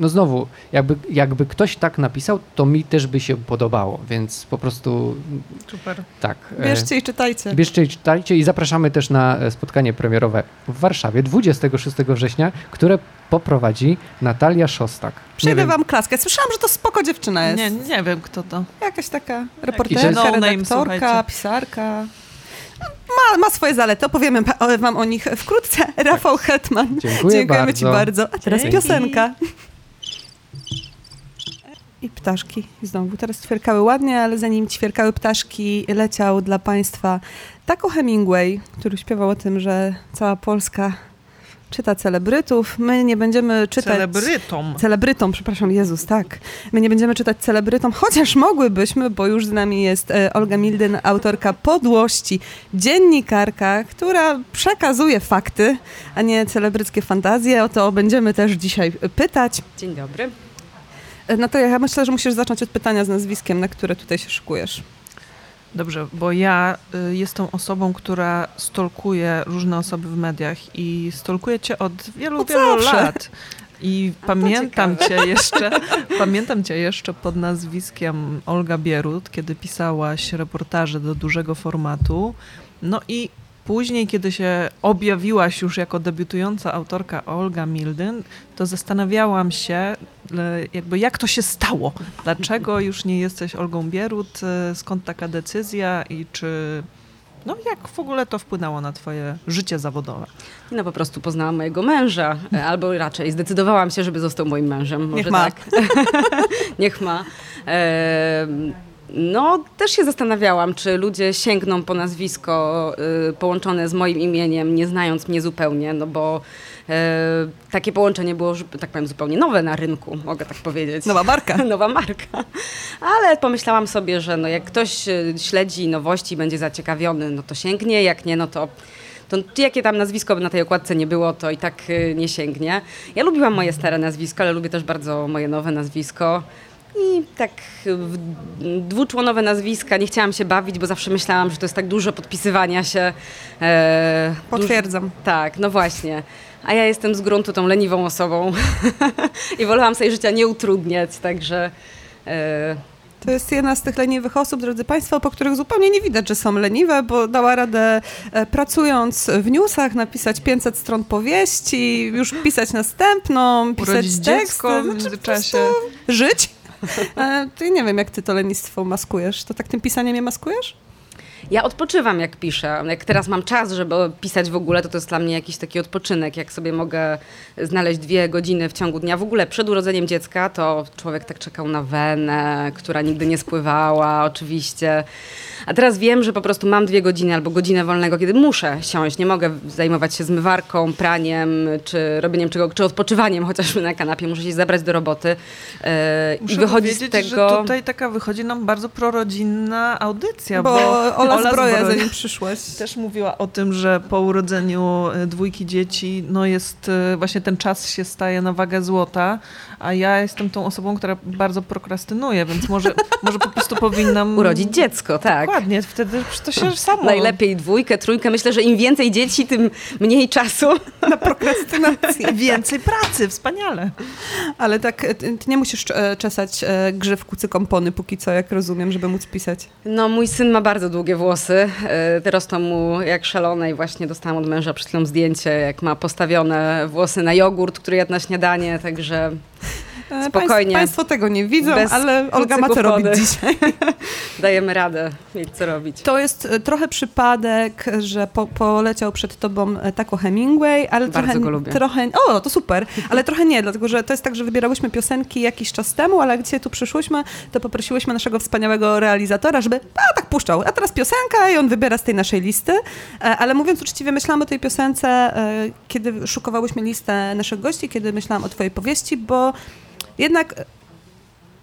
no znowu, jakby, jakby ktoś tak napisał, to mi też by się podobało, więc po prostu Super. tak. e, Bierzcie i czytajcie. Bierzcie i czytajcie i zapraszamy też na e, spotkanie premierowe w Warszawie 26 września, które poprowadzi Natalia Szostak. Wiem, wam klaskę. Słyszałam, że to spoko dziewczyna jest. Nie, nie wiem kto to. Jakaś taka reporterka, No name, redaktorka, słuchajcie. pisarka. Ma, ma swoje zalety. Opowiemy wam o nich wkrótce. <laughs> Rafał Hetman. Dziękuję Dziękujemy ci bardzo. bardzo. A teraz Dzięki. piosenka. I ptaszki znowu. Teraz ćwierkały ładnie, ale zanim ćwierkały ptaszki, leciał dla Państwa Taco Hemingway, który śpiewał o tym, że cała Polska czyta celebrytów. My nie będziemy czytać... Celebrytom. Celebrytom, przepraszam, Jezus, tak. My nie będziemy czytać celebrytom, chociaż mogłybyśmy, bo już z nami jest e, Olga Mildyn, autorka Podłości, dziennikarka, która przekazuje fakty, a nie celebryckie fantazje. O to będziemy też dzisiaj pytać. Dzień dobry. To ja myślę, że musisz zacząć od pytania z nazwiskiem, na które tutaj się szykujesz. Dobrze, bo ja y, jestem osobą, która stolkuje różne osoby w mediach i stolkuje cię od wielu, Od wielu zawsze. lat. I pamiętam cię jeszcze, <laughs> pamiętam cię jeszcze pod nazwiskiem Olga Bierut, kiedy pisałaś reportaże do dużego formatu. No i później, kiedy się objawiłaś już jako debiutująca autorka Olga Mildyn, to zastanawiałam się, jakby jak to się stało. Dlaczego już nie jesteś Olgą Bierut? Skąd taka decyzja i czy... No jak w ogóle to wpłynęło na twoje życie zawodowe? No po prostu poznałam mojego męża, e, albo raczej zdecydowałam się, żeby został moim mężem. Może Niech ma. Tak. <laughs> Niech ma. E, no, też się zastanawiałam, czy ludzie sięgną po nazwisko y, połączone z moim imieniem, nie znając mnie zupełnie, no bo e, takie połączenie było, że tak powiem, zupełnie nowe na rynku, mogę tak powiedzieć. Nowa marka. <laughs> Nowa marka. Ale pomyślałam sobie, że no jak ktoś y, śledzi nowości i będzie zaciekawiony, no to sięgnie, jak nie, no to to jakie tam nazwisko by na tej okładce nie było, to i tak y, nie sięgnie. Ja lubiłam moje stare nazwisko, ale lubię też bardzo moje nowe nazwisko. I tak dwuczłonowe nazwiska nie chciałam się bawić, bo zawsze myślałam, że to jest tak dużo podpisywania się. E, duż- Potwierdzam. tak, no właśnie. A ja jestem z gruntu tą leniwą osobą <laughs> i wolałam sobie życia nie utrudniać, także e, To jest jedna z tych leniwych osób, drodzy Państwo, po których zupełnie nie widać, że są leniwe, bo dała radę e, pracując w newsach napisać 500 stron powieści, już pisać następną, pisać Urodzić teksty, dziecko w znaczy, międzyczasie. żyć. <laughs> E, ja nie wiem, jak ty to lenistwo maskujesz. To tak tym pisaniem je maskujesz? Ja odpoczywam, jak piszę. Jak teraz mam czas, żeby pisać w ogóle, to to jest dla mnie jakiś taki odpoczynek. Jak sobie mogę znaleźć dwie godziny w ciągu dnia. W ogóle przed urodzeniem dziecka to człowiek tak czekał na wenę, która nigdy nie spływała, oczywiście. A teraz wiem, że po prostu mam dwie godziny albo godzinę wolnego, kiedy muszę siąść. Nie mogę zajmować się zmywarką, praniem, czy robieniem czego, czy odpoczywaniem chociażby na kanapie. Muszę się zabrać do roboty Muszę i wychodzić z tego... że tutaj taka wychodzi nam bardzo prorodzinna audycja, Bo bo, Ola Ola zbroja, Zbroja. zanim przyszłaś. Też mówiła o tym, że po urodzeniu e, dwójki dzieci, no jest e, właśnie ten czas się staje na wagę złota, a ja jestem tą osobą, która bardzo prokrastynuje, więc może, <laughs> może po prostu powinnam... Urodzić dziecko, tak. Dokładnie, wtedy to się samo... Najlepiej dwójkę, trójkę. Myślę, że im więcej dzieci, tym mniej czasu. Na prokrastynacji. <laughs> Więcej pracy, wspaniale. Ale tak, ty, ty nie musisz e, czesać e, grzyw kucy kompony póki co, jak rozumiem, żeby móc pisać. No, mój syn ma bardzo długie włosy. E, Rosną mu jak szalone i właśnie dostałam od męża przed chwilą zdjęcie, jak ma postawione włosy na jogurt, który jadł na śniadanie, także E, Spokojnie. Państw, państwo tego nie widzą, Bez ale Olga ma co robić <laughs> dzisiaj. dajemy radę mieć co robić. To jest e, trochę przypadek, że po, poleciał przed tobą e, Taco Hemingway, ale Bardzo trochę, go lubię. trochę... O, to super, ale trochę nie, dlatego że to jest tak, że wybierałyśmy piosenki jakiś czas temu, ale jak dzisiaj tu przyszłyśmy, to poprosiłyśmy naszego wspaniałego realizatora, żeby a, tak puszczał, a teraz piosenka i on wybiera z tej naszej listy. E, Ale mówiąc uczciwie, myślałam o tej piosence, e, kiedy szukowałyśmy listę naszych gości, kiedy myślałam o twojej powieści, bo jednak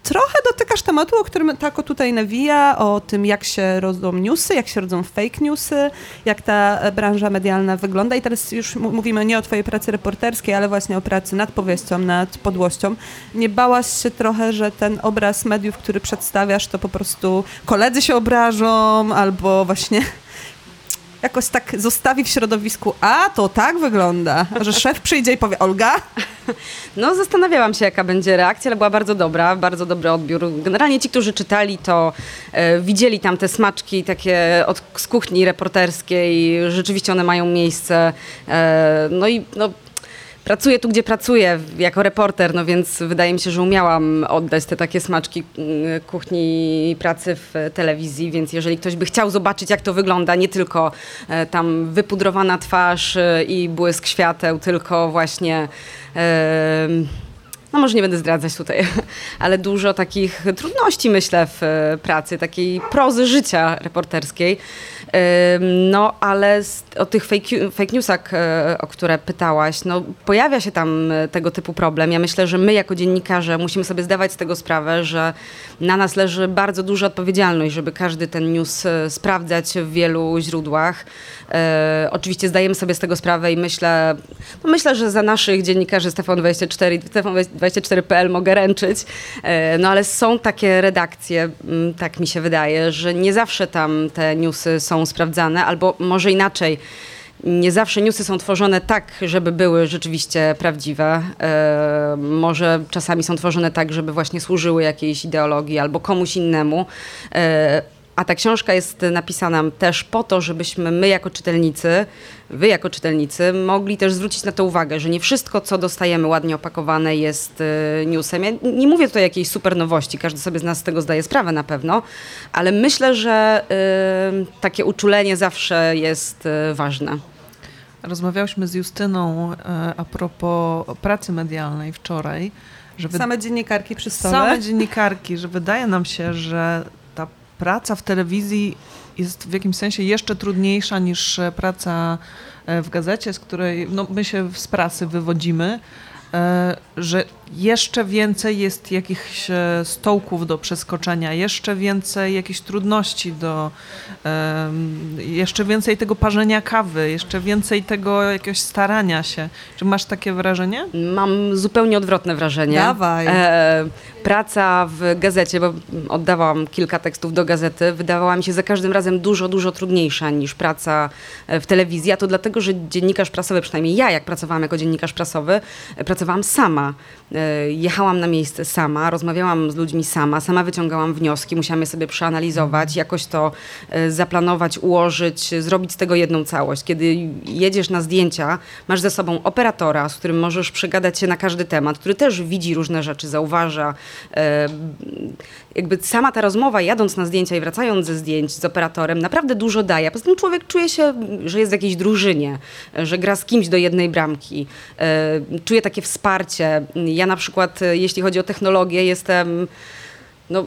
trochę dotykasz tematu, o którym Tako tutaj nawija, o tym, jak się rodzą newsy, jak się rodzą fake newsy, jak ta e, branża medialna wygląda. I teraz już mówimy nie o twojej pracy reporterskiej, ale właśnie o pracy nad powieścią, nad podłością. Nie bałaś się trochę, że ten obraz mediów, który przedstawiasz, to po prostu koledzy się obrażą, albo właśnie jakoś tak zostawi w środowisku, a to tak wygląda, że szef przyjdzie i powie, Olga, <laughs> No, zastanawiałam się, jaka będzie reakcja, ale była bardzo dobra, bardzo dobry odbiór. Generalnie ci, którzy czytali, to e, widzieli tam te smaczki takie od, z kuchni reporterskiej. Rzeczywiście one mają miejsce. E, no i no, pracuję tu, gdzie pracuję jako reporter, no więc wydaje mi się, że umiałam oddać te takie smaczki mm, kuchni i pracy w telewizji, więc jeżeli ktoś by chciał zobaczyć, jak to wygląda, nie tylko e, tam wypudrowana twarz e, i błysk świateł, tylko właśnie e, no może nie będę zdradzać tutaj, <laughs> ale dużo takich trudności myślę w e, pracy, takiej prozy życia reporterskiej. No, ale o tych fake, newsach, e, o które pytałaś, no pojawia się tam e, tego typu problem. Ja myślę, że my jako dziennikarze musimy sobie zdawać z tego sprawę, że na nas leży bardzo duża odpowiedzialność, żeby każdy ten news sprawdzać w wielu źródłach. E, oczywiście zdajemy sobie z tego sprawę i myślę, no myślę, że za naszych dziennikarzy z TVN24 i TVN24.pl mogę ręczyć, e, no ale są takie redakcje, mm, tak mi się wydaje, że nie zawsze tam te newsy są sprawdzane, albo może inaczej, nie zawsze newsy są tworzone tak, żeby były rzeczywiście prawdziwe. E, może czasami są tworzone tak, żeby właśnie służyły jakiejś ideologii albo komuś innemu. E, a ta książka jest napisana też po to, żebyśmy my jako czytelnicy, wy jako czytelnicy, mogli też zwrócić na to uwagę, że nie wszystko, co dostajemy ładnie opakowane jest e, newsem. Ja nie mówię tutaj o jakiejś super nowości, każdy sobie z nas z tego zdaje sprawę na pewno, ale myślę, że e, takie uczulenie zawsze jest e, ważne. Rozmawiałyśmy z Justyną e, a propos pracy medialnej wczoraj, że wy- same dziennikarki przy stole. same dziennikarki, że wydaje nam się, że praca w telewizji jest w jakimś sensie jeszcze trudniejsza niż e, praca e, w gazecie, z której no, my się z prasy wywodzimy, e, że jeszcze więcej jest jakichś e, stołków do przeskoczenia, jeszcze więcej jakichś trudności do, jeszcze więcej tego parzenia kawy, jeszcze więcej tego jakiegoś starania się. Czy masz takie wrażenie? Mam zupełnie odwrotne wrażenie. Dawaj. E, praca w gazecie, bo oddawałam kilka tekstów do gazety, wydawała mi się za każdym razem dużo, dużo trudniejsza niż praca e, w telewizji. A to dlatego, że dziennikarz prasowy, przynajmniej ja, jak pracowałam jako dziennikarz prasowy, pracowałam sama. E, jechałam na miejsce sama, rozmawiałam z ludźmi sama, sama wyciągałam wnioski, musiałam je sobie przeanalizować, jakoś to e, zaplanować, ułożyć, zrobić z tego jedną całość. Kiedy jedziesz na zdjęcia, masz ze sobą operatora, z którym możesz przegadać się na każdy temat, który też widzi różne rzeczy, zauważa. E, Jakby sama ta rozmowa, jadąc na zdjęcia i wracając ze zdjęć z operatorem, naprawdę dużo daje. Poza tym człowiek czuje się, że jest w jakiejś drużynie, że gra z kimś do jednej bramki. Czuje takie wsparcie. Ja na przykład, e, jeśli chodzi o technologię, jestem no,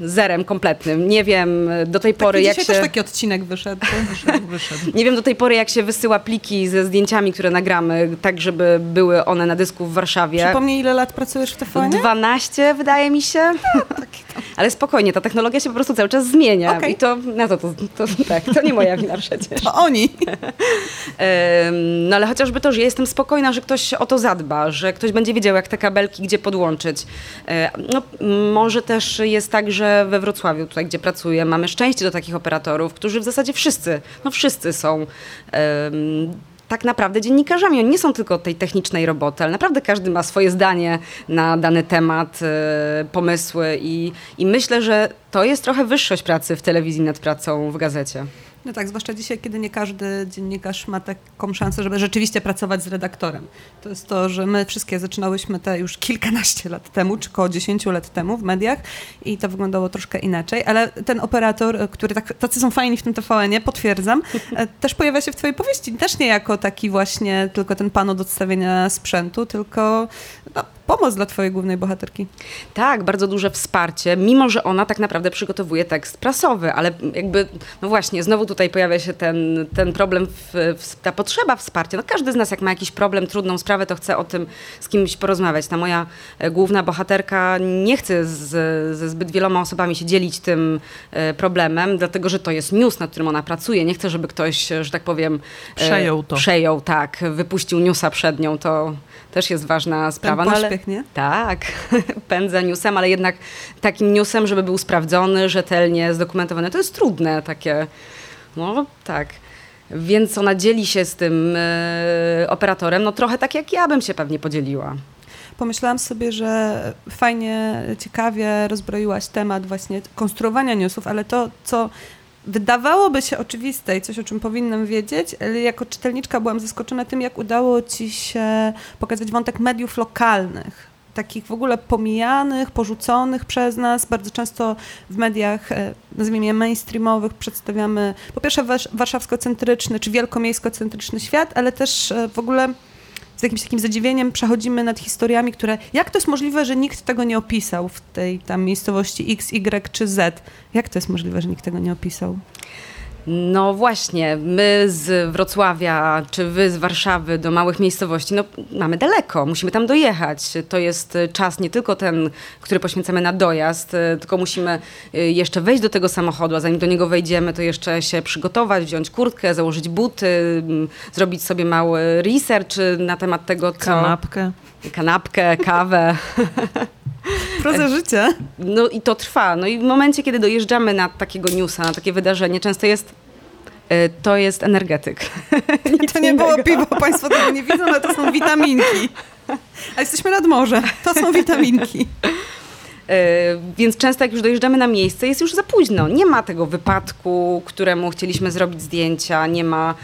zerem kompletnym. Nie wiem do tej pory, Taki jak się... też taki odcinek wyszedł. Wyszedł, wyszedł. <laughs> Nie wiem do tej pory, jak się wysyła pliki ze zdjęciami, które nagramy, tak żeby były one na dysku w Warszawie. Przypomnij, ile lat pracujesz w TVN? 12 wydaje mi się. <laughs> Ale spokojnie, ta technologia się po prostu cały czas zmienia. Okej. I to, no to, to, to, tak, to nie moja wina przecież. <laughs> To oni. No ale chociażby to, że ja jestem spokojna, że ktoś o to zadba, że ktoś będzie wiedział, jak te kabelki gdzie podłączyć. E, No, może też jest tak, że we Wrocławiu, tutaj gdzie pracuję, mamy szczęście do takich operatorów, którzy w zasadzie wszyscy, no wszyscy są em, tak naprawdę dziennikarzami. Oni nie są tylko tej technicznej roboty, ale naprawdę każdy ma swoje zdanie na dany temat, e, pomysły i, i myślę, że to jest trochę wyższość pracy w telewizji nad pracą w gazecie. No tak, zwłaszcza dzisiaj, kiedy nie każdy dziennikarz ma taką szansę, żeby rzeczywiście pracować z redaktorem. To jest to, że my wszystkie zaczynałyśmy te już kilkanaście lat temu, czy około 10 lat temu w mediach i to wyglądało troszkę inaczej, ale ten operator, e, który tak, tacy są fajni w tym TVN-ie, potwierdzam, e, <laughs> też pojawia się w twojej powieści. Też nie jako taki właśnie tylko ten pan od odstawienia sprzętu, tylko no, pomoc dla twojej głównej bohaterki. Tak, bardzo duże wsparcie, mimo że ona tak naprawdę przygotowuje tekst prasowy, ale jakby, no właśnie, znowu tutaj pojawia się ten, ten problem, w, w, ta potrzeba wsparcia. No każdy z nas, jak ma jakiś problem, trudną sprawę, to chce o tym z kimś porozmawiać. Ta moja e, główna bohaterka nie chce z, ze zbyt wieloma osobami się dzielić tym e, problemem, dlatego że to jest news, nad którym ona pracuje. Nie chce, żeby ktoś, e, że tak powiem, e, Przejął to. Przejął, tak, wypuścił newsa przed nią, to też jest ważna sprawa. Ten no ale- pośpiech, nie? tak, <laughs> pędza newsem, ale jednak takim newsem, żeby był sprawdzony, rzetelnie zdokumentowany. To jest trudne takie. No tak. Więc ona dzieli się z tym e, operatorem, no trochę tak jak ja bym się pewnie podzieliła. Pomyślałam sobie, że fajnie, ciekawie rozbroiłaś temat właśnie konstruowania newsów, ale to, co wydawałoby się oczywiste i coś, o czym powinnam wiedzieć, ale jako czytelniczka byłam zaskoczona tym, jak udało ci się pokazać wątek mediów lokalnych. Takich w ogóle pomijanych, porzuconych przez nas. Bardzo często w mediach, e, nazwijmy je mainstreamowych, przedstawiamy po pierwsze warsz- warszawsko-centryczny czy wielkomiejsko-centryczny świat, ale też e, w ogóle z jakimś takim zadziwieniem przechodzimy nad historiami, które. Jak to jest możliwe, że nikt tego nie opisał w tej tam miejscowości X, Y czy Z? Jak to jest możliwe, że nikt tego nie opisał? No właśnie, my z Wrocławia, czy wy z Warszawy do małych miejscowości, no mamy daleko, musimy tam dojechać. To jest czas nie tylko ten, który poświęcamy na dojazd, y, tylko musimy y, jeszcze wejść do tego samochodu, a zanim do niego wejdziemy, to jeszcze się przygotować, wziąć kurtkę, założyć buty, zrobić sobie mały research y, na temat tego, co... Kanapkę. Kanapkę, kawę. <laughs> Proza życia. No i to trwa. No i w momencie, kiedy dojeżdżamy na takiego newsa, na takie wydarzenie, często jest y, to jest energetyk. <laughs> To nie było innego. piwo, Państwo tego nie widzą, ale to są witaminki. <laughs> A jesteśmy nad morze. To są witaminki. Y, Więc często jak już dojeżdżamy na miejsce, jest już za późno. Nie ma tego wypadku, któremu chcieliśmy zrobić zdjęcia, nie ma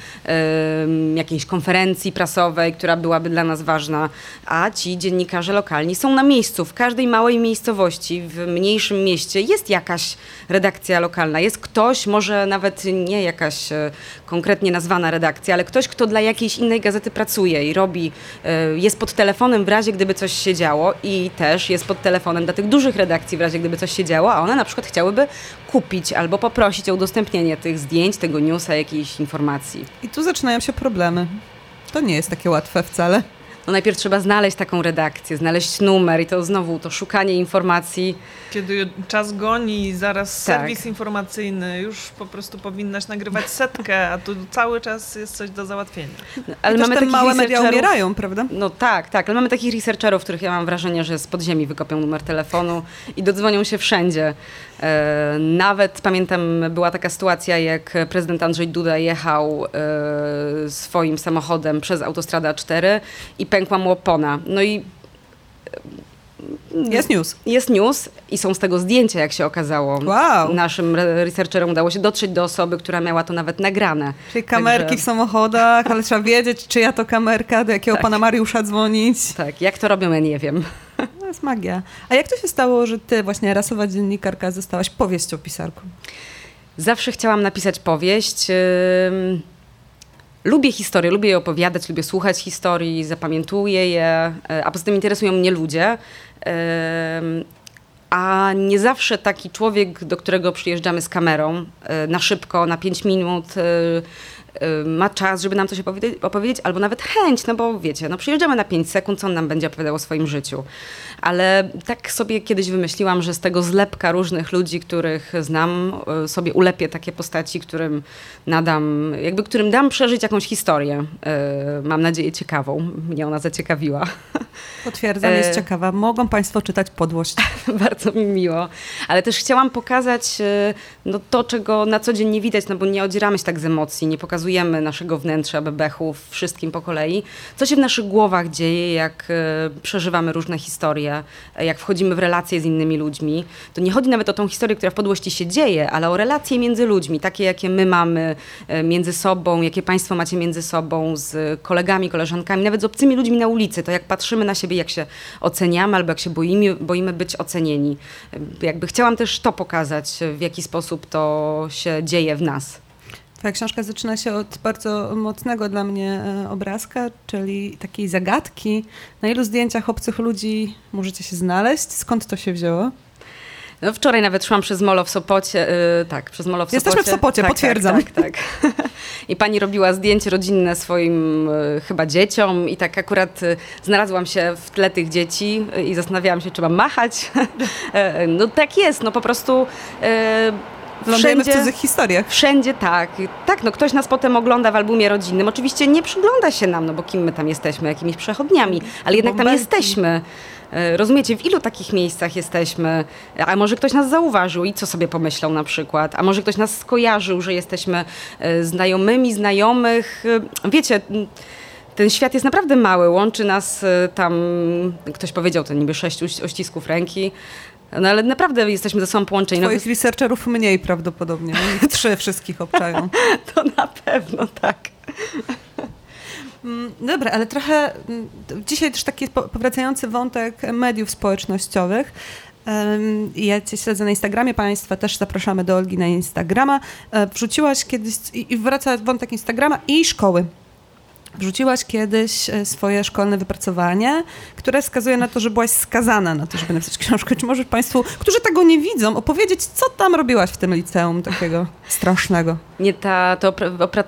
jakiejś konferencji prasowej, która byłaby dla nas ważna, a ci dziennikarze lokalni są na miejscu. W każdej małej miejscowości, w mniejszym mieście jest jakaś redakcja lokalna, jest ktoś, może nawet nie jakaś e, konkretnie nazwana redakcja, ale ktoś, kto dla jakiejś innej gazety pracuje i robi, e, jest pod telefonem w razie, gdyby coś się działo i też jest pod telefonem dla tych dużych redakcji w razie, gdyby coś się działo, a one na przykład chciałyby kupić albo poprosić o udostępnienie tych zdjęć, tego newsa, jakiejś informacji. I tu zaczynają się problemy. To nie jest takie łatwe wcale. No najpierw trzeba znaleźć taką redakcję, znaleźć numer i to znowu to szukanie informacji. Kiedy czas goni, zaraz Tak. serwis informacyjny, już po prostu powinnaś nagrywać setkę, a tu cały czas jest coś do załatwienia. Ale I też mamy te małe media umierają, prawda? No tak, tak, ale mamy takich researcherów, których ja mam wrażenie, że z podziemi wykopią numer telefonu i dodzwonią się wszędzie. E, nawet pamiętam, była taka sytuacja, jak prezydent Andrzej Duda jechał e, swoim samochodem przez autostradę A4 i pękła mu opona. No i Jest news. jest news i są z tego zdjęcia, jak się okazało. Wow. Naszym re- researcherom udało się dotrzeć do osoby, która miała to nawet nagrane. Czyli kamerki Także- w samochodach, ale trzeba wiedzieć, czyja to kamerka, do jakiego Tak. pana Mariusza dzwonić. Tak, jak to robią, ja nie wiem. Jest magia. A jak to się stało, że ty, właśnie rasowa dziennikarka, zostałaś powieściopisarką? Zawsze chciałam napisać powieść. Lubię historię, lubię je opowiadać, lubię słuchać historii, zapamiętuję je, y, a poza tym interesują mnie ludzie. A nie zawsze taki człowiek, do którego przyjeżdżamy z kamerą y, na szybko, na 5 minut, y, ma czas, żeby nam coś opowiedzieć, albo nawet chęć, no bo wiecie, no przyjeżdżamy na 5 sekund, co on nam będzie opowiadał o swoim życiu. Ale tak sobie kiedyś wymyśliłam, że z tego zlepka różnych ludzi, których znam, y, sobie ulepię takie postaci, którym nadam, jakby którym dam przeżyć jakąś historię. Y, mam nadzieję ciekawą. Mnie ona zaciekawiła. Potwierdzam, jest ciekawa. Mogą Państwo czytać podłość. <laughs> Bardzo mi miło. Ale też chciałam pokazać y, no, to, czego na co dzień nie widać, no bo nie odzieramy się tak z emocji, nie pokazujemy naszego wnętrza, bebechów, wszystkim po kolei. Co się w naszych głowach dzieje, jak y, przeżywamy różne historie, jak wchodzimy w relacje z innymi ludźmi. To nie chodzi nawet o tą historię, która w podłości się dzieje, ale o relacje między ludźmi, takie jakie my mamy y, między sobą, jakie Państwo macie między sobą, z kolegami, koleżankami, nawet z obcymi ludźmi na ulicy. To jak patrzymy na siebie, jak się oceniamy, albo jak się boimy, boimy być ocenieni. Jakby chciałam też to pokazać, w jaki sposób to się dzieje w nas. Twoja książka zaczyna się od bardzo mocnego dla mnie e, obrazka, czyli takiej zagadki. Na ilu zdjęciach obcych ludzi możecie się znaleźć? Skąd to się wzięło? No, wczoraj nawet szłam przez Molo w Sopocie. Yy, tak, przez Molo w Sopocie. Jesteśmy w Sopocie, tak, potwierdzam. Tak, tak, tak. I pani robiła zdjęcie rodzinne swoim y, chyba dzieciom i tak akurat y, znalazłam się w tle tych dzieci i zastanawiałam się, czy mam machać. <laughs> no tak jest, no po prostu... Lądujemy wszędzie, w cudzych historiach. Wszędzie tak. Tak, no ktoś nas potem ogląda w albumie rodzinnym. Oczywiście nie przygląda się nam, no bo kim my tam jesteśmy, jakimiś przechodniami, ale jednak tam jesteśmy. E, rozumiecie, w ilu takich miejscach jesteśmy? A może ktoś nas zauważył i co sobie pomyślał na przykład? A może ktoś nas skojarzył, że jesteśmy e, znajomymi, znajomych? E, wiecie, ten świat jest naprawdę mały. Łączy nas tam, ktoś powiedział to niby sześć uścisków ręki. No ale naprawdę jesteśmy ze sobą połączeni. No Twoich no, researcherów mniej prawdopodobnie. Trzy wszystkich obczają. <laughs> to na pewno tak. Mm, dobra, ale trochę mm, dzisiaj też taki powracający wątek mediów społecznościowych. Ja cię śledzę na Instagramie, Państwa też zapraszamy do Olgi na Instagrama. E, wrzuciłaś kiedyś, i wraca wątek Instagrama i szkoły. Wrzuciłaś kiedyś e, swoje szkolne wypracowanie, które wskazuje na to, że byłaś skazana na to, żeby napisać książkę. Czy możesz Państwu, którzy tego nie widzą, opowiedzieć, co tam robiłaś w tym liceum takiego strasznego? Nie, ta, to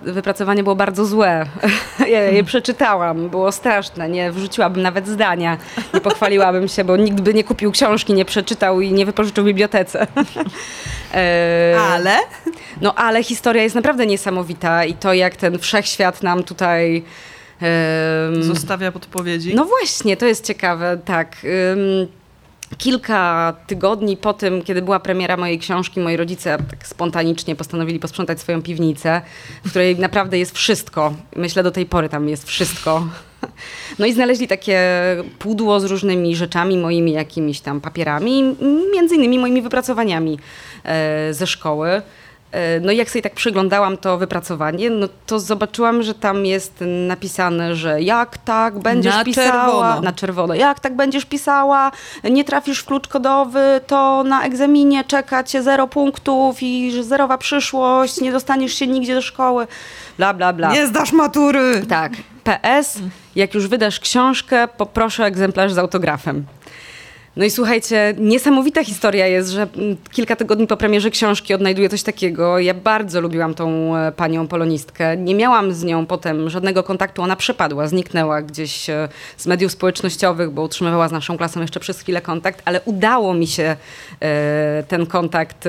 wypracowanie było bardzo złe. <laughs> Ja je przeczytałam, było straszne. Nie wrzuciłabym nawet zdania, nie pochwaliłabym się, bo nikt by nie kupił książki, nie przeczytał i nie wypożyczył w bibliotece. <laughs> E, ale? No ale historia jest naprawdę niesamowita i to jak ten wszechświat nam tutaj... Zostawia podpowiedzi. No właśnie, to jest ciekawe, tak. Kilka tygodni po tym, kiedy była premiera mojej książki, moi rodzice tak spontanicznie postanowili posprzątać swoją piwnicę, w której naprawdę jest wszystko. Myślę, do tej pory tam jest wszystko. No i znaleźli takie pudło z różnymi rzeczami, moimi jakimiś tam papierami, między innymi moimi wypracowaniami e, ze szkoły. E, no i jak sobie tak przyglądałam to wypracowanie, no to zobaczyłam, że tam jest napisane, że jak tak będziesz na pisała... Czerwono. Na czerwono. Jak tak będziesz pisała, nie trafisz w klucz kodowy, to na egzaminie czeka cię zero punktów i zerowa przyszłość, nie dostaniesz się nigdzie do szkoły, bla, bla, bla. Nie zdasz matury! Tak. PS, jak już wydasz książkę, poproszę egzemplarz z autografem. No i słuchajcie, niesamowita historia jest, że mm, kilka tygodni po premierze książki odnajduję coś takiego. Ja bardzo lubiłam tą e, panią polonistkę. Nie miałam z nią potem żadnego kontaktu. Ona przepadła, zniknęła gdzieś e, z mediów społecznościowych, bo utrzymywała z naszą klasą jeszcze przez chwilę kontakt, ale udało mi się e, ten kontakt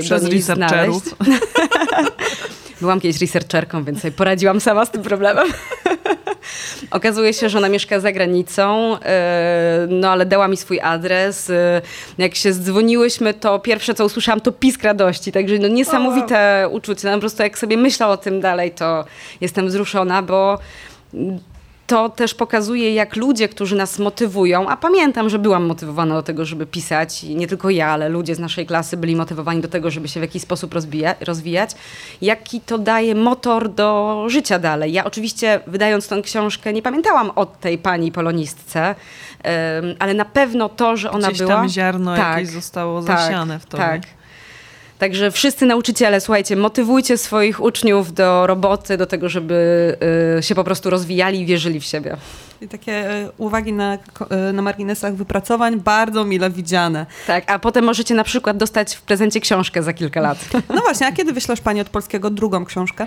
przez do niej znaleźć. <laughs> Byłam kiedyś researcherką, więc sobie poradziłam sama z tym problemem. Okazuje się, że ona mieszka za granicą, e, no ale dała mi swój adres. E, jak się zdzwoniłyśmy, to pierwsze co usłyszałam to pisk radości, także no niesamowite uczucie. No, po prostu jak sobie myślę o tym dalej, to jestem wzruszona, bo to też pokazuje, jak ludzie, którzy nas motywują, a pamiętam, że byłam motywowana do tego, żeby pisać, i nie tylko ja, ale ludzie z naszej klasy byli motywowani do tego, żeby się w jakiś sposób rozwija, rozwijać, jaki to daje motor do życia dalej. Ja oczywiście, wydając tę książkę, nie pamiętałam o tej pani polonistce, um, ale na pewno to, że ona Gdzieś była... tam ziarno tak, jakieś zostało tak, zasiane w tobie. Tak. Także wszyscy nauczyciele, słuchajcie, motywujcie swoich uczniów do roboty, do tego, żeby y, się po prostu rozwijali i wierzyli w siebie. I takie y, uwagi na, y, na marginesach wypracowań bardzo mile widziane. Tak, a potem możecie na przykład dostać w prezencie książkę za kilka lat. No właśnie, a kiedy wyślesz Pani od polskiego drugą książkę?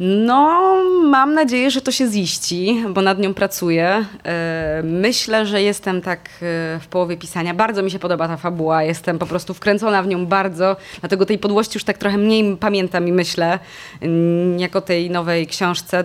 No, mam nadzieję, że to się ziści, bo nad nią pracuję. E, myślę, że jestem tak e, w połowie pisania. Bardzo mi się podoba ta fabuła, jestem po prostu wkręcona w nią bardzo, dlatego tej podłości już tak trochę mniej pamiętam i myślę, mm, jako tej nowej książce.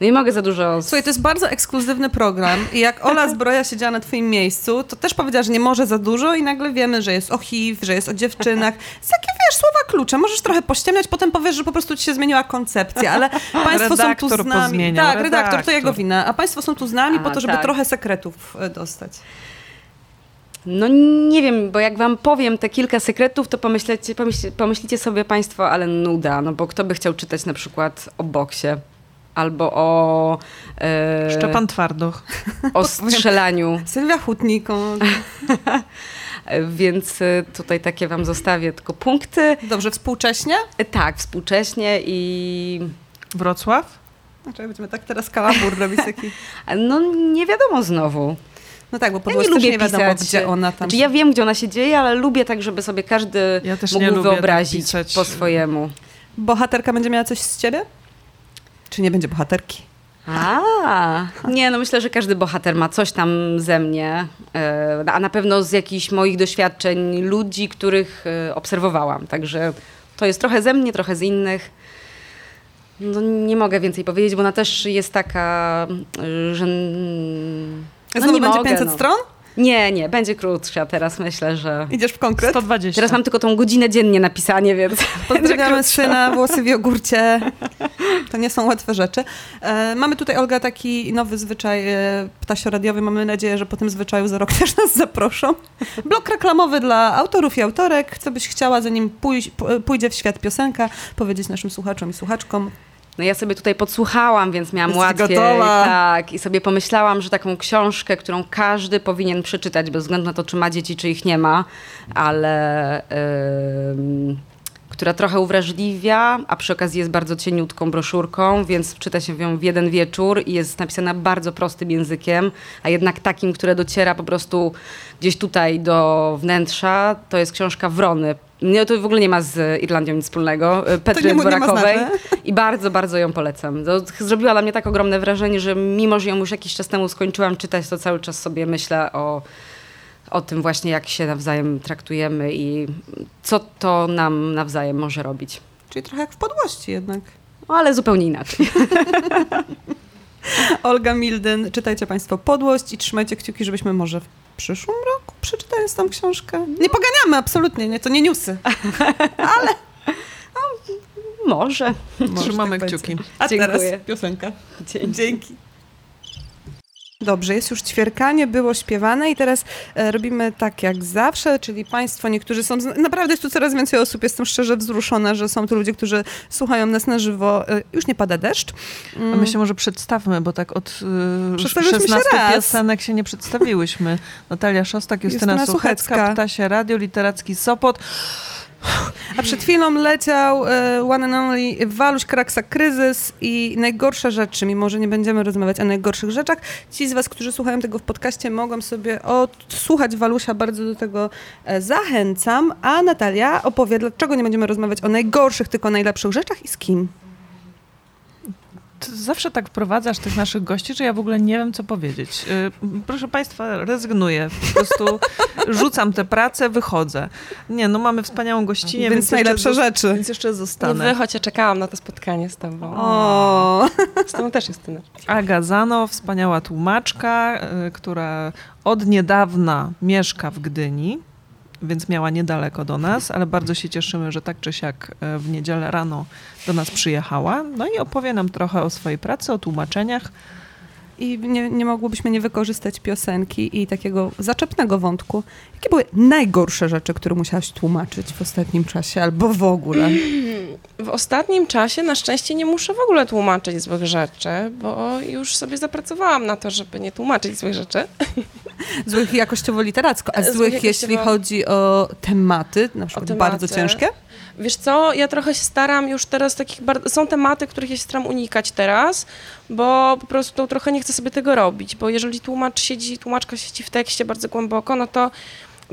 No nie mogę za dużo... Słuchaj, to jest bardzo ekskluzywny program i jak Ola <laughs> Zbroja siedziała na twoim miejscu, to też powiedziała, że nie może za dużo i nagle wiemy, że jest o HIV, że jest o dziewczynach. <laughs> Z jakie, wiesz, słowa klucze. Możesz trochę pościemniać, potem powiesz, że po prostu ci się zmieniła koncepcja, ale państwo są tu z nami. Pozmieniał, tak, redaktor, to jego wina. A państwo są tu z nami A, po to, żeby tak. trochę sekretów e, dostać. No nie wiem, bo jak wam powiem te kilka sekretów, to pomyślecie, pomyśl, pomyślicie sobie państwo, ale nuda, no bo kto by chciał czytać na przykład o boksie albo o, e, Szczepan Twardoch. o strzelaniu. Sylwia Hutnik. <laughs> Więc e, tutaj takie wam zostawię tylko punkty. Dobrze, współcześnie? E, Tak, współcześnie i Wrocław? Znaczy, będziemy tak teraz kalabur robić taki... <laughs> no nie wiadomo znowu. No tak, bo Ja podłość nie lubię nie wiadomo, pisać. gdzie ona tam... Znaczy ja wiem, gdzie ona się dzieje, ale lubię tak, żeby sobie każdy Ja też mógł nie lubię tak wyobrazić pisać. po swojemu. Bohaterka będzie miała coś z ciebie? Czy nie będzie bohaterki? A, nie, no myślę, że każdy bohater ma coś tam ze mnie, e, a na pewno z jakichś moich doświadczeń ludzi, których e, obserwowałam. Także to jest trochę ze mnie, trochę z innych. No, nie mogę więcej powiedzieć, bo ona też jest taka, e, że... No, Znowu nie będzie mogę, 500 no. stron? Nie, nie, będzie krótsza. Teraz myślę, że... Idziesz w konkret? 120. Teraz mam tylko tą godzinę dziennie na pisanie, więc... <laughs> Pozdrawiamy syna, włosy w jogurcie. <laughs> To nie są łatwe rzeczy. E, mamy tutaj, Olga, taki nowy zwyczaj e, ptasio-radiowy. Mamy nadzieję, że po tym zwyczaju za rok też nas zaproszą. Blok reklamowy dla autorów i autorek. Co byś chciała, zanim pójdzie w świat piosenka, powiedzieć naszym słuchaczom i słuchaczkom? No ja sobie tutaj podsłuchałam, więc miałam Jesteś łatwiej. gotowa. Tak, i sobie pomyślałam, że taką książkę, którą każdy powinien przeczytać, bez względu na to, czy ma dzieci, czy ich nie ma, ale ym, która trochę uwrażliwia, a przy okazji jest bardzo cieniutką broszurką, więc czyta się ją w jeden wieczór i jest napisana bardzo prostym językiem, a jednak takim, które dociera po prostu gdzieś tutaj do wnętrza. To jest książka Wrony. Nie, to w ogóle nie ma z Irlandią nic wspólnego. y, Petry nie mu- nie znaczenia. I bardzo, bardzo ją polecam. To zrobiła na mnie tak ogromne wrażenie, że mimo, że ją już jakiś czas temu skończyłam czytać, to cały czas sobie myślę o, o tym właśnie, jak się nawzajem traktujemy i co to nam nawzajem może robić. Czyli trochę jak w podłości jednak. No, ale zupełnie inaczej. <laughs> Olga Milden, czytajcie Państwo Podłość i trzymajcie kciuki, żebyśmy może w przyszłym roku przeczytając tą książkę. Nie poganiamy, absolutnie, nie, to nie newsy. <laughs> Może. Trzymamy tak kciuki. A teraz Dziękuję. piosenka. Dzięki. Dzięki. Dobrze, jest już ćwierkanie, było śpiewane i teraz e, robimy tak jak zawsze, czyli Państwo, niektórzy są, naprawdę jest tu coraz więcej osób, jestem szczerze wzruszona, że są tu ludzie, którzy słuchają nas na żywo. E, już nie pada deszcz. Mm. A my się może przedstawmy, bo tak od y, Przedstawiliśmy się 16 raz. piosenek się nie przedstawiłyśmy. Natalia Szostak, Justyna, Justyna Suchecka, Suchecka. Ptasie Radio, Literacki Sopot. A przed chwilą leciał e, One and Only Waluś Kraksa Kryzys i najgorsze rzeczy, mimo że nie będziemy rozmawiać o najgorszych rzeczach. Ci z was, którzy słuchają tego w podcaście, mogą sobie odsłuchać Walusia, bardzo do tego e, zachęcam. A Natalia opowie, dlaczego nie będziemy rozmawiać o najgorszych, tylko o najlepszych rzeczach i z kim. Ty zawsze tak wprowadzasz tych naszych gości, że ja w ogóle nie wiem, co powiedzieć. Y, Proszę Państwa, rezygnuję. Po prostu <laughs> rzucam tę pracę, wychodzę. Nie, no mamy wspaniałą gościnę, Więc więc, najlepsze rzeczy. Więc jeszcze Nie zostanę. wy, choć ja czekałam na to spotkanie z tobą. O, Z tobą też Justyna. Aga Zano, wspaniała tłumaczka, y, która od niedawna mieszka w Gdyni, więc miała niedaleko do nas, ale bardzo się cieszymy, że tak czy siak y, w niedzielę rano do nas przyjechała. No i opowie nam trochę o swojej pracy, o tłumaczeniach. I nie, nie mogłybyśmy nie wykorzystać piosenki i takiego zaczepnego wątku. Jakie były najgorsze rzeczy, które musiałaś tłumaczyć w ostatnim czasie albo w ogóle? <clears throat> W ostatnim czasie na szczęście nie muszę w ogóle tłumaczyć złych rzeczy, bo już sobie zapracowałam na to, żeby nie tłumaczyć złych rzeczy. <laughs> Złych jakościowo literacko, a Złych złych jeśli chodzi o tematy, na przykład tematy. bardzo ciężkie? Wiesz co, ja trochę się staram już teraz takich. Są tematy, których ja się staram unikać teraz, bo po prostu trochę nie chcę sobie tego robić, bo jeżeli tłumacz siedzi, tłumaczka siedzi w tekście bardzo głęboko, no to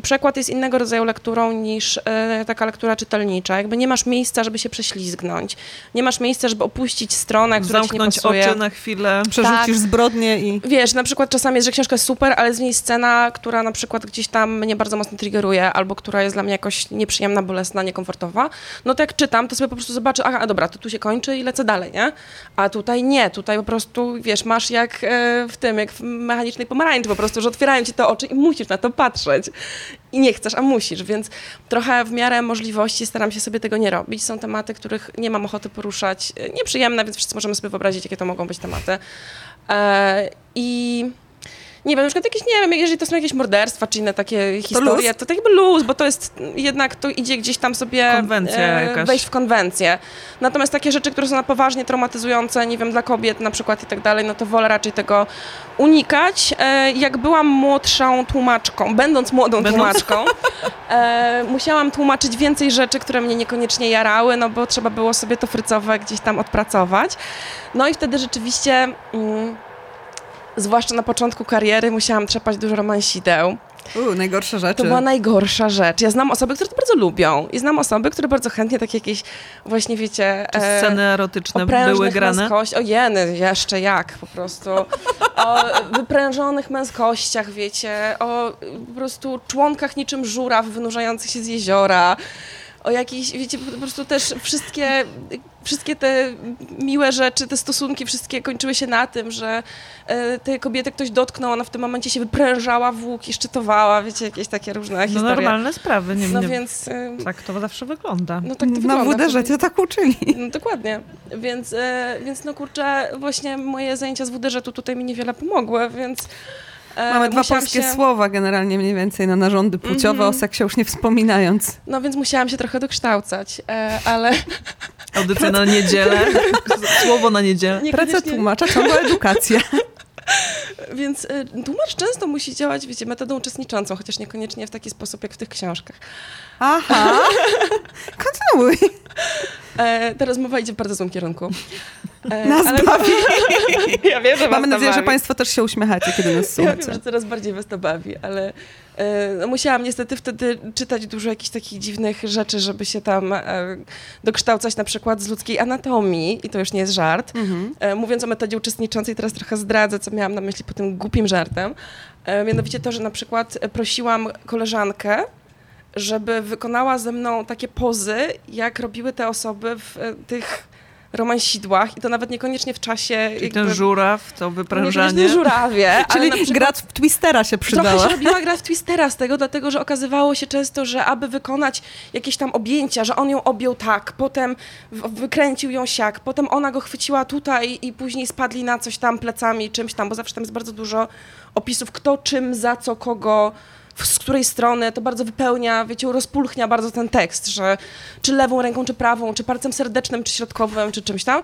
przekład jest innego rodzaju lekturą niż e, taka lektura czytelnicza. Jakby nie masz miejsca, żeby się prześlizgnąć. Nie masz miejsca, żeby opuścić stronę, która ci nie Zamknąć pasuje. oczy na chwilę. Przerzucisz Tak. zbrodnię i... Wiesz, na przykład czasami jest, że książka jest super, ale z niej scena, która na przykład gdzieś tam mnie bardzo mocno triggeruje, albo która jest dla mnie jakoś nieprzyjemna, bolesna, niekomfortowa, no to jak czytam, to sobie po prostu zobaczę, aha, dobra, to tu się kończy i lecę dalej, nie? A tutaj nie, tutaj po prostu, wiesz, masz jak e, w tym, jak w mechanicznej pomarańczy po prostu, że otwierają ci te oczy i musisz na to patrzeć. I nie chcesz, a musisz, więc trochę w miarę możliwości staram się sobie tego nie robić. Są tematy, których nie mam ochoty poruszać. E, Nieprzyjemne, więc wszyscy możemy sobie wyobrazić, jakie to mogą być tematy. E, I nie wiem, na przykład jakieś, nie wiem, jeżeli to są jakieś morderstwa, czy inne takie historie, luz? to tak jakby luz, bo to jest jednak, to idzie gdzieś tam sobie e, jakaś. wejść w konwencję. Natomiast takie rzeczy, które są na poważnie traumatyzujące, nie wiem, dla kobiet na przykład i tak dalej, no to wolę raczej tego unikać. E, jak byłam młodszą tłumaczką, będąc młodą Będąc- tłumaczką, <laughs> e, musiałam tłumaczyć więcej rzeczy, które mnie niekoniecznie jarały, no bo trzeba było sobie to frycowe gdzieś tam odpracować. No i wtedy rzeczywiście... Mm, zwłaszcza na początku kariery musiałam trzepać dużo romansideł. U, najgorsze rzeczy. To była najgorsza rzecz. Ja znam osoby, które to bardzo lubią i znam osoby, które bardzo chętnie takie jakieś właśnie, wiecie... Czy e, sceny erotyczne były grane? Męskości, o jeny, jeszcze jak po prostu. O wyprężonych męskościach, wiecie, o po prostu członkach niczym żuraw wynurzających się z jeziora. O jakichś, wiecie, po prostu też wszystkie, wszystkie te miłe rzeczy, te stosunki, wszystkie kończyły się na tym, że e, te kobiety ktoś dotknął, ona w tym momencie się wyprężała w łuk i szczytowała, wiecie, jakieś takie różne No historie. normalne sprawy, nie, No nie więc... e, tak to zawsze wygląda. No tak to Na wygląda. WD cię tak uczyli. No, dokładnie. Więc, e, więc no kurczę, właśnie moje zajęcia z WDŻ tu tutaj mi niewiele pomogły, więc Mamy dwa polskie się, słowa generalnie mniej więcej na narządy płciowe, Mhm. o seksie już nie wspominając. No więc musiałam się trochę dokształcać, e, ale Audycja <laughs> na niedzielę, słowo na niedzielę. Praca tłumacza, ciągła edukacja. <laughs> <laughs> Więc e, tłumacz często musi działać, wiecie, metodą uczestniczącą, chociaż niekoniecznie w taki sposób, jak w tych książkach. Aha. <laughs> Kontynuuj. E, ta rozmowa idzie w bardzo złym kierunku. E, Nas bawi. ja wiem, że Mamy nadzieję, że bawi. Państwo też się uśmiechacie, kiedy nas Ja wiem, słuchacie. że coraz bardziej was to bawi, ale musiałam niestety wtedy czytać dużo jakichś takich dziwnych rzeczy, żeby się tam e, dokształcać na przykład z ludzkiej anatomii i to już nie jest żart. Mhm. E, mówiąc o metodzie uczestniczącej, teraz trochę zdradzę, co miałam na myśli po tym głupim żartem. E, mianowicie to, że na przykład e, prosiłam koleżankę, żeby wykonała ze mną takie pozy, jak robiły te osoby w e, tych romansidłach i to nawet niekoniecznie w czasie... Czyli ten żuraw, to wyprężanie. Żurawie, <laughs> Czyli przykład gra w Twistera się Trochę przydała. się robiła gra w <laughs> Twistera z tego, dlatego że okazywało się często, że aby wykonać jakieś tam objęcia, że on ją objął tak, potem wykręcił ją siak, potem ona go chwyciła tutaj i później spadli na coś tam plecami, czymś tam, bo zawsze tam jest bardzo dużo opisów, kto czym, za co, kogo, z której strony, to bardzo wypełnia, wiecie, rozpulchnia bardzo ten tekst, że czy lewą ręką, czy prawą, czy palcem serdecznym, czy środkowym, czy czymś tam.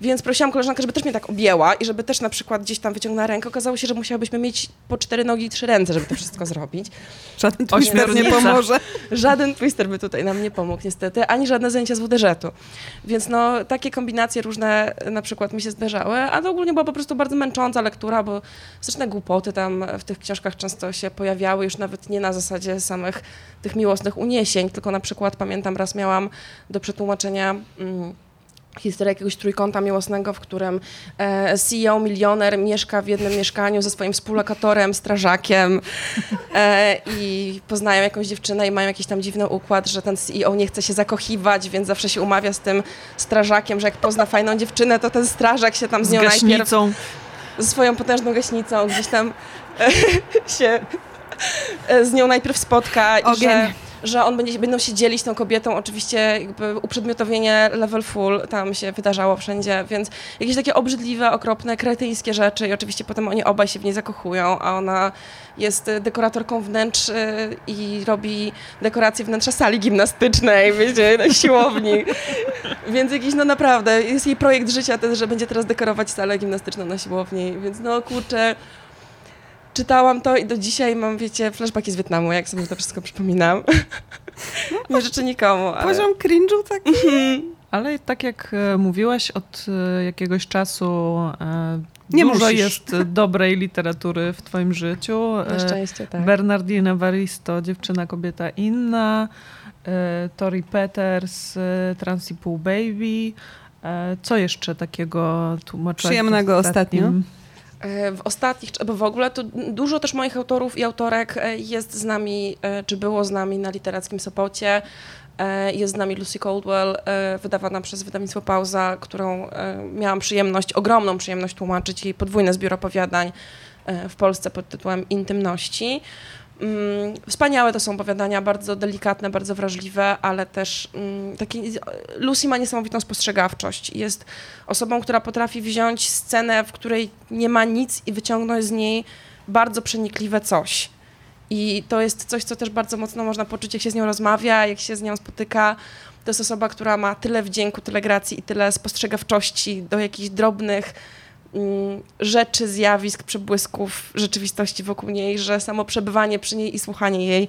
Więc prosiłam koleżankę, żeby też mnie tak objęła i żeby też na przykład gdzieś tam wyciągnęła rękę. Okazało się, że musiałybyśmy mieć po cztery nogi i trzy ręce, żeby to wszystko zrobić. <laughs> Żaden Twister nie pomoże. Żaden twister by tutaj nam nie pomógł niestety, ani żadne zajęcia z WDŻ-u. Więc no, takie kombinacje różne na przykład mi się zdarzały, a to ogólnie była po prostu bardzo męcząca lektura, bo straszne głupoty tam w tych książkach często się pojawiały, już nawet nie na zasadzie samych tych miłosnych uniesień, tylko na przykład pamiętam raz miałam do przetłumaczenia mm, historię jakiegoś trójkąta miłosnego, w którym e, CEO, milioner mieszka w jednym mieszkaniu ze swoim współlokatorem, strażakiem e, i poznają jakąś dziewczynę i mają jakiś tam dziwny układ, że ten CEO nie chce się zakochiwać, więc zawsze się umawia z tym strażakiem, że jak pozna fajną dziewczynę, to ten strażak się tam z Z nią najpierw gaśnicą. ze swoją potężną gaśnicą gdzieś tam e, <laughs> się z nią najpierw spotka i że, że on będzie, będą się dzielić tą kobietą. Oczywiście jakby uprzedmiotowienie level full tam się wydarzało wszędzie, więc jakieś takie obrzydliwe, okropne, kretyńskie rzeczy i oczywiście potem oni obaj się w niej zakochują, a ona jest e, dekoratorką wnętrz e, i robi dekoracje wnętrza sali gimnastycznej, wiecie, na siłowni. <laughs> Więc jakiś, no naprawdę, jest jej projekt życia też, że będzie teraz dekorować salę gimnastyczną na siłowni, więc no kurczę, czytałam to i do dzisiaj mam, wiecie, flashbacki z Wietnamu, jak sobie to wszystko przypominam. <laughs> Nie życzę nikomu, ale... Poziom cringe'u tak. Ale tak jak e, mówiłaś, od e, jakiegoś czasu e, Nie Dużo musisz. jest <laughs> dobrej literatury w twoim życiu. Na szczęście, tak. Bernardine Evaristo, Dziewczyna, kobieta inna, Tori Peters, e, Trans i pół baby. Co jeszcze takiego tłumaczyłaś? Przyjemnego ostatnim? E, W ostatnich, czy- bo w ogóle to dużo też moich autorów i autorek e, jest z nami, e, czy było z nami na literackim Sopocie. Jest z nami Lucy Caldwell, e, wydawana przez wydawnictwo Pauza, którą miałam przyjemność, ogromną przyjemność tłumaczyć jej podwójne zbiór opowiadań w Polsce pod tytułem Intymności. Mm, Wspaniałe to są opowiadania, bardzo delikatne, bardzo wrażliwe, ale też mm, takie, Lucy ma niesamowitą spostrzegawczość. Jest osobą, która potrafi wziąć scenę, w której nie ma nic i wyciągnąć z niej bardzo przenikliwe coś. I to jest coś, co też bardzo mocno można poczuć, jak się z nią rozmawia, jak się z nią spotyka. To jest osoba, która ma tyle wdzięku, tyle gracji i tyle spostrzegawczości do jakichś drobnych rzeczy, zjawisk, przebłysków rzeczywistości wokół niej, że samo przebywanie przy niej i słuchanie jej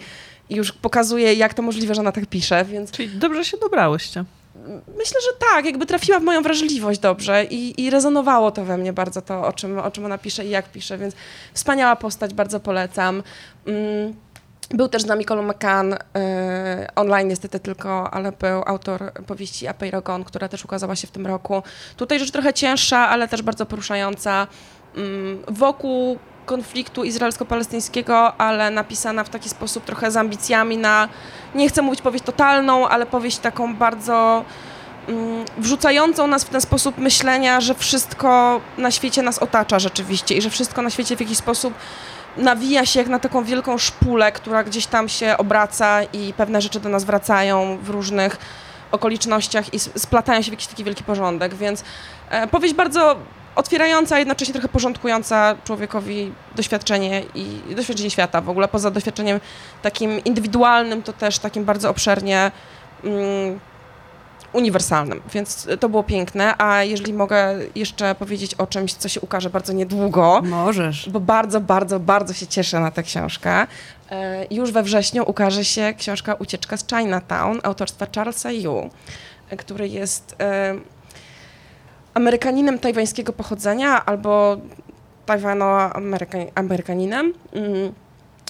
już pokazuje, jak to możliwe, że ona tak pisze, więc Czyli dobrze się dobrałyście. Myślę, że tak, jakby trafiła w moją wrażliwość dobrze i, i rezonowało to we mnie bardzo to, o czym, o czym ona pisze i jak pisze, więc wspaniała postać, bardzo polecam. Mm, Był też z nami Colin McCann, y, online niestety tylko, ale był autor powieści Apeirogon, która też ukazała się w tym roku. Tutaj rzecz trochę cięższa, ale też bardzo poruszająca. Mm, Wokół konfliktu izraelsko-palestyńskiego, ale napisana w taki sposób trochę z ambicjami na, nie chcę mówić powieść totalną, ale powieść taką bardzo mm, wrzucającą nas w ten sposób myślenia, że wszystko na świecie nas otacza rzeczywiście i że wszystko na świecie w jakiś sposób nawija się jak na taką wielką szpulę, która gdzieś tam się obraca i pewne rzeczy do nas wracają w różnych okolicznościach i splatają się w jakiś taki wielki porządek, więc e, powieść bardzo otwierająca, a jednocześnie trochę porządkująca człowiekowi doświadczenie i doświadczenie świata w ogóle, poza doświadczeniem takim indywidualnym, to też takim bardzo obszernie mm, uniwersalnym, więc to było piękne, a jeżeli mogę jeszcze powiedzieć o czymś, co się ukaże bardzo niedługo, Możesz. bo bardzo, bardzo, bardzo się cieszę na tę książkę. E, Już we wrześniu ukaże się książka Ucieczka z Chinatown autorstwa Charlesa Yu, który jest e, Amerykaninem tajwańskiego pochodzenia albo tajwano-amerykaninem.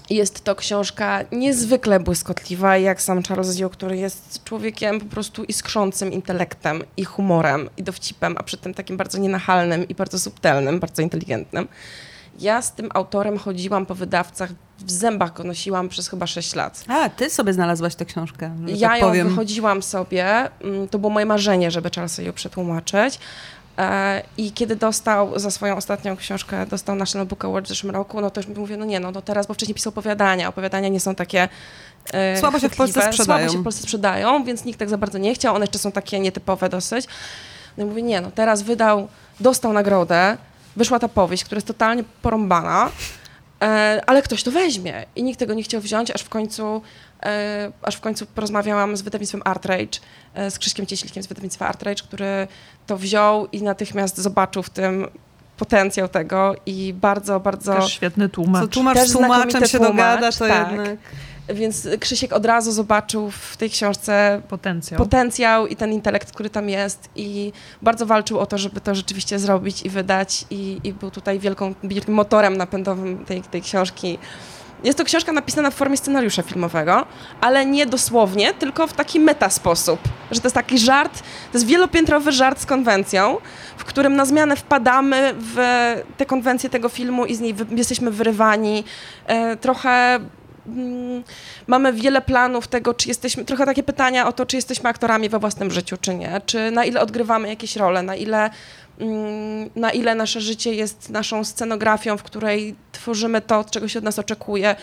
Jest to książka niezwykle błyskotliwa, jak sam Charles Yu, który jest człowiekiem po prostu iskrzącym intelektem i humorem i dowcipem, a przy tym takim bardzo nienachalnym i bardzo subtelnym, bardzo inteligentnym. Ja z tym autorem chodziłam po wydawcach, w zębach go nosiłam przez chyba 6 lat. A, ty sobie znalazłaś tę książkę, Ja tak ją powiem. wychodziłam sobie, mm, to było moje marzenie, żeby Charlesa ją przetłumaczyć. E, I kiedy dostał za swoją ostatnią książkę, dostał National Book Award w zeszłym roku, no to już mówię, no nie, no, no teraz, bo wcześniej pisał opowiadania. Opowiadania nie są takie e, Słabo się w Polsce sprzedają. Słabo się w Polsce sprzedają, więc nikt tak za bardzo nie chciał. One jeszcze są takie nietypowe dosyć. No i mówię, nie, no teraz wydał, dostał nagrodę, wyszła ta powieść, która jest totalnie porąbana, e, ale ktoś to weźmie. I nikt tego nie chciał wziąć, aż w końcu, aż w końcu porozmawiałam z wydawnictwem Artrage, e, z Krzyśkiem Cieślikiem z wydawnictwa Artrage, który to wziął i natychmiast zobaczył w tym potencjał tego i bardzo, bardzo... Też świetny tłumacz. Co tłumacz Też z tłumaczem się tłumacz, dogada, to tak. jednak... Więc Krzysiek od razu zobaczył w tej książce Potencjał. potencjał i ten intelekt, który tam jest i bardzo walczył o to, żeby to rzeczywiście zrobić i wydać i, i był tutaj wielką, wielkim motorem napędowym tej, tej książki. Jest to książka napisana w formie scenariusza filmowego, ale nie dosłownie, tylko w taki meta sposób, że to jest taki żart, to jest wielopiętrowy żart z konwencją, w którym na zmianę wpadamy w te konwencje tego filmu i z niej jesteśmy wyrywani. E, trochę mm, mamy wiele planów tego, czy jesteśmy, trochę takie pytania o to, czy jesteśmy aktorami we własnym życiu, czy nie, czy na ile odgrywamy jakieś role, na ile, na ile nasze życie jest naszą scenografią, w której tworzymy to, czego się od nas oczekuje,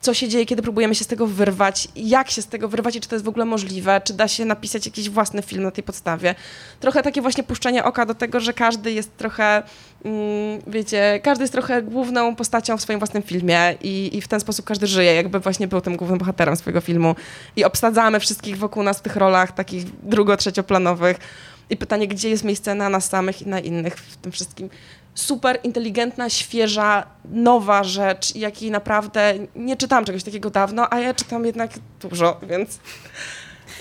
co się dzieje, kiedy próbujemy się z tego wyrwać, jak się z tego wyrwać i czy to jest w ogóle możliwe, czy da się napisać jakiś własny film na tej podstawie. Trochę takie właśnie puszczenie oka do tego, że każdy jest trochę, mm, wiecie, każdy jest trochę główną postacią w swoim własnym filmie i, i w ten sposób każdy żyje, jakby właśnie był tym głównym bohaterem swojego filmu i obsadzamy wszystkich wokół nas w tych rolach takich drugo-trzecioplanowych i pytanie, gdzie jest miejsce na nas samych i na innych w tym wszystkim. Super inteligentna, świeża, nowa rzecz, jakiej naprawdę nie czytałam czegoś takiego dawno, a ja czytam jednak dużo, więc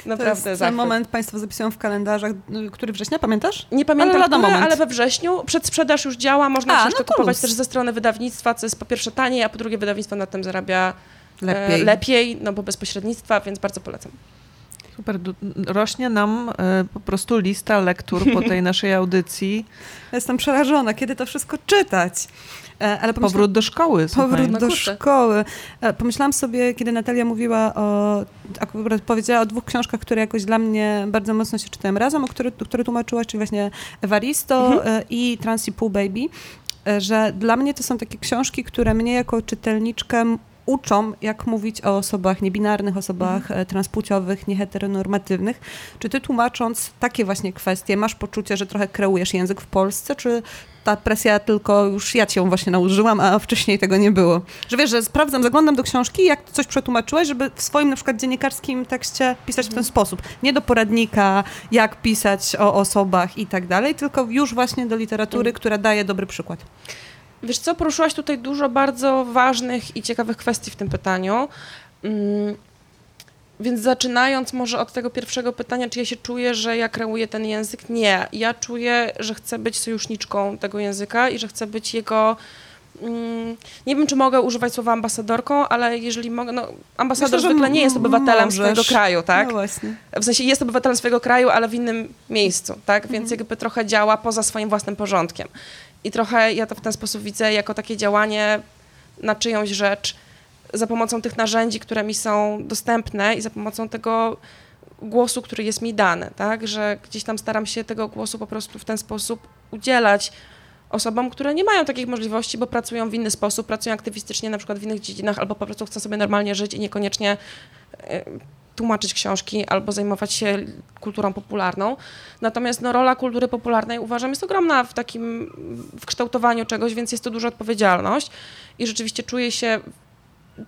Naprawdę to jest ten moment Państwo zapisują w kalendarzach, y, który września, pamiętasz? Nie pamiętam, Ale ale we wrześniu przedsprzedaż już działa, można A, książkę no kupować też ze strony wydawnictwa, co jest po pierwsze taniej, a po drugie wydawnictwo na tym zarabia e, Lepiej. lepiej no bo bez pośrednictwa, więc bardzo polecam. Super, rośnie nam e, po prostu lista lektur po tej <laughs> naszej audycji. Jestem przerażona, kiedy to wszystko czytać. E, Ale Powrót do szkoły, słuchaj. Powrót No do kurczę. szkoły. E, Pomyślałam sobie, kiedy Natalia mówiła o, akurat powiedziała o dwóch książkach, które jakoś dla mnie bardzo mocno się czytałem razem, o które, które tłumaczyłaś, czyli właśnie Evaristo e, i Trans i Pół Baby, że dla mnie to są takie książki, które mnie jako czytelniczkę uczą, jak mówić o osobach niebinarnych, osobach e, transpłciowych, nieheteronormatywnych. Czy ty tłumacząc takie właśnie kwestie, masz poczucie, że trochę kreujesz język w Polsce, czy ta presja tylko już ja cię właśnie nałożyłam, a wcześniej tego nie było? Że wiesz, że sprawdzam, zaglądam do książki, jak coś przetłumaczyłeś, żeby w swoim na przykład dziennikarskim tekście pisać w ten sposób. Nie do poradnika, jak pisać o osobach i tak dalej, tylko już właśnie do literatury, która daje dobry przykład. Wiesz co, poruszyłaś tutaj dużo bardzo ważnych i ciekawych kwestii w tym pytaniu. Mm, Więc zaczynając może od tego pierwszego pytania, czy ja się czuję, że ja kreuję ten język? Nie. Ja czuję, że chcę być sojuszniczką tego języka i że chcę być jego. mm, Nie wiem, czy mogę używać słowa ambasadorką, ale jeżeli mogę, no ambasador Myślę, zwykle nie jest obywatelem możesz. swojego kraju, tak? No właśnie. W sensie jest obywatelem swojego kraju, ale w innym miejscu, tak? Mhm. Więc jakby trochę działa poza swoim własnym porządkiem. I trochę ja to w ten sposób widzę jako takie działanie na czyjąś rzecz za pomocą tych narzędzi, które mi są dostępne i za pomocą tego głosu, który jest mi dany, tak? Że gdzieś tam staram się tego głosu po prostu w ten sposób udzielać osobom, które nie mają takich możliwości, bo pracują w inny sposób, pracują aktywistycznie na przykład w innych dziedzinach, albo po prostu chcą sobie normalnie żyć i niekoniecznie e, tłumaczyć książki albo zajmować się kulturą popularną. Natomiast no, rola kultury popularnej uważam jest ogromna w takim w kształtowaniu czegoś, więc jest to duża odpowiedzialność i rzeczywiście czuję się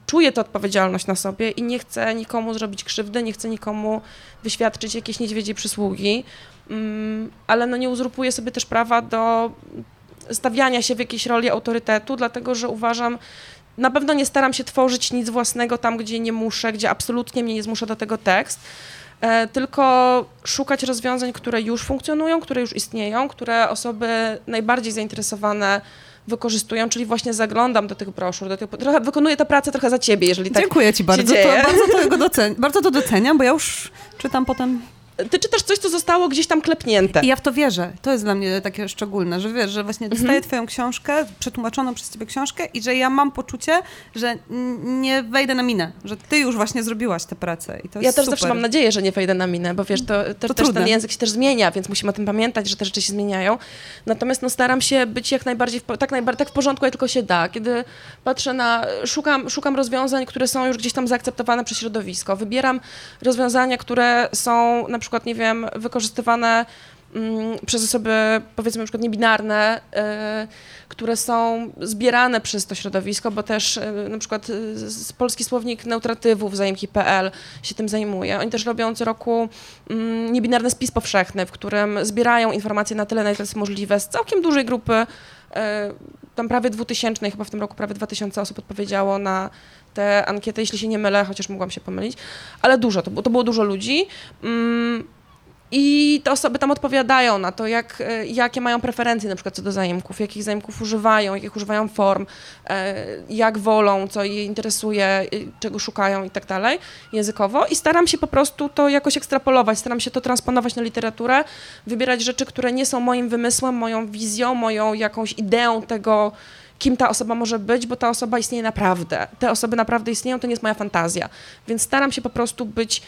czuję tę odpowiedzialność na sobie i nie chcę nikomu zrobić krzywdy, nie chcę nikomu wyświadczyć jakiejś niedźwiedziej przysługi, mm, ale no nie uzurpuję sobie też prawa do stawiania się w jakiejś roli autorytetu, dlatego że uważam, na pewno nie staram się tworzyć nic własnego tam, gdzie nie muszę, gdzie absolutnie mnie nie zmusza do tego tekst, e, tylko szukać rozwiązań, które już funkcjonują, które już istnieją, które osoby najbardziej zainteresowane wykorzystują, czyli właśnie zaglądam do tych broszur, do tych, trochę wykonuję tę pracę trochę za ciebie, jeżeli tak Dziękuję ci bardzo. To, bardzo, <laughs> docen- bardzo to doceniam, bo ja już czytam potem Ty czytasz coś, co zostało gdzieś tam klepnięte. I ja w to wierzę. To jest dla mnie takie szczególne, że wiesz, że właśnie dostaję Mhm. twoją książkę, przetłumaczoną przez ciebie książkę i że ja mam poczucie, że nie wejdę na minę, że ty już właśnie zrobiłaś tę pracę i to Ja jest też super. zawsze mam nadzieję, że nie wejdę na minę, bo wiesz, to, też, też trudne. ten język się też zmienia, więc musimy o tym pamiętać, że te rzeczy się zmieniają. Natomiast no, staram się być jak najbardziej, w, tak, najbar- tak w porządku, jak tylko się da. Kiedy patrzę na, szukam, szukam rozwiązań, które są już gdzieś tam zaakceptowane przez środowisko. Wybieram rozwiązania, które są na przykład, nie wiem, wykorzystywane mm, przez osoby, powiedzmy na przykład niebinarne, y, które są zbierane przez to środowisko, bo też y, na przykład y, Polski Słownik Neutratywów, Zajemki.pl się tym zajmuje. Oni też robią co roku mm, niebinarny spis powszechny, w którym zbierają informacje na tyle, na ile jest możliwe, z całkiem dużej grupy, tam prawie 2000, chyba w tym roku prawie 2000 osób odpowiedziało na tę ankietę, jeśli się nie mylę, chociaż mogłam się pomylić, ale dużo, to, było- to było dużo ludzi. Mm, i te osoby tam odpowiadają na to, jak, e, jakie mają preferencje na przykład co do zajemków, jakich zajemków używają, jakich używają form, e, jak wolą, co je interesuje, czego szukają i tak dalej językowo. I staram się po prostu to jakoś ekstrapolować, staram się to transponować na literaturę, wybierać rzeczy, które nie są moim wymysłem, moją wizją, moją jakąś ideą tego, kim ta osoba może być, bo ta osoba istnieje naprawdę. Te osoby naprawdę istnieją, to nie jest moja fantazja. Więc staram się po prostu być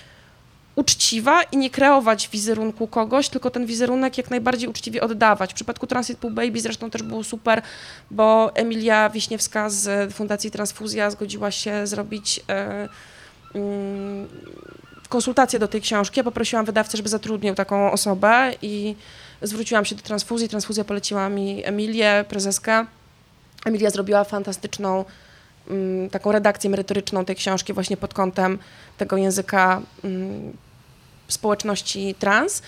uczciwa i nie kreować wizerunku kogoś, tylko ten wizerunek jak najbardziej uczciwie oddawać. W przypadku Transit Pool Baby zresztą też było super, bo Emilia Wiśniewska z Fundacji Transfuzja zgodziła się zrobić e, mm, konsultację do tej książki. Ja poprosiłam wydawcę, żeby zatrudnił taką osobę i zwróciłam się do Transfuzji. Transfuzja poleciła mi Emilię, prezeskę. Emilia zrobiła fantastyczną mm, taką redakcję merytoryczną tej książki właśnie pod kątem tego języka mm, społeczności trans.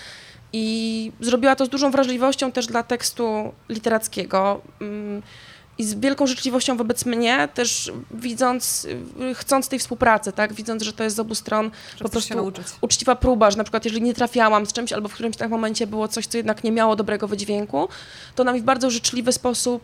I zrobiła to z dużą wrażliwością też dla tekstu literackiego. Mm, i z wielką życzliwością wobec mnie, też widząc, y, chcąc tej współpracy, tak, widząc, że to jest z obu stron po prostu uczciwa próba, że na przykład jeżeli nie trafiałam z czymś albo w którymś tak momencie było coś, co jednak nie miało dobrego wydźwięku, to ona mi w bardzo życzliwy sposób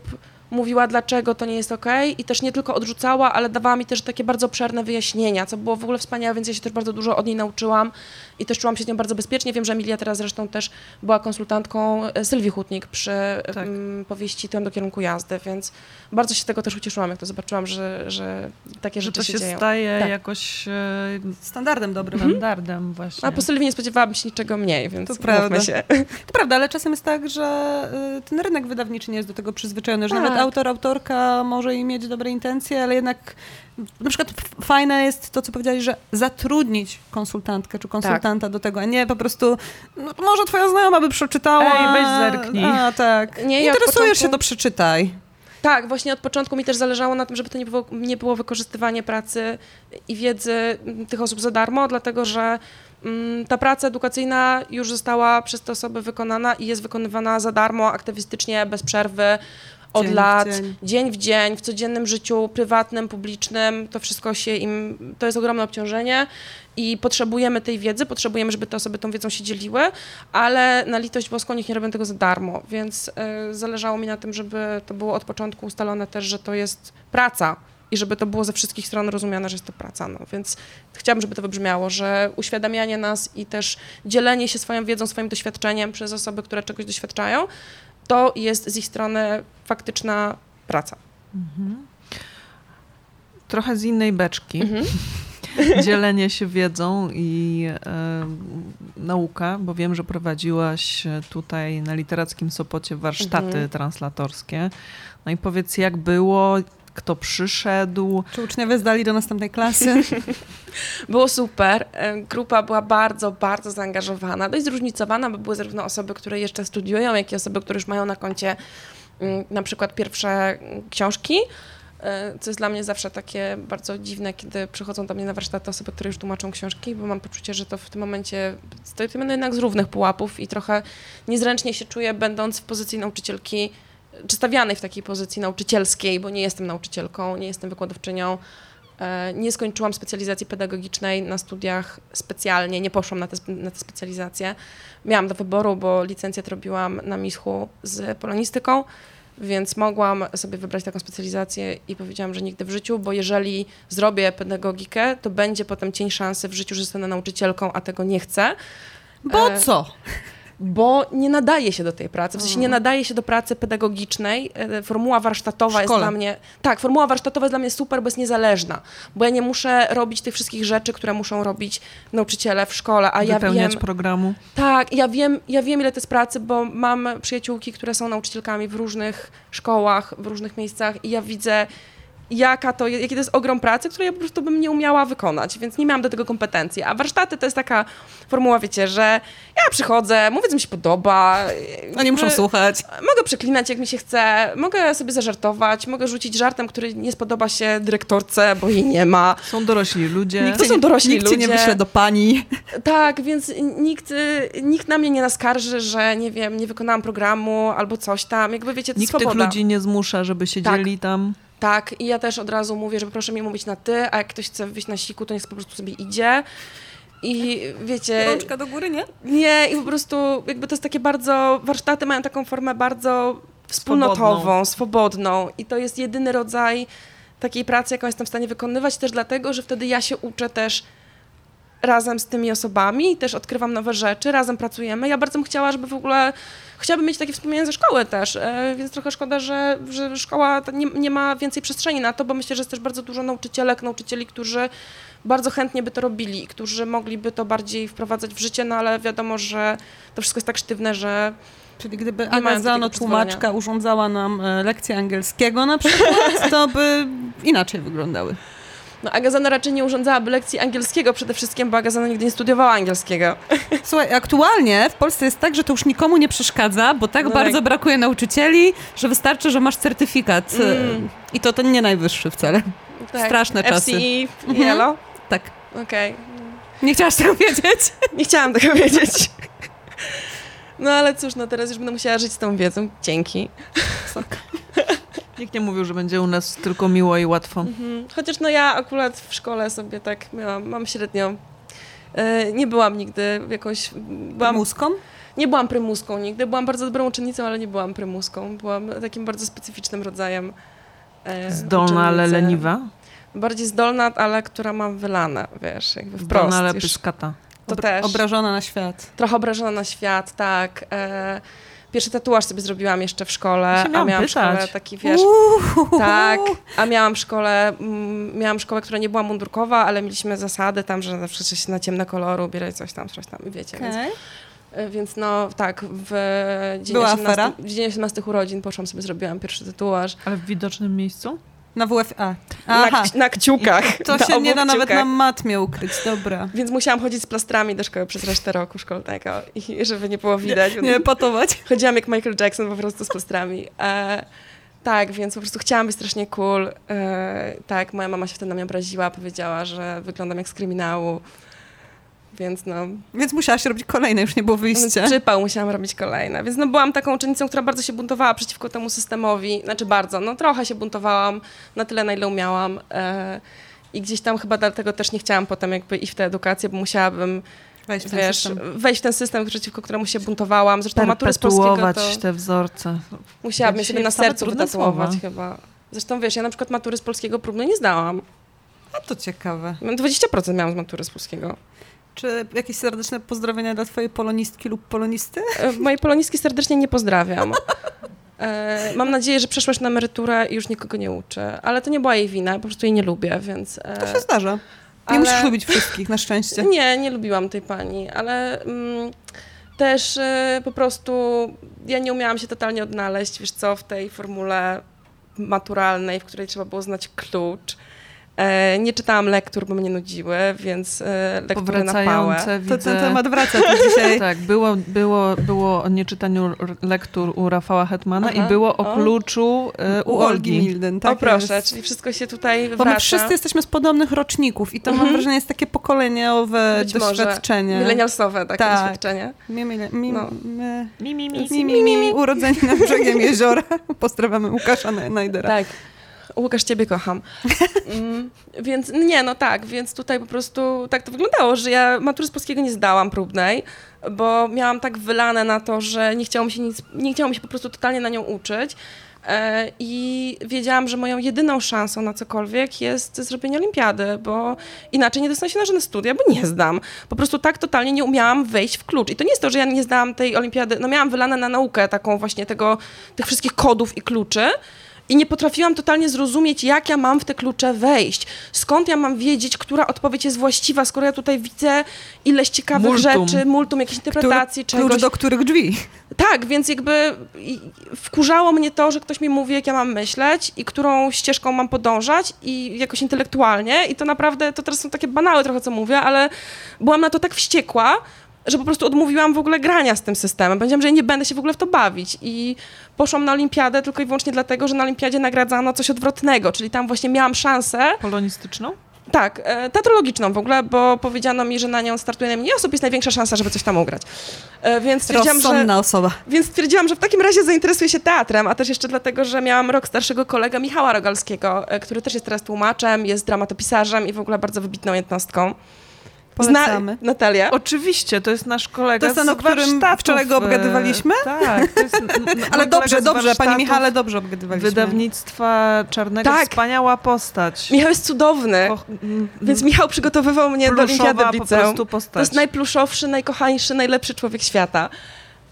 mówiła, dlaczego to nie jest ok i też nie tylko odrzucała, ale dawała mi też takie bardzo obszerne wyjaśnienia, co było w ogóle wspaniałe, więc ja się też bardzo dużo od niej nauczyłam i też czułam się z nią bardzo bezpiecznie. Wiem, że Emilia teraz zresztą też była konsultantką e, Sylwii Hutnik przy Tak. mm, powieści Tyłem do kierunku jazdy, więc bardzo się z tego też ucieszyłam, jak to zobaczyłam, że, że takie Że rzeczy to się, się dzieją. staje Tak. jakoś e, Standardem dobrym. standardem właśnie. A po Sylwii nie spodziewałabym się niczego mniej, więc To prawda. się. To prawda, ale czasem jest tak, że y, ten rynek wydawniczy nie jest do tego przyzwyczajony, że Tak. nawet autor, autorka może i mieć dobre intencje, ale jednak na przykład fajne jest to, co powiedziałeś, że zatrudnić konsultantkę czy konsultanta do tego, a nie po prostu, no, może twoja znajoma by przeczytała. Ej, weź zerknij. A, tak. Nie, Interesujesz początku- się, to przeczytaj. Tak, właśnie od początku mi też zależało na tym, żeby to nie było, nie było wykorzystywanie pracy i wiedzy mm, tych osób za darmo, dlatego że mm, ta praca edukacyjna już została przez te osoby wykonana i jest wykonywana za darmo, aktywistycznie, bez przerwy. Od Dzień w lat, dzień. dzień w dzień, w codziennym życiu prywatnym, publicznym, to wszystko się im, to jest ogromne obciążenie i potrzebujemy tej wiedzy, potrzebujemy, żeby te osoby tą wiedzą się dzieliły, ale na litość boską niech nie robią tego za darmo, więc y, zależało mi na tym, żeby to było od początku ustalone też, że to jest praca i żeby to było ze wszystkich stron rozumiane, że jest to praca, no więc chciałabym, żeby to wybrzmiało, że uświadamianie nas i też dzielenie się swoją wiedzą, swoim doświadczeniem przez osoby, które czegoś doświadczają, to jest z ich strony faktyczna praca. Trochę z innej beczki. Mhm. <laughs> Dzielenie się wiedzą i e, nauka, bo wiem, że prowadziłaś tutaj na Literackim Sopocie warsztaty Mhm. translatorskie. No i powiedz, jak było, kto przyszedł, Czy uczniowie zdali do następnej klasy? <laughs> Było super. Grupa była bardzo, bardzo zaangażowana, dość zróżnicowana, bo były zarówno osoby, które jeszcze studiują, jak i osoby, które już mają na koncie mm, na przykład pierwsze mm, książki. e, Co jest dla mnie zawsze takie bardzo dziwne, kiedy przychodzą do mnie na warsztaty osoby, które już tłumaczą książki, bo mam poczucie, że to w tym momencie stoimy jednak z równych pułapów i trochę niezręcznie się czuję, będąc w pozycji nauczycielki, czy stawianej w takiej pozycji nauczycielskiej, bo nie jestem nauczycielką, nie jestem wykładowczynią. E, Nie skończyłam specjalizacji pedagogicznej na studiach specjalnie, nie poszłam na tę spe- na tę specjalizację. Miałam do wyboru, bo licencjat robiłam na mischu z polonistyką, więc mogłam sobie wybrać taką specjalizację i powiedziałam, że nigdy w życiu, bo jeżeli zrobię pedagogikę, to będzie potem cień szansy w życiu, że zostanę nauczycielką, a tego nie chcę. Bo E, co? Bo nie nadaje się do tej pracy. W sensie nie nadaje się do pracy pedagogicznej. E, Formuła warsztatowa jest dla mnie. Tak, formuła warsztatowa jest dla mnie super, bo jest niezależna. Bo ja nie muszę robić tych wszystkich rzeczy, które muszą robić nauczyciele w szkole. A ja wypełniać wiem. programu. Tak, ja wiem, ja wiem, ile to jest pracy, bo mam przyjaciółki, które są nauczycielkami w różnych szkołach, w różnych miejscach i ja widzę, jaka to, jaki to jest ogrom pracy, której ja po prostu bym nie umiała wykonać, więc nie miałam do tego kompetencji. A warsztaty to jest taka formuła, wiecie, że ja przychodzę, mówię, co mi się podoba. Oni muszą jakby słuchać. Mogę przeklinać, jak mi się chce, mogę sobie zażartować, mogę rzucić żartem, który nie spodoba się dyrektorce, bo jej nie ma. Są dorośli ludzie. Nikt To są nie- dorośli Nikt cię nie ludzie. wyśle do pani. Tak, więc nikt, y, nikt na mnie nie naskarży, że nie wiem, nie wykonałam programu albo coś tam. Jakby wiecie, to Nikt swoboda. tych ludzi nie zmusza, żeby siedzieli tam. Tak, i ja też od razu mówię, że proszę mi mówić na ty, a jak ktoś chce wyjść na siku, to niech po prostu sobie idzie. I wiecie, Rączka do góry, nie? nie, i po prostu jakby to jest takie bardzo, warsztaty mają taką formę bardzo wspólnotową, swobodną. I to jest jedyny rodzaj takiej pracy, jaką jestem w stanie wykonywać, też dlatego, że wtedy ja się uczę też razem z tymi osobami też odkrywam nowe rzeczy, razem pracujemy. Ja bardzo bym chciała, żeby w ogóle, chciałabym mieć takie wspomnienia ze szkoły też, e, więc trochę szkoda, że, że szkoła nie, nie ma więcej przestrzeni na to, bo myślę, że jest też bardzo dużo nauczycielek, nauczycieli, którzy bardzo chętnie by to robili, którzy mogliby to bardziej wprowadzać w życie, no ale wiadomo, że to wszystko jest tak sztywne, że Czyli gdyby Aga Zano, tłumaczka, urządzała nam e, lekcje angielskiego na przykład, to by inaczej wyglądały. No Agazana raczej nie urządzałaby lekcji angielskiego przede wszystkim, bo Agazana nigdy nie studiowała angielskiego. <laughs> Słuchaj, aktualnie w Polsce jest tak, że to już nikomu nie przeszkadza, bo tak No bardzo tak. brakuje nauczycieli, że wystarczy, że masz certyfikat. e, Mm. I to, to nie najwyższy wcale. Straszne czasy. FCE, Mhm. Yellow. Tak. Okej. Nie chciałaś tego wiedzieć? <laughs> Nie chciałam tego wiedzieć. No ale cóż, no teraz już będę musiała żyć z tą wiedzą. Dzięki. Nikt nie mówił, że będzie u nas tylko miło i łatwo. Mhm. Chociaż no ja akurat w szkole sobie tak miałam, mam średnio. E, Nie byłam nigdy jakąś. Byłam, Muską? nie byłam prymuską nigdy. Byłam bardzo dobrą uczennicą, ale nie byłam prymuską. Byłam takim bardzo specyficznym rodzajem. e, Zdolna, ale uczennicy. leniwa. Bardziej zdolna, ale która ma wylane, wiesz, jakby wprost. Zdolna, ale pyskata. To Obra- też. Obrażona na świat. Trochę obrażona na świat, tak. E, pierwszy tatuaż sobie zrobiłam jeszcze w szkole, a miałam w szkole taki, wiesz, Uuu. tak, a miałam w szkole, mm, miałam szkołę, która nie była mundurkowa, ale mieliśmy zasady tam, że zawsze się na ciemne koloru ubierać coś tam, coś tam, wiecie, więc, Okej. e, więc no tak, w dzień, Była 18, afera? w dzień 18 urodzin poszłam sobie, zrobiłam pierwszy tatuaż. Ale w widocznym miejscu? Na WFA. Na, Aha. k- na kciukach. To na się nie da nawet kciukach. na matmie ukryć, dobra. Więc musiałam chodzić z plastrami do szkoły przez resztę roku szkolnego i żeby nie było widać. Nie patować. Chodziłam jak Michael Jackson po prostu z plastrami. E, tak, więc po prostu chciałam być strasznie cool. E, tak, moja mama się wtedy na mnie obraziła, powiedziała, że wyglądam jak z kryminału. Więc no, Więc musiałaś robić kolejne, już nie było wyjścia. przypał musiałam robić kolejne. Więc no byłam taką uczennicą, która bardzo się buntowała przeciwko temu systemowi. Znaczy bardzo, no trochę się buntowałam, na tyle na ile umiałam. E, I gdzieś tam chyba dlatego też nie chciałam potem jakby iść w tę edukację, bo musiałabym, Weź w ten wiesz, system. wejść w ten system, przeciwko któremu się buntowałam. Zresztą maturę z polskiego to... te wzorce. Musiałabym sobie na sercu wytatuować słowa. chyba. Zresztą wiesz, ja na przykład matury z polskiego próbnej nie zdałam. A to ciekawe. Mam 20% miałam z matury z polskiego. Czy jakieś serdeczne pozdrowienia dla twojej polonistki lub polonisty? E, Mojej polonistki serdecznie nie pozdrawiam. E, mam nadzieję, że przeszłaś na emeryturę i już nikogo nie uczę. Ale to nie była jej wina, po prostu jej nie lubię, więc... e, To się zdarza. Nie ale- musisz lubić wszystkich, na szczęście. <laughs> Nie, nie lubiłam tej pani, ale mm, też e, po prostu ja nie umiałam się totalnie odnaleźć, wiesz co, w tej formule maturalnej, w której trzeba było znać klucz. E, nie czytałam lektur, bo mnie nudziły, więc e, lektury na pałę. Powracające To ten temat wraca tu dzisiaj. <laughs> Tak, było, było, było o nieczytaniu lektur u Rafała Hetmana Aha, i było o o. kluczu e, U Olgi Milden, tak o proszę, jest. czyli wszystko się tutaj Bo wraca. my wszyscy jesteśmy z podobnych roczników i to mam Mhm. wrażenie jest takie pokoleniowe Być doświadczenie. Milenialsowe takie Tak. doświadczenie. Mi, mi, mi, No. my, Mi, mi, mi. mi, mi, mi, urodzeni nad brzegiem jeziora. <laughs> Pozdrawiamy Łukasza Najdera. Tak. Łukasz, ciebie kocham. Mm, więc nie, no tak, więc tutaj po prostu tak to wyglądało, że ja matury z polskiego nie zdałam próbnej, bo miałam tak wylane na to, że nie chciało mi się nic, nie chciało mi się po prostu totalnie na nią uczyć. E, I wiedziałam, że moją jedyną szansą na cokolwiek jest zrobienie olimpiady, bo inaczej nie dostanę się na żadne studia, bo nie zdam. Po prostu tak totalnie nie umiałam wejść w klucz. I to nie jest to, że ja nie zdałam tej olimpiady, no miałam wylane na naukę taką właśnie tego, tych wszystkich kodów i kluczy, i nie potrafiłam totalnie zrozumieć, jak ja mam w te klucze wejść. Skąd ja mam wiedzieć, która odpowiedź jest właściwa, skoro ja tutaj widzę ileś ciekawych Multum. rzeczy, multum, jakiejś interpretacji, Klucz czegoś. do których drzwi? Tak, więc jakby wkurzało mnie to, że ktoś mi mówi, jak ja mam myśleć i którą ścieżką mam podążać i jakoś intelektualnie i to naprawdę, to teraz są takie banały trochę, co mówię, ale byłam na to tak wściekła, że po prostu odmówiłam w ogóle grania z tym systemem. Powiedziałam, że ja nie będę się w ogóle w to bawić i poszłam na olimpiadę tylko i wyłącznie dlatego, że na olimpiadzie nagradzano coś odwrotnego, czyli tam właśnie miałam szansę Polonistyczną? tak, e, teatrologiczną w ogóle, bo powiedziano mi, że na nią startuje najmniej osób, jest największa szansa, żeby coś tam ugrać. E, Więc stwierdziłam, że, Rozsądna osoba. więc stwierdziłam, że w takim razie zainteresuję się teatrem, a też jeszcze dlatego, że miałam rok starszego kolegę Michała Rogalskiego, e, który też jest teraz tłumaczem, jest dramatopisarzem i w ogóle bardzo wybitną jednostką. Polecamy. Natalia. Oczywiście, to jest nasz kolega To jest ten, z o którym wczoraj go e, obgadywaliśmy? Tak, to jest Ale dobrze, dobrze, panie warsztatów Michale, dobrze obgadywaliśmy. Wydawnictwa Czarnego, Tak. wspaniała postać. Michał jest cudowny, Ko- więc Michał przygotowywał mnie do pluszowa Olimpiady w po liceum. prostu postać. To jest najpluszowszy, najkochańszy, najlepszy człowiek świata.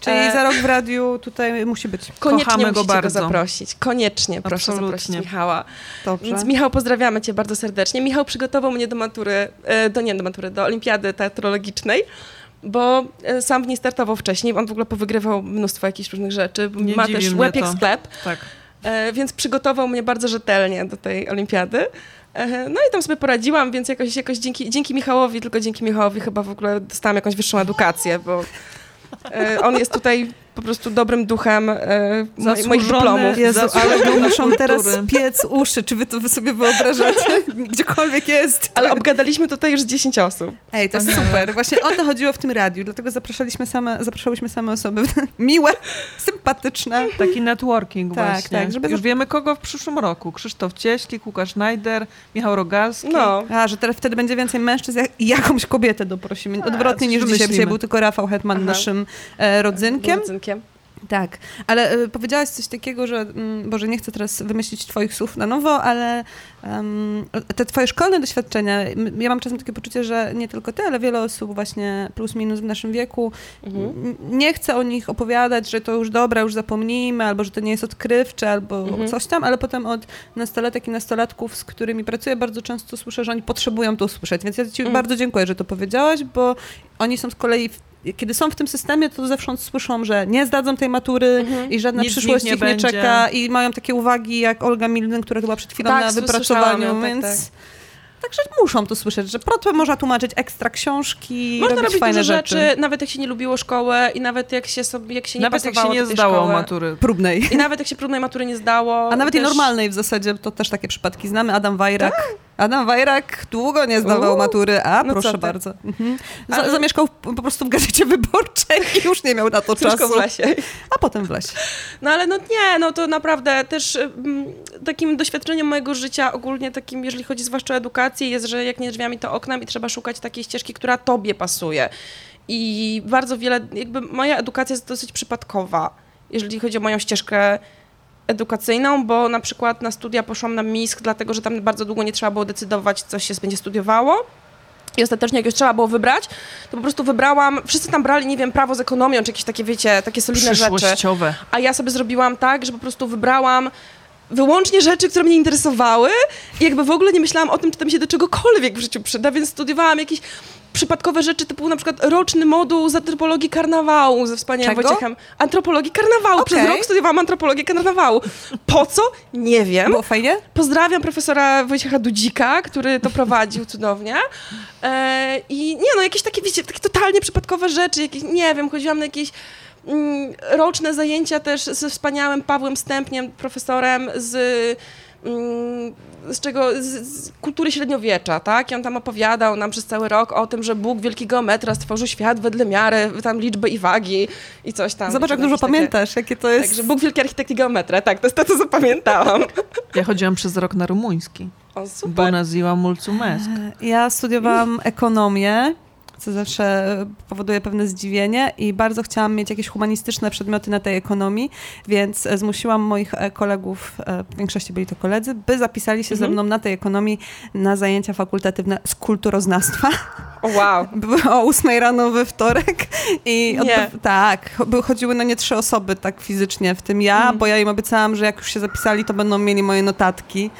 Czyli E, za rok w radiu tutaj musi być. Koniecznie Kochamy go musicie go, bardzo. zaprosić. Koniecznie proszę Absolutnie. zaprosić Michała. Dobrze. Więc Michał, pozdrawiamy cię bardzo serdecznie. Michał przygotował mnie do matury, e, do nie do matury, do olimpiady teatrologicznej, bo e, sam w niej startował wcześniej. On w ogóle powygrywał mnóstwo jakichś różnych rzeczy. Nie Ma też łeb jak sklep, Tak. e, więc przygotował mnie bardzo rzetelnie do tej olimpiady. E, No i tam sobie poradziłam, więc jakoś, jakoś dzięki, dzięki Michałowi, tylko dzięki Michałowi chyba w ogóle dostałam jakąś wyższą edukację, bo on jest tutaj po prostu dobrym duchem e, mo- moich dyplomów. Jezu, ale muszą teraz piec uszy. Czy wy to wy sobie wyobrażacie? <laughs> Gdziekolwiek jest. Ale obgadaliśmy tutaj już 10 osób. Ej, to jest super. Właśnie o to chodziło w tym radiu, dlatego zapraszaliśmy same, zapraszałyśmy same osoby <laughs> miłe, sympatyczne. Taki networking Tak, właśnie. tak, żeby Już wiemy kogo w przyszłym roku. Krzysztof Cieślik, Łukasz Najder, Michał Rogalski. No. A, że teraz wtedy będzie więcej mężczyzn i jakąś kobietę doprosimy. Odwrotnie coś niż dzisiaj. Dzisiaj był tylko Rafał Hetman, Aha. naszym e, rodzynkiem. Rodzynkiem. Tak, ale e, powiedziałaś coś takiego, że, mm, Boże, nie chcę teraz wymyślić twoich słów na nowo, ale te twoje szkolne doświadczenia, ja mam czasem takie poczucie, że nie tylko ty, ale wiele osób właśnie plus minus w naszym wieku Mhm. nie chce o nich opowiadać, że to już dobra, już zapomnijmy, albo że to nie jest odkrywcze, albo Mhm. coś tam, ale potem od nastolatek i nastolatków, z którymi pracuję, bardzo często słyszę, że oni potrzebują to usłyszeć, więc ja ci Mhm. bardzo dziękuję, że to powiedziałaś, bo oni są z kolei w kiedy są w tym systemie, to zewsząd słyszą, że nie zdadzą tej matury Mhm. i żadna Nic przyszłość ich nie nie czeka i mają takie uwagi jak Olga Milny, która była przed chwilą Tak, na wypracowaniu, ją, tak, więc także muszą to słyszeć, że protwę można tłumaczyć ekstra książki, Można robić robić fajne dużo rzeczy. rzeczy, nawet jak się nie lubiło szkoły i nawet jak się, sobie, jak się nie Nawet jak się nie zdało szkoły. matury. Próbnej. I nawet jak się próbnej matury nie zdało. A nawet i też- normalnej w zasadzie, to też takie przypadki znamy. Adam Wajrak. Adam Wajrak długo nie zdawał matury, a no proszę bardzo. Mhm. Zamieszkał po prostu w gazecie wyborczej i już nie miał na to czasu. w lesie. A potem w lesie. No ale no nie, no to naprawdę też mm, takim doświadczeniem mojego życia ogólnie takim, jeżeli chodzi zwłaszcza o edukację, jest, że jak nie drzwiami, to oknem i trzeba szukać takiej ścieżki, która tobie pasuje. I bardzo wiele, jakby moja edukacja jest dosyć przypadkowa, jeżeli chodzi o moją ścieżkę edukacyjną, bo na przykład na studia poszłam na MISK, dlatego że tam bardzo długo nie trzeba było decydować, co się będzie studiowało. I ostatecznie, jak już trzeba było wybrać, to po prostu wybrałam, wszyscy tam brali, nie wiem, prawo z ekonomią, czy jakieś takie, wiecie, takie solidne rzeczy. A ja sobie zrobiłam tak, że po prostu wybrałam wyłącznie rzeczy, które mnie interesowały i jakby w ogóle nie myślałam o tym, czy to mi się do czegokolwiek w życiu przyda, więc studiowałam jakieś przypadkowe rzeczy, typu na przykład roczny moduł z antropologii karnawału ze wspaniałym Czego? Wojciechem. Antropologii karnawału. Przez Okej. rok studiowałam antropologię karnawału. Po co? Nie wiem. Było fajnie? Pozdrawiam profesora Wojciecha Dudzika, który to prowadził cudownie. E, I nie no, jakieś takie, wiecie, takie totalnie przypadkowe rzeczy, jakieś, nie wiem, chodziłam na jakieś mm, roczne zajęcia też ze wspaniałym Pawłem Stępniem, profesorem z, z czego, z, z kultury średniowiecza, tak? I on tam opowiadał nam przez cały rok o tym, że Bóg, wielki geometra, stworzył świat wedle miary, tam liczby i wagi i coś tam. Zobacz, jak dużo takie- pamiętasz, jakie to jest... Także Bóg, wielki architekt i geometra, tak, to jest to, co zapamiętałam. <laughs> Ja chodziłam przez rok na rumuński. O, super. Bună ziua, mulțumesc. Ja studiowałam ekonomię, co zawsze powoduje pewne zdziwienie i bardzo chciałam mieć jakieś humanistyczne przedmioty na tej ekonomii, więc e, zmusiłam moich e, kolegów, e, w większości byli to koledzy, by zapisali się ze Mhm. mną na tej ekonomii na zajęcia fakultatywne z kulturoznawstwa. Wow. <laughs> Były o 8 rano we wtorek i Nie. odby- tak, chodziły na nie trzy osoby tak fizycznie, w tym ja, Mhm. bo ja im obiecałam, że jak już się zapisali, to będą mieli moje notatki.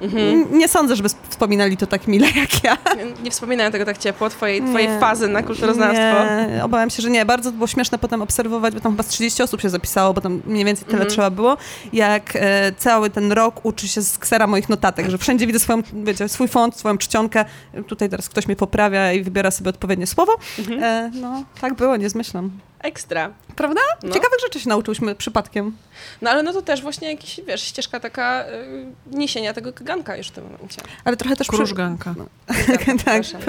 Mhm. Nie sądzę, żeby sp- wspominali to tak mile jak ja. Nie, nie wspominają tego tak ciepło, twojej, Nie. twojej fazy na kulturoznawstwo. Nie, obawiam się, że nie. Bardzo było śmieszne potem obserwować, bo tam chyba z 30 osób się zapisało, bo tam mniej więcej tyle Mhm. trzeba było, jak e, cały ten rok uczy się z ksera moich notatek, że wszędzie widzę swoją, wiecie, swój font, swoją czcionkę. Tutaj teraz ktoś mnie poprawia i wybiera sobie odpowiednie słowo. Mhm. E, no, tak było, nie zmyślam. Ekstra. Prawda? No. Ciekawych rzeczy się nauczyłyśmy przypadkiem. No ale no to też właśnie jakiś, wiesz, ścieżka taka y, niesienia tego kaganka już w tym momencie. Ale trochę też... przy- Krużganka. tak, Przepraszam.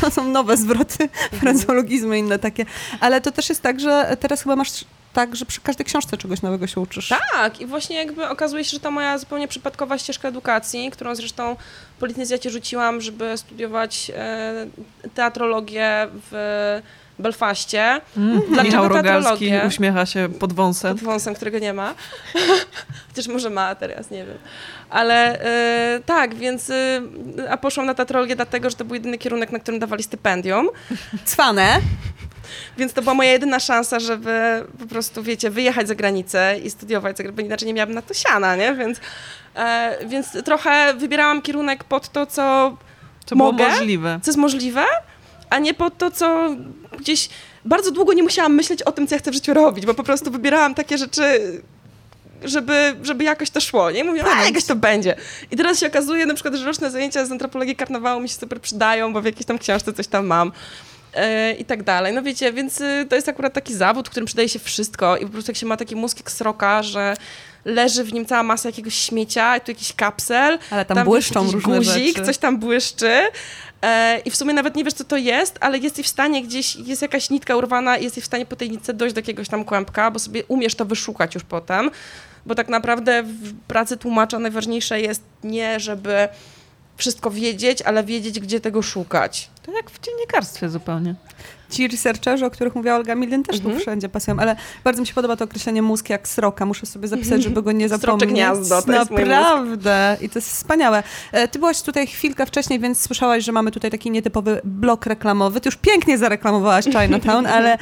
to są nowe zwroty, frazeologizmy inne takie. Ale to też jest tak, że teraz chyba masz tak, że przy każdej książce czegoś nowego się uczysz. Tak, i właśnie jakby okazuje się, że ta moja zupełnie przypadkowa ścieżka edukacji, którą zresztą po licencjacie rzuciłam, żeby studiować e, teatrologię w Belfaście. Mm. Michał Rogalski uśmiecha się pod wąsem. pod wąsem, którego nie ma. <laughs> Chociaż może ma teraz, nie wiem. Ale e, tak, więc e, a poszłam na teatrologię dlatego, że to był jedyny kierunek, na którym dawali stypendium. Cwane. Więc to była moja jedyna szansa, żeby po prostu, wiecie, wyjechać za granicę i studiować za granicę, bo inaczej nie miałabym na to siana, nie? Więc, e, więc trochę wybierałam kierunek pod to, co, Co było Mogę? możliwe. co jest możliwe, a nie pod to, co gdzieś... Bardzo długo nie musiałam myśleć o tym, co ja chcę w życiu robić, bo po prostu wybierałam takie rzeczy, żeby, żeby jakoś to szło, nie? Mówiłam, a jakoś to będzie. I teraz się okazuje na przykład, że roczne zajęcia z antropologii karnawału mi się super przydają, bo w jakiejś tam książce coś tam mam. e, i tak dalej. No wiecie, więc y, to jest akurat taki zawód, w którym przydaje się wszystko i po prostu jak się ma taki mózg jak sroka, że leży w nim cała masa jakiegoś śmiecia, i tu jakiś kapsel, Ale tam, błyszczą jakiś różne guzik, rzeczy. coś tam błyszczy i w sumie nawet nie wiesz, co to jest, ale jesteś w stanie gdzieś, jest jakaś nitka urwana i jesteś w stanie po tej nitce dojść do jakiegoś tam kłębka, bo sobie umiesz to wyszukać już potem, bo tak naprawdę w pracy tłumacza najważniejsze jest nie, żeby wszystko wiedzieć, ale wiedzieć, gdzie tego szukać. To jak w dziennikarstwie zupełnie. Ci researcherzy, o których mówiła Olga Millen, też Mhm. tu wszędzie pasują, ale bardzo mi się podoba to określenie mózg jak sroka. Muszę sobie zapisać, żeby go nie Srocze zapomnieć. gniazdo, to jest. Naprawdę. I to jest wspaniałe. E, Ty byłaś tutaj chwilkę wcześniej, więc słyszałaś, że mamy tutaj taki nietypowy blok reklamowy. Ty już pięknie zareklamowałaś Chinatown, <laughs> ale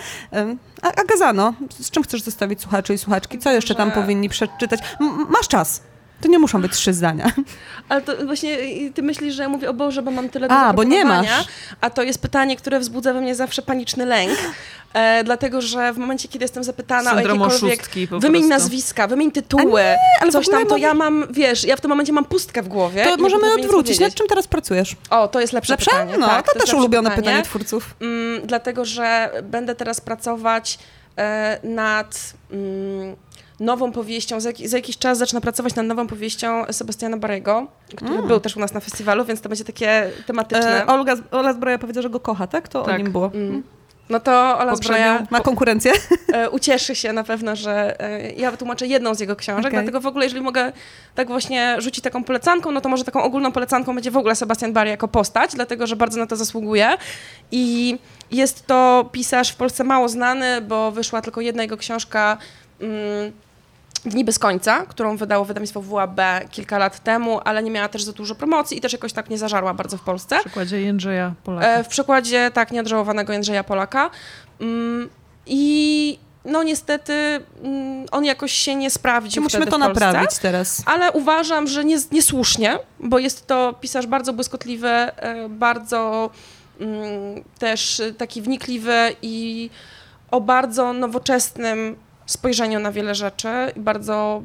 a, a Gazano, z czym chcesz zostawić słuchaczy i słuchaczki? Co jeszcze tam powinni przeczytać? M- masz czas. To nie muszą być trzy zdania. <laughs> Ale to właśnie ty myślisz, że ja mówię, o Boże, bo mam tyle do A, bo nie masz. A to jest pytanie, które wzbudza we mnie zawsze paniczny lęk, <laughs> e, dlatego że w momencie, kiedy jestem zapytana Syndrom o jakiekolwiek... Wymień prostu. nazwiska, wymień tytuły, ale w coś tam, to ja mam, wiesz, ja w tym momencie mam pustkę w głowie. To nie możemy odwrócić. Nad czym teraz pracujesz? O, to jest lepsze, Lepsze? pytanie. No, tak, to, jest też ulubione pytanie twórców. Mm, dlatego, że będę teraz pracować e, nad mm, nową powieścią. Za, jak, za jakiś czas zacznę pracować nad nową powieścią Sebastiana Barego, który Mm. był też u nas na festiwalu, więc to będzie takie tematyczne. E, Olga, Ola Zbroja powiedziała, że go kocha, tak? To o Tak. nim było. Mm. No to Ola Zbroja Ma konkurencję? <laughs> e, ucieszy się na pewno, że e, ja tłumaczę jedną z jego książek, Okej. dlatego w ogóle, jeżeli mogę tak właśnie rzucić taką polecanką, no to może taką ogólną polecanką będzie w ogóle Sebastian Barry jako postać, dlatego, że bardzo na to zasługuje i jest to pisarz w Polsce mało znany, bo wyszła tylko jedna jego książka mm, Dni bez końca, którą wydało wydawnictwo WAB kilka lat temu, ale nie miała też za dużo promocji i też jakoś tak nie zażarła bardzo w Polsce. W przykładzie Jędrzeja Polaka. E, w przykładzie tak nieodżałowanego Jędrzeja Polaka. Mm, I no niestety mm, on jakoś się nie sprawdził Musimy wtedy to w Polsce. naprawić teraz. Ale uważam, że nie, niesłusznie, bo jest to pisarz bardzo błyskotliwy, e, bardzo mm, też taki wnikliwy i o bardzo nowoczesnym spojrzeniu na wiele rzeczy, bardzo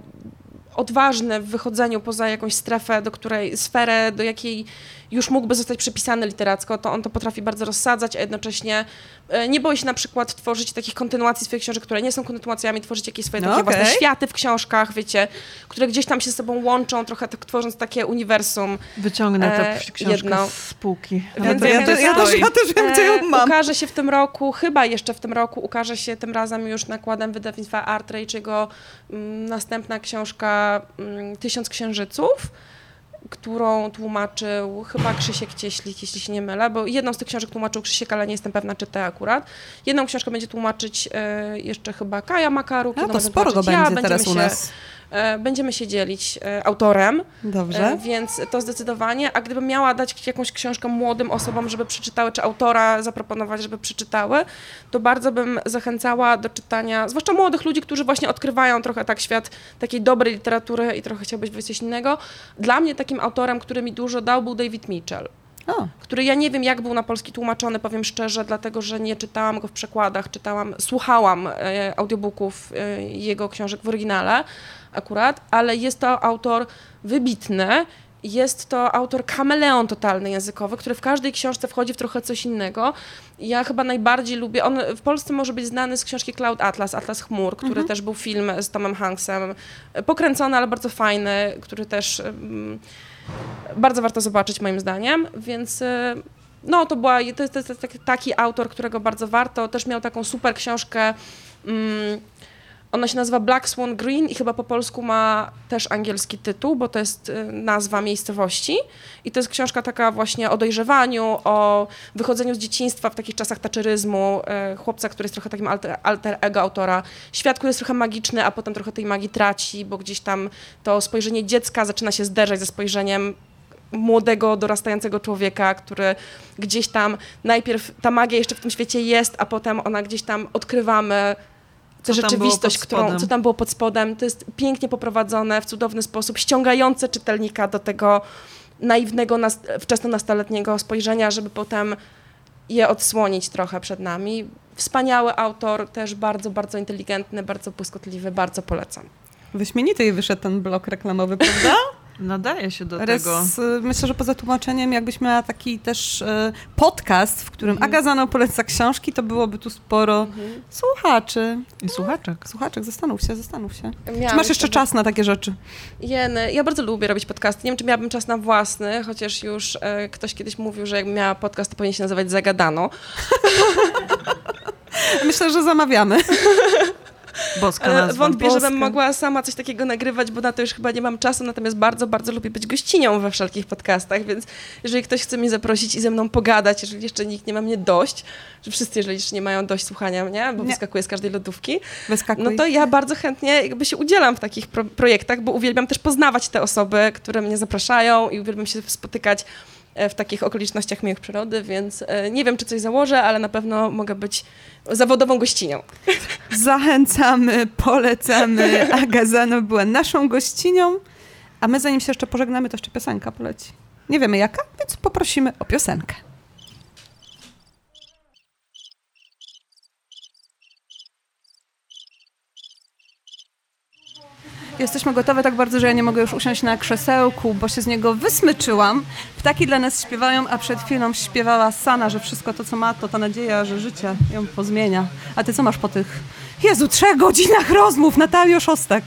odważny w wychodzeniu poza jakąś strefę, do której, sferę, do jakiej już mógłby zostać przypisany literacko, to on to potrafi bardzo rozsadzać, a jednocześnie e, nie boi się na przykład tworzyć takich kontynuacji swoich książek, które nie są kontynuacjami, tworzyć jakieś swoje No takie okej. własne światy w książkach, wiecie, które gdzieś tam się z sobą łączą, trochę tak tworząc takie uniwersum. Wyciągnę tę e, książkę jedno. z spółki. Więc Ja, to, ja, też, ja, też, ja też wiem, E, ją mam. Ukaże się w tym roku, chyba jeszcze w tym roku, ukaże się tym razem już nakładem wydawnictwa Art Rage jego mm, następna książka mm, Tysiąc Księżyców, którą tłumaczył chyba Krzysiek Cieślik, jeśli się nie mylę, bo jedną z tych książek tłumaczył Krzysiek, ale nie jestem pewna, czy te akurat. Jedną książkę będzie tłumaczyć e, jeszcze chyba Kaja Makaru. No to sporo go tłumaczyć ja, będzie teraz u nas. E, będziemy się dzielić e, autorem. E, Dobrze. Więc to zdecydowanie. A gdybym miała dać jakąś książkę młodym osobom, żeby przeczytały, czy autora zaproponować, żeby przeczytały, to bardzo bym zachęcała do czytania, zwłaszcza młodych ludzi, którzy właśnie odkrywają trochę tak świat takiej dobrej literatury i trochę chciałbyś być coś innego. Dla mnie takim autorem, który mi dużo dał, był David Mitchell O, który ja nie wiem, jak był na polski tłumaczony, powiem szczerze, dlatego że nie czytałam go w przekładach, czytałam, słuchałam e, audiobooków e, jego książek w oryginale akurat, ale jest to autor wybitny. Jest to autor kameleon totalny językowy, który w każdej książce wchodzi w trochę coś innego. Ja chyba najbardziej lubię, on w Polsce może być znany z książki Cloud Atlas, Atlas Chmur, który też był film z Tomem Hanksem, e, pokręcony, ale bardzo fajny, który też mm, bardzo warto zobaczyć moim zdaniem, więc y, no to była, to jest, to jest taki- autor, którego bardzo warto, też miał taką super książkę, mm, ona się nazywa Black Swan Green i chyba po polsku ma też angielski tytuł, bo to jest y, nazwa miejscowości. I to jest książka taka właśnie o dojrzewaniu, o wychodzeniu z dzieciństwa w takich czasach taczeryzmu, y, chłopca, który jest trochę takim alter, alter ego autora, świat, który jest trochę magiczny, a potem trochę tej magii traci, bo gdzieś tam to spojrzenie dziecka zaczyna się zderzać ze spojrzeniem młodego, dorastającego człowieka, który gdzieś tam najpierw ta magia jeszcze w tym świecie jest, a potem ona gdzieś tam odkrywamy Co rzeczywistość, którą, co tam było pod spodem. To jest pięknie poprowadzone, w cudowny sposób, ściągające czytelnika do tego naiwnego, nas, wczesnonastoletniego spojrzenia, żeby potem je odsłonić trochę przed nami. Wspaniały autor, też bardzo, bardzo inteligentny, bardzo błyskotliwy, bardzo polecam. wyśmienity wyszedł ten blok reklamowy, prawda? <laughs> Nadaje się do Res, tego. y, Myślę, że poza tłumaczeniem, jakbyś miała taki też y, podcast, w którym Mhm. Aga Zano poleca książki, to byłoby tu sporo Mhm. słuchaczy. I słuchaczek. Słuchaczek, zastanów się, zastanów się. Czy Miałam masz jeszcze czas na takie rzeczy? Jeny, ja bardzo lubię robić podcasty. Nie wiem, czy miałabym czas na własny, chociaż już e, ktoś kiedyś mówił, że jakbym miała podcast, to powinien się nazywać Zagadano. <laughs> Myślę, że zamawiamy. <laughs> Boska Ale nazwa. E, wątpię, Boska. żebym mogła sama coś takiego nagrywać, bo na to już chyba nie mam czasu, natomiast bardzo, bardzo lubię być gościnią we wszelkich podcastach, więc jeżeli ktoś chce mnie zaprosić i ze mną pogadać, jeżeli jeszcze nikt nie ma mnie dość, że wszyscy, jeżeli jeszcze nie mają dość słuchania mnie, bo Nie. wyskakuję z każdej lodówki, Wyskakuj. no to ja bardzo chętnie jakby się udzielam w takich pro projektach, bo uwielbiam też poznawać te osoby, które mnie zapraszają i uwielbiam się spotykać e, w takich okolicznościach miłych przyrody, więc e, nie wiem, czy coś założę, ale na pewno mogę być zawodową gościnią. <laughs> Zachęcamy, polecamy. Aga Zano była naszą gościnią, a my zanim się jeszcze pożegnamy, to jeszcze piosenka poleci. Nie wiemy jaka, więc poprosimy o piosenkę. Jesteśmy gotowe tak bardzo, że ja nie mogę już usiąść na krzesełku, bo się z niego wysmyczyłam. Ptaki dla nas śpiewają, a przed chwilą śpiewała Sana, że wszystko to, co ma, to ta nadzieja, że życie ją pozmienia. A ty co masz po tych, Jezu, trzech godzinach rozmów, Natalio Szostak?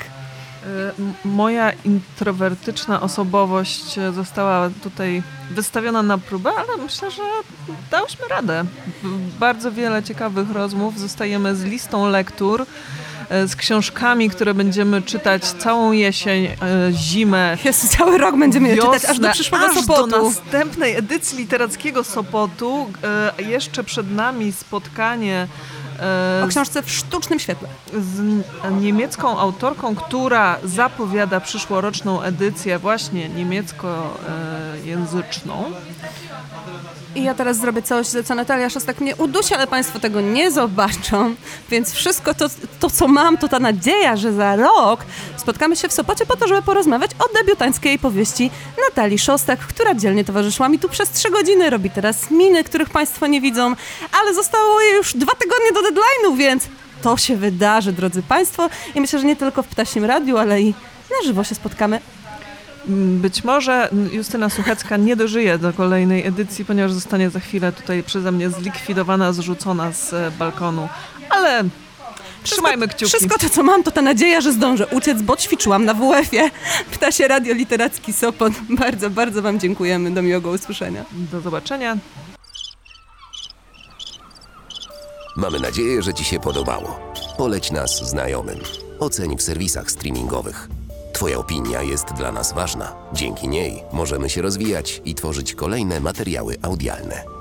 M- Moja introwertyczna osobowość e, została tutaj wystawiona na próbę, ale myślę, że dałyśmy radę. Bardzo wiele ciekawych rozmów. Zostajemy z listą lektur, e, z książkami, które będziemy czytać całą jesień, e, zimę. Jezu, cały rok będziemy je czytać, aż do przyszłego aż Sopotu. do następnej edycji literackiego Sopotu. E, Jeszcze przed nami spotkanie e, O książce w sztucznym świetle. z niemiecką autorką, która zapowiada przyszłoroczną edycję właśnie niemieckojęzyczną. I ja teraz zrobię coś, co Natalia Szostak mnie udusi, ale Państwo tego nie zobaczą. Więc wszystko to, to, co mam, to ta nadzieja, że za rok spotkamy się w Sopocie po to, żeby porozmawiać o debiutanckiej powieści Natalii Szostak, która dzielnie towarzyszyła mi tu przez trzy godziny. Robi teraz miny, których Państwo nie widzą, ale zostało jej już dwa tygodnie do deadline'u, więc to się wydarzy, drodzy Państwo. I myślę, że nie tylko w Ptasim Radiu, ale i na żywo się spotkamy. Być może Justyna Suchecka nie dożyje do kolejnej edycji, ponieważ zostanie za chwilę tutaj przeze mnie zlikwidowana, zrzucona z e, balkonu, ale trzymajmy kciuki. Wszystko to, co mam, to ta nadzieja, że zdążę uciec, bo ćwiczyłam na WF-ie. Ptasie Radio Literacki Sopot. Bardzo, bardzo Wam dziękujemy. Do miłego usłyszenia. Do zobaczenia. Mamy nadzieję, że Ci się podobało. Poleć nas znajomym. Oceń w serwisach streamingowych. Twoja opinia jest dla nas ważna. Dzięki niej możemy się rozwijać i tworzyć kolejne materiały audialne.